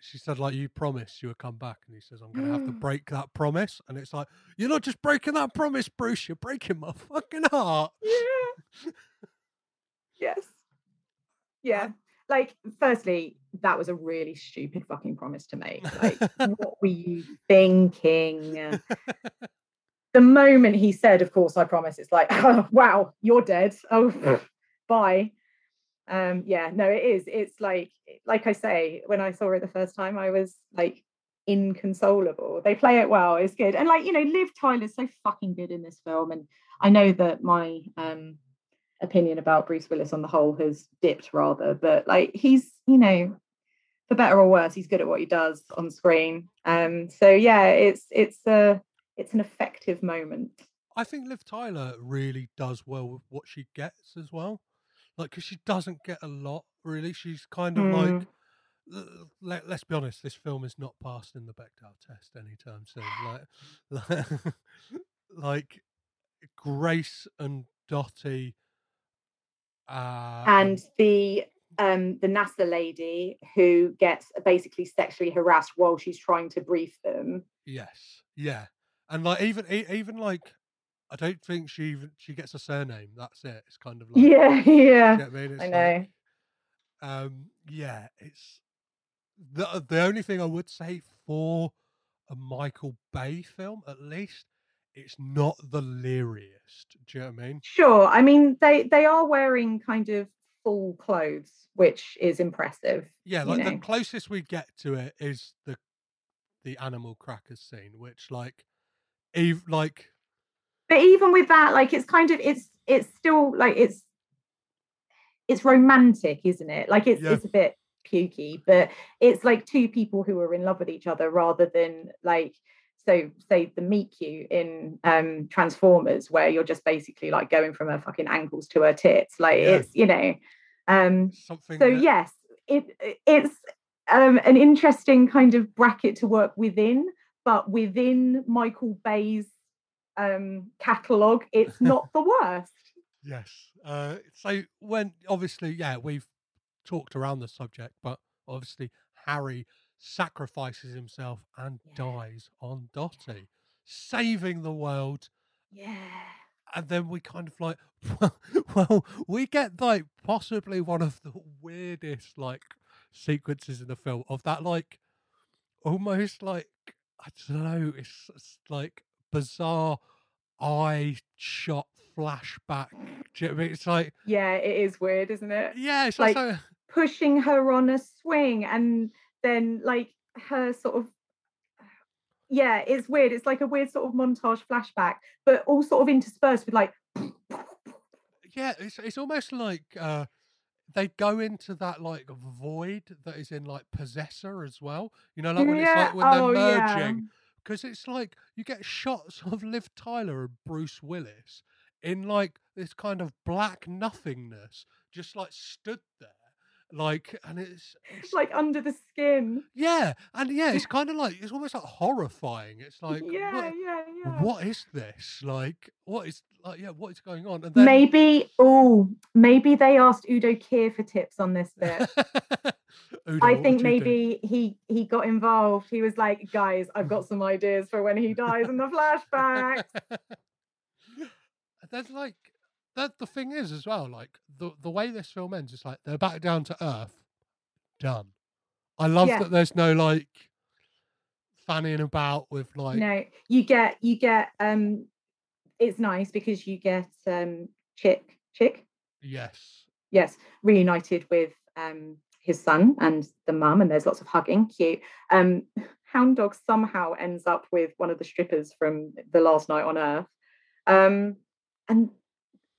she said like you promised you would come back, and he says I'm going to have to break that promise, and it's like you're not just breaking that promise, Bruce, you're breaking my fucking heart. yeah. Yes. Yeah. Like firstly that was a really stupid fucking promise to make. Like what were you thinking the moment he said of course i promise it's like oh, wow you're dead. Oh bye. Um yeah no it is it's like like i say when i saw it the first time i was like inconsolable. They play it well it's good and like you know liv tyler's so fucking good in this film and i know that my um opinion about bruce willis on the whole has dipped rather but like he's you know for better or worse he's good at what he does on screen. Um so yeah it's it's a it's an effective moment I think Liv Tyler really does well with what she gets as well. Like, because she doesn't get a lot, really. She's kind of like, Mm. l- let, let's be honest, this film is not passing the Bechdel test anytime soon. Like, like, like Grace and Dottie. Uh, and the um the NASA lady who gets basically sexually harassed while she's trying to brief them. Yes, yeah, and like even even like I don't think she even she gets a surname. That's it. It's kind of like Yeah, do you yeah. what I mean? I know. like, um, yeah, it's the the only thing I would say for a Michael Bay film, at least, it's not the leariest. Do you know what I mean? Sure. I mean they they are wearing kind of full clothes, which is impressive. Yeah, you like the closest we get to it is the the animal crackers scene, which like, like but even with that like it's kind of it's it's still like it's it's romantic isn't it like it's Yeah. it's a bit pukey but it's like two people who are in love with each other rather than like so say the meet you in um transformers where you're just basically like going from her fucking ankles to her tits like Yeah. it's you know um something. so that- yes it it's um an interesting kind of bracket to work within but within michael bay's um catalog it's not the worst Yes. Uh, so when obviously, yeah, we've talked around the subject, but obviously Harry sacrifices himself and dies on Dottie, saving the world. yeah And then we kind of like, well, we get like possibly one of the weirdest like sequences in the film of that like almost like I don't know, it's, it's like bizarre eye shot flashback. Do you know what I mean? It's like yeah it is weird isn't it yeah, it's like also pushing her on a swing and then like her sort of yeah it's weird it's like a weird sort of montage flashback but all sort of interspersed with like yeah, it's it's almost like uh they go into that like void that is in like Possessor as well. You know, like when it's like when they're oh, merging. Because it's like you get shots of Liv Tyler and Bruce Willis in like this kind of black nothingness, just like stood there. Like and it's, it's like under the skin yeah, and yeah, it's kind of like it's almost like horrifying. It's like yeah what, yeah yeah what is this? Like what is like yeah, what is going on? And then maybe oh maybe they asked udo kier for tips on this bit Udo, I think maybe he he got involved. He was like, guys, I've got some ideas for when he dies in the flashback. There's like that. The thing is as well, like the the way this film ends, it's like they're back down to earth, done. I love Yeah. that there's no like fanning about with like no, you get you get um it's nice because you get um Chick Chick, yes, yes, reunited with um his son and the mum, and there's lots of hugging, cute. Um Hound Dog somehow ends up with one of the strippers from the last night on Earth. Um and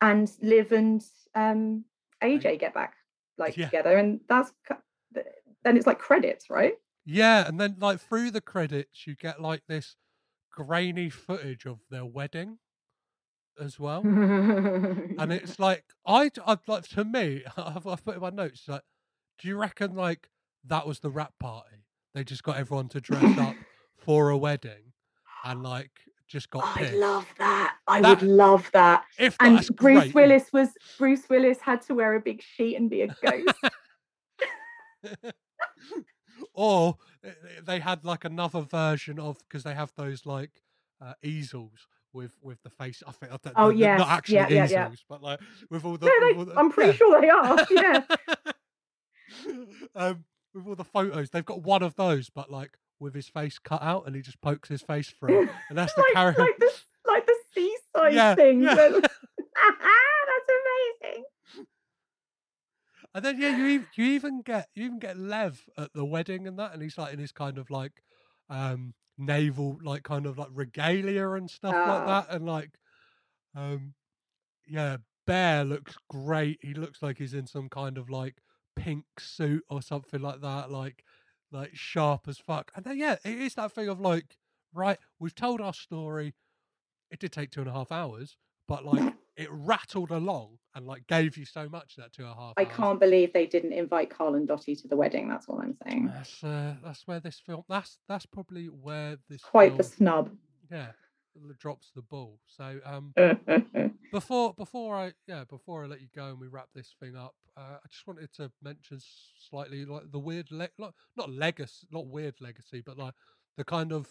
and Liv and um AJ get back like Yeah. together, and that's then it's like credits, right? yeah, and then like through the credits, you get like this grainy footage of their wedding as well. and it's like I, I like to me, I've, I've put in my notes like, do you reckon like that was the wrap party? They just got everyone to dress up for a wedding, and like just got I'd pissed. love that. I That- would love that. If And Bruce great, Willis was Bruce Willis had to wear a big sheet and be a ghost. or uh, they had like another version of because they have those like uh, easels with with the face. I think I don't- Oh, yes. not actually Yeah, yeah, yeah. but like with all the. no, they, all the- I'm pretty yeah. sure they are. Yeah. um, with all the photos, they've got one of those, but like with his face cut out, and he just pokes his face through, and that's the like, character. like the like the seaside Yeah, thing. yeah. where- That's amazing. And then yeah, you even, you even get you even get Lev at the wedding and that, and he's like in his kind of like um naval like kind of like regalia and stuff like Ah. that, and like um yeah, Bear looks great. He looks like he's in some kind of like pink suit or something like that, like like sharp as fuck. And then yeah, it is that thing of like right, we've told our story. It did take two and a half hours, but like it rattled along and like gave you so much that two and a half. I hours. can't believe they didn't invite Carl and Dottie to the wedding. That's all I'm saying. That's uh, that's where this film. That's that's probably where this Quite the snub. yeah drops the ball. So um, before before I yeah before I let you go and we wrap this thing up, uh, I just wanted to mention slightly like the weird le- like, not legacy, not weird legacy, but like the kind of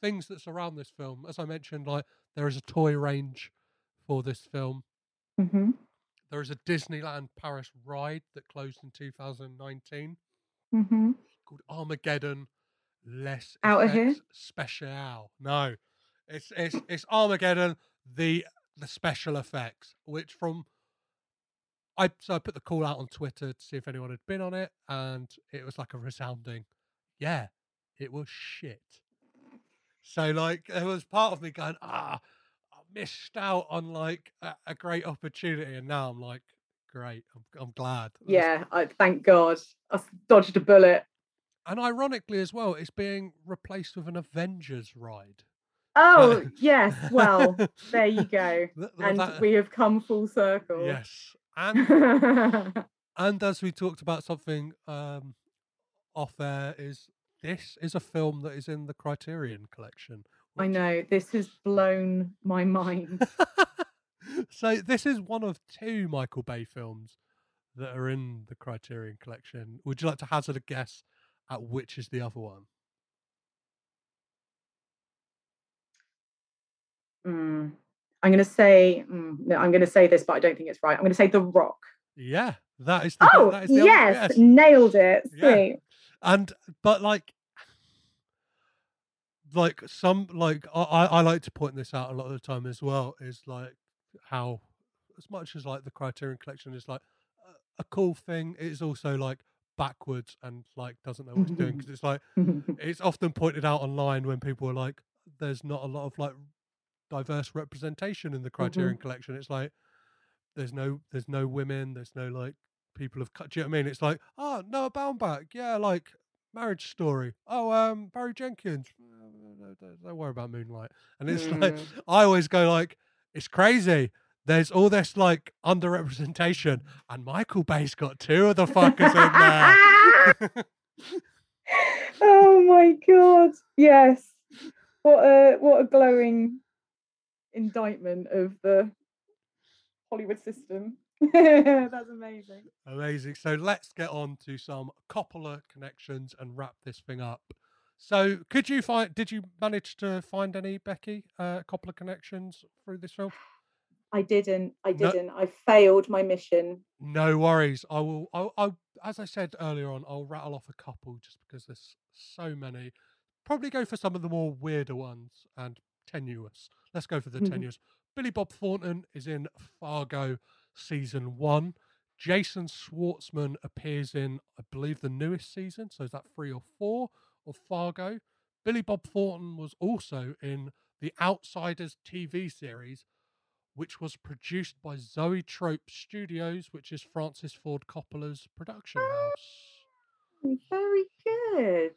things that surround this film. As I mentioned, like there is a toy range for this film. hmm There is a Disneyland Paris ride that closed in 2019 hmm called Armageddon Less Outta here? Special. No, it's it's it's Armageddon the the special effects, which from I so I put the call out on Twitter to see if anyone had been on it, and it was like a resounding, yeah, it was shit. So like there was part of me going, ah, missed out on like a, a great opportunity, and now I'm like, great, I'm, I'm glad. Yeah, I, thank God. I dodged a bullet. And ironically as well, it's being replaced with an Avengers ride. Oh, yes. Well, there you go. And that- we have come full circle. Yes. And and as we talked about something um off air is this is a film that is in the Criterion collection. I know. This has blown my mind. So this is one of two Michael Bay films that are in the Criterion collection. Would you like to hazard a guess at which is the other one? Mm. I'm going to say, mm, no, I'm going to say this, but I don't think it's right. I'm going to say The Rock. Yeah, that is the Oh, that is yes, nailed it. Yeah. And but like like some like I, I like to point this out a lot of the time as well is like how as much as like the criterion collection is like a, a cool thing it is also like backwards and like doesn't know what it's doing because it's like it's often pointed out online when people are like there's not a lot of like diverse representation in the criterion collection it's like there's no there's no women there's no like people of do you know what i mean? It's like oh noah baumbach yeah like marriage story. Oh um barry jenkins "Uh, don't- don't- worry about moonlight and it's like Mm. i always go like it's crazy there's all this like underrepresentation and michael bay's got two of the fuckers in there oh my god. Yes. What a what a glowing indictment of the Hollywood system. That's amazing. Amazing. So let's get on to some Coppola connections and wrap this thing up. So, could you find? Did you manage to find any Becky uh, Coppola connections through this film? I didn't. I didn't. I failed my mission. No worries. I will. I, I, as I said earlier on, I'll rattle off a couple just because there's so many. Probably go for some of the more weirder ones and tenuous. Let's go for the Mhm. tenuous. Billy Bob Thornton is in Fargo season one. Jason Schwartzman appears in, I believe, the newest season. So is that three or four of Fargo? Billy Bob Thornton was also in the Outsiders TV series, which was produced by Zoetrope Studios, which is Francis Ford Coppola's production house. Very good.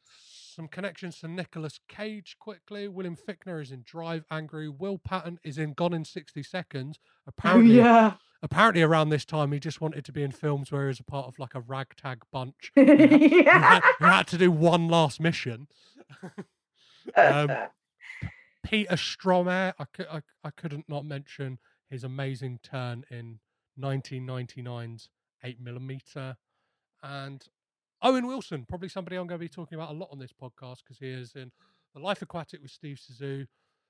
Some connections to Nicolas Cage quickly. William Fichtner is in Drive Angry. Will Patton is in Gone in 60 Seconds. Apparently, Oh, yeah. apparently around this time he just wanted to be in films where he was a part of like a ragtag bunch had, who had- who had to do one last mission. um, Peter Stormare, I, cou- I, I couldn't not mention his amazing turn in 1999's 8mm. And Owen Wilson, probably somebody I'm going to be talking about a lot on this podcast because he is in The Life Aquatic with Steve Zissou,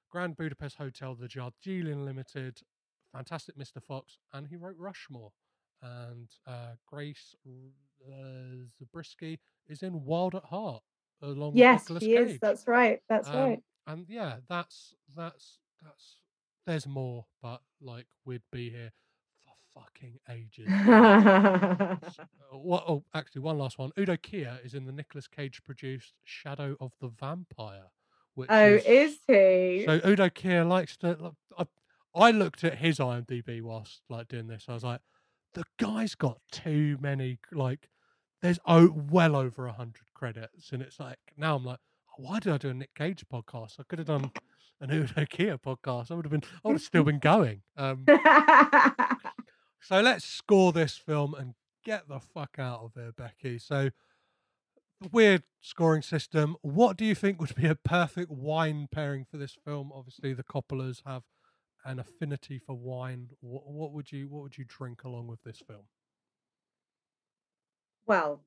Grand Budapest Hotel, The Darjeeling Limited, Fantastic Mr. Fox, and he wrote Rushmore. And uh, Grace uh, Zabriskie is in Wild at Heart along yes, with Nicolas he Cage. is. That's right. That's Um, right. And yeah, that's that's that's there's more, but like we'd be here fucking ages. Uh, what? Oh, actually, one last one. Udo Kier is in the Nicolas Cage produced Shadow of the Vampire. Which oh, is, is he? so Udo Kier likes to. like, I, I looked at his IMDb whilst like doing this. I was like, the guy's got too many. Like, there's oh well over a hundred credits, and it's like now I'm like, why did I do a Nick Cage podcast? I could have done an Udo Kier podcast. I would have been. I would have still been going. Um, so let's score this film and get the fuck out of here, Becky. So, weird scoring system. What do you think would be a perfect wine pairing for this film? Obviously, the Coppolas have an affinity for wine. What, what would you What would you drink along with this film? well,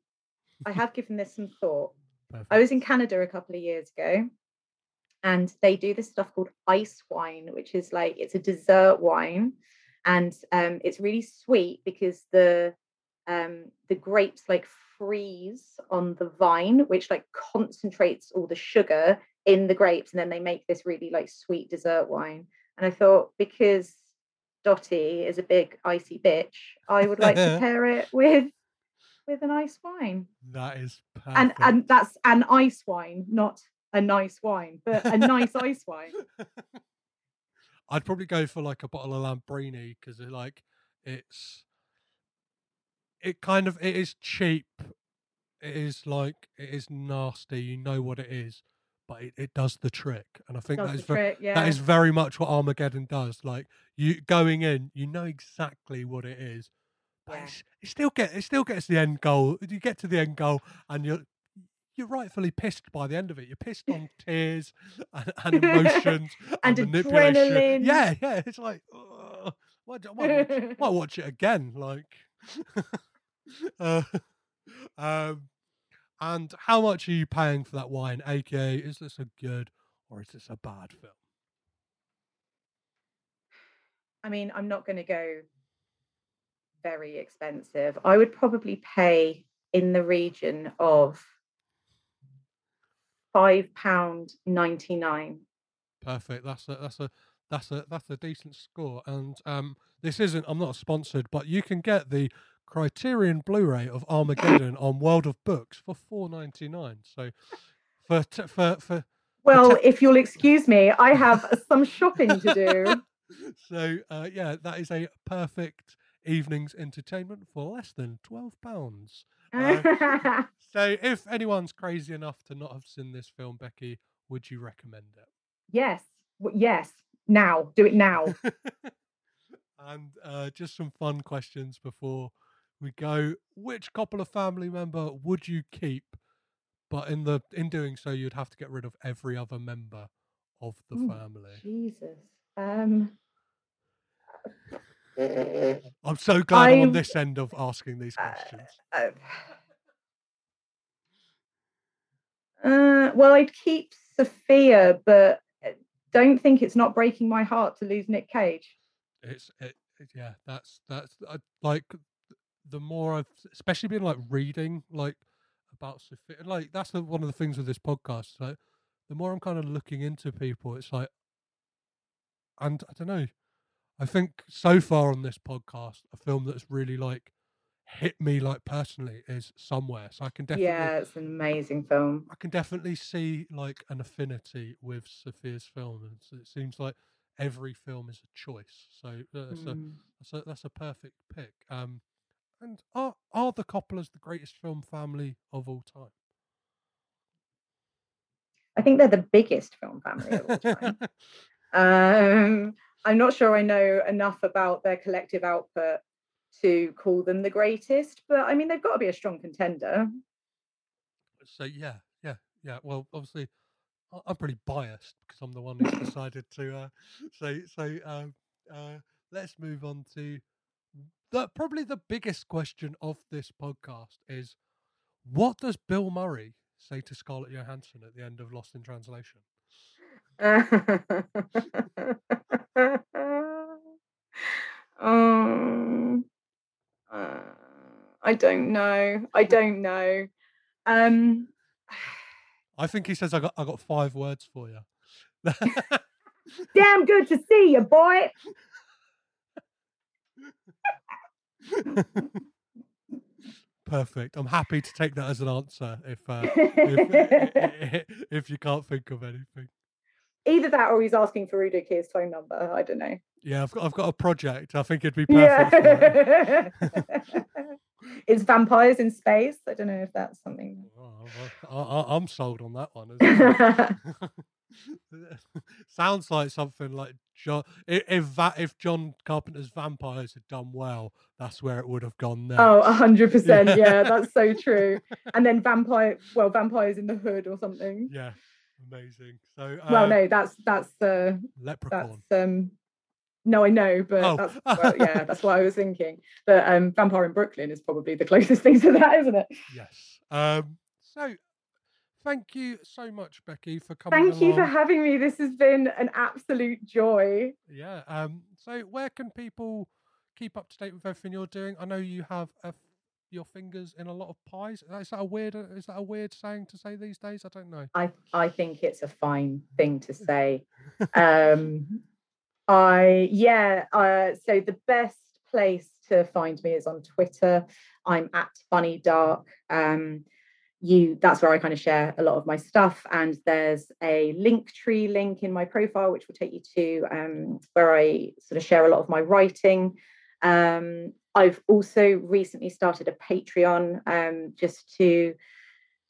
I have given this some thought. Perfect. I was in Canada a couple of years ago, and they do this stuff called ice wine, which is like it's a dessert wine, and um, it's really sweet because the um, the grapes like freeze on the vine, which like concentrates all the sugar in the grapes, and then they make this really like sweet dessert wine. And I thought because Dottie is a big icy bitch, I would like to pair it with with an ice wine. That is perfect. And and that's an ice wine, not a nice wine, but a nice ice wine. I'd probably go for like a bottle of Lambrini because it like it's it kind of it is cheap. It is like it is nasty. You know what it is, but it, it does the trick. And I think Does that is the trick, yeah. is very much what Armageddon does. Like you going in, you know exactly what it is, but Yeah. it still get it still gets the end goal. You get to the end goal, and you're you're rightfully pissed by the end of it. You're pissed on tears and, and emotions And manipulation. adrenaline. Yeah, yeah. It's like, ugh, might, watch, might watch it again. Like, uh, um, and how much are you paying for that wine? AKA, is this a good or is this a bad film? I mean, I'm not going to go very expensive. I would probably pay in the region of five pound ninety nine. Perfect. That's a that's a that's a that's a decent score. And um, this isn't. I'm not sponsored, but you can get the Criterion Blu-ray of Armageddon on World of Books for four ninety nine. So for t- for for Well, if you'll excuse me, I have some shopping to do. so uh, yeah, that is a perfect evening's entertainment for less than twelve pounds. Uh, so if anyone's crazy enough to not have seen this film, Becky, would you recommend it? yes, yes. Now, do it now. And uh, just some fun questions before we go. Which couple of family member would you keep? But in the in doing so, you'd have to get rid of every other member of the family. Jesus. Um. I'm so glad I'm on I'm- this end of asking these questions. Uh, uh, well, I'd keep Sofia, but uh, don't think it's not breaking my heart to lose Nick Cage. It's it, it- yeah. That's that's I, like the more I've especially been like reading like about Sofia. Like that's the, one of the things with this podcast. Like the more I'm kind of looking into people, it's like, and I don't know. I think so far on this podcast, a film that's really like hit me like personally is somewhere. So I can definitely Yeah, it's an amazing film. I can definitely see like an affinity with Sofia's film, and it seems like every film is a choice. So uh, that's, a, Mm. that's a that's a perfect pick. Um, and are are the Coppolas the greatest film family of all time? I think they're the biggest film family of all time. um, I'm not sure I know enough about their collective output to call them the greatest, but I mean they've got to be a strong contender. so yeah, yeah, yeah. Well, obviously, I'm pretty biased because I'm the one who's decided to. Uh, so so um, uh, let's move on to the probably the biggest question of this podcast is what does Bill Murray say to Scarlett Johansson at the end of Lost in Translation? um, uh, I don't know. I don't know. Um, I think he says I got I got five words for you. damn good to see you, boy. Perfect. I'm happy to take that as an answer if uh, if, if you can't think of anything. Either that or he's asking for Udo Kier's phone number. I don't know. Yeah, I've got I've got a project. I think it'd be perfect. Yeah. it's vampires in space. I don't know if that's something. Oh, I, I'm sold on that one. Sounds like something like John. If that, if John Carpenter's vampires had done well, that's where it would have gone next. Oh, a hundred percent. Yeah, that's so true. And then vampire, well, vampires in the hood or something. yeah, amazing. So Well, uh, no, that's that's uh, Leprechaun. that's um. No, I know, but Oh. that's well, yeah, that's what I was thinking. But um, Vampire in Brooklyn is probably the closest thing to that, isn't it? Yes. Um. So, thank you so much, Becky, for coming. Thank you for having me. This has been an absolute joy. Yeah. Um. So, where can people keep up to date with everything you're doing? I know you have a your fingers in a lot of pies. Is that a weird? Is that a weird saying to say these days? I don't know. I I think it's a fine thing to say. um, I yeah. Uh, so the best place to find me is on Twitter. I'm at Bunny Darke. Um, you that's where I kind of share a lot of my stuff. And there's a link tree link in my profile, which will take you to um, where I sort of share a lot of my writing. Um, I've also recently started a Patreon um, just to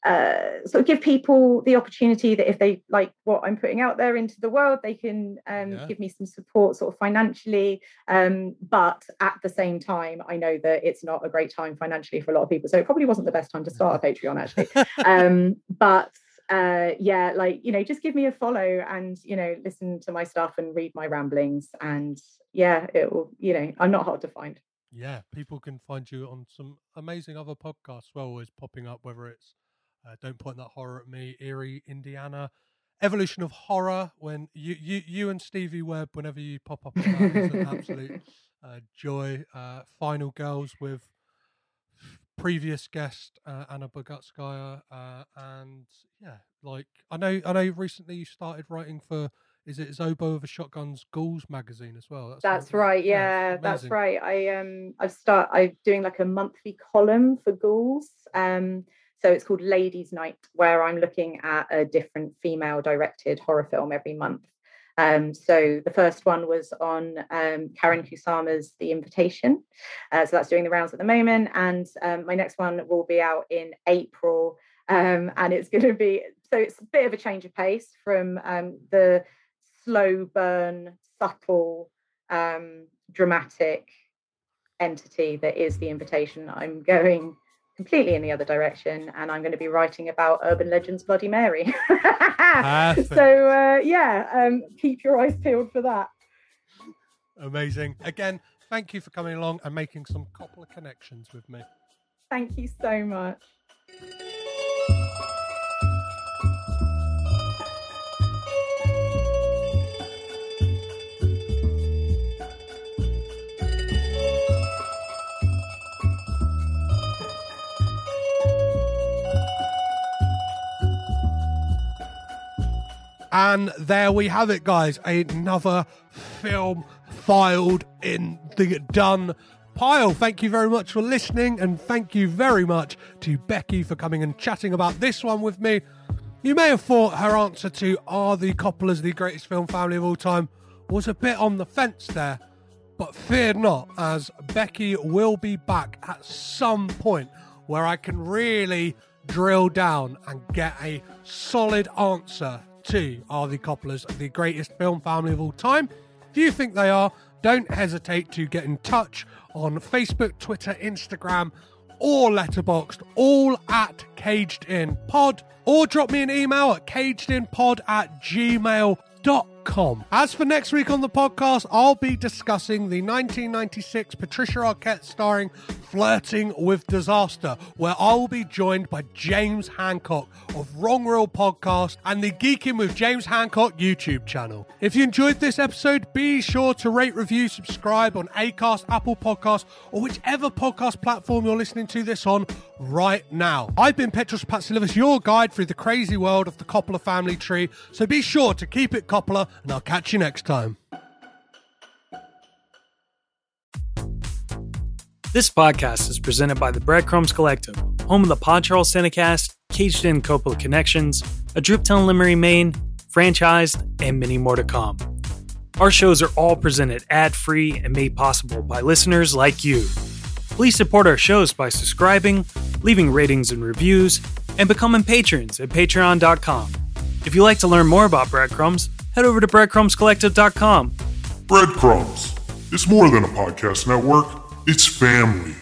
uh, sort of give people the opportunity that if they like what I'm putting out there into the world, they can um, yeah. give me some support, sort of financially. Um, but at the same time, I know that it's not a great time financially for a lot of people, so it probably wasn't the best time to start a Patreon actually. um, but uh, yeah, like you know, just give me a follow and you know, listen to my stuff and read my ramblings, and yeah, it will. You know, I'm not hard to find. Yeah, people can find you on some amazing other podcasts. Well, always popping up, whether it's uh, Don't Point That Horror at Me, Eerie, Indiana, Evolution of Horror. When you you you and Stevie Webb, whenever you pop up, on that, is an absolute uh, joy. Uh, Final Girls with previous guest uh, Anna Bogutskaya, uh, and yeah, like I know I know recently you started writing for is it Zobo of a Shotgun's Ghouls magazine as well? That's, that's right. Yeah, yeah that's right. I um I've start I'm doing like a monthly column for Ghouls. Um so it's called Ladies Night, where I'm looking at a different female directed horror film every month. Um, so the first one was on um, Karyn Kusama's The Invitation. Uh, so that's doing the rounds at the moment. And um, my next one will be out in April. Um, and it's going to be, so it's a bit of a change of pace from um, the slow burn, subtle, um, dramatic entity that is The Invitation. I'm going completely in the other direction and i'm going to be writing about urban legends bloody mary. So uh, yeah um, keep your eyes peeled for that. Amazing. Again thank you for coming along and making some couple of connections with me. Thank you so much And there we have it, guys. Another film filed in the done pile. Thank you very much for listening, and thank you very much to Becky for coming and chatting about this one with me. You may have thought her answer to Are the Coppolas the greatest film family of all time was a bit on the fence there, but fear not, as Becky will be back at some point where I can really drill down and get a solid answer two are the Coppolas the greatest film family of all time? If you think they are, don't hesitate to get in touch on Facebook, Twitter, Instagram, or Letterboxd, all at Caged In Pod, or drop me an email at cagedinpod at gmail.com As for next week on the podcast, I'll be discussing the 1996 Patricia Arquette starring Flirting with Disaster, where I will be joined by James Hancock of Wrong Reel Podcast and the Geeking with James Hancock YouTube channel. If you enjoyed this episode, be sure to rate, review, subscribe on Acast, Apple Podcasts, or whichever podcast platform you're listening to this on right now. I've been Petros Patsilivas, your guide through the crazy world of the Coppola family tree, so be sure to keep it Coppola, and I'll catch you next time. This podcast is presented by the Breadcrumbs Collective, home of the Pod Charles Cinecast, Caged In Coppola Connections, A Drooptown Limerick, Maine, franchised, and many more to come. Our shows are all presented ad free and made possible by listeners like you. Please support our shows by subscribing, leaving ratings and reviews, and becoming patrons at patreon.com. If you'd like to learn more about Breadcrumbs, head over to breadcrumbscollective.com. Breadcrumbs. It's more than a podcast network, it's family.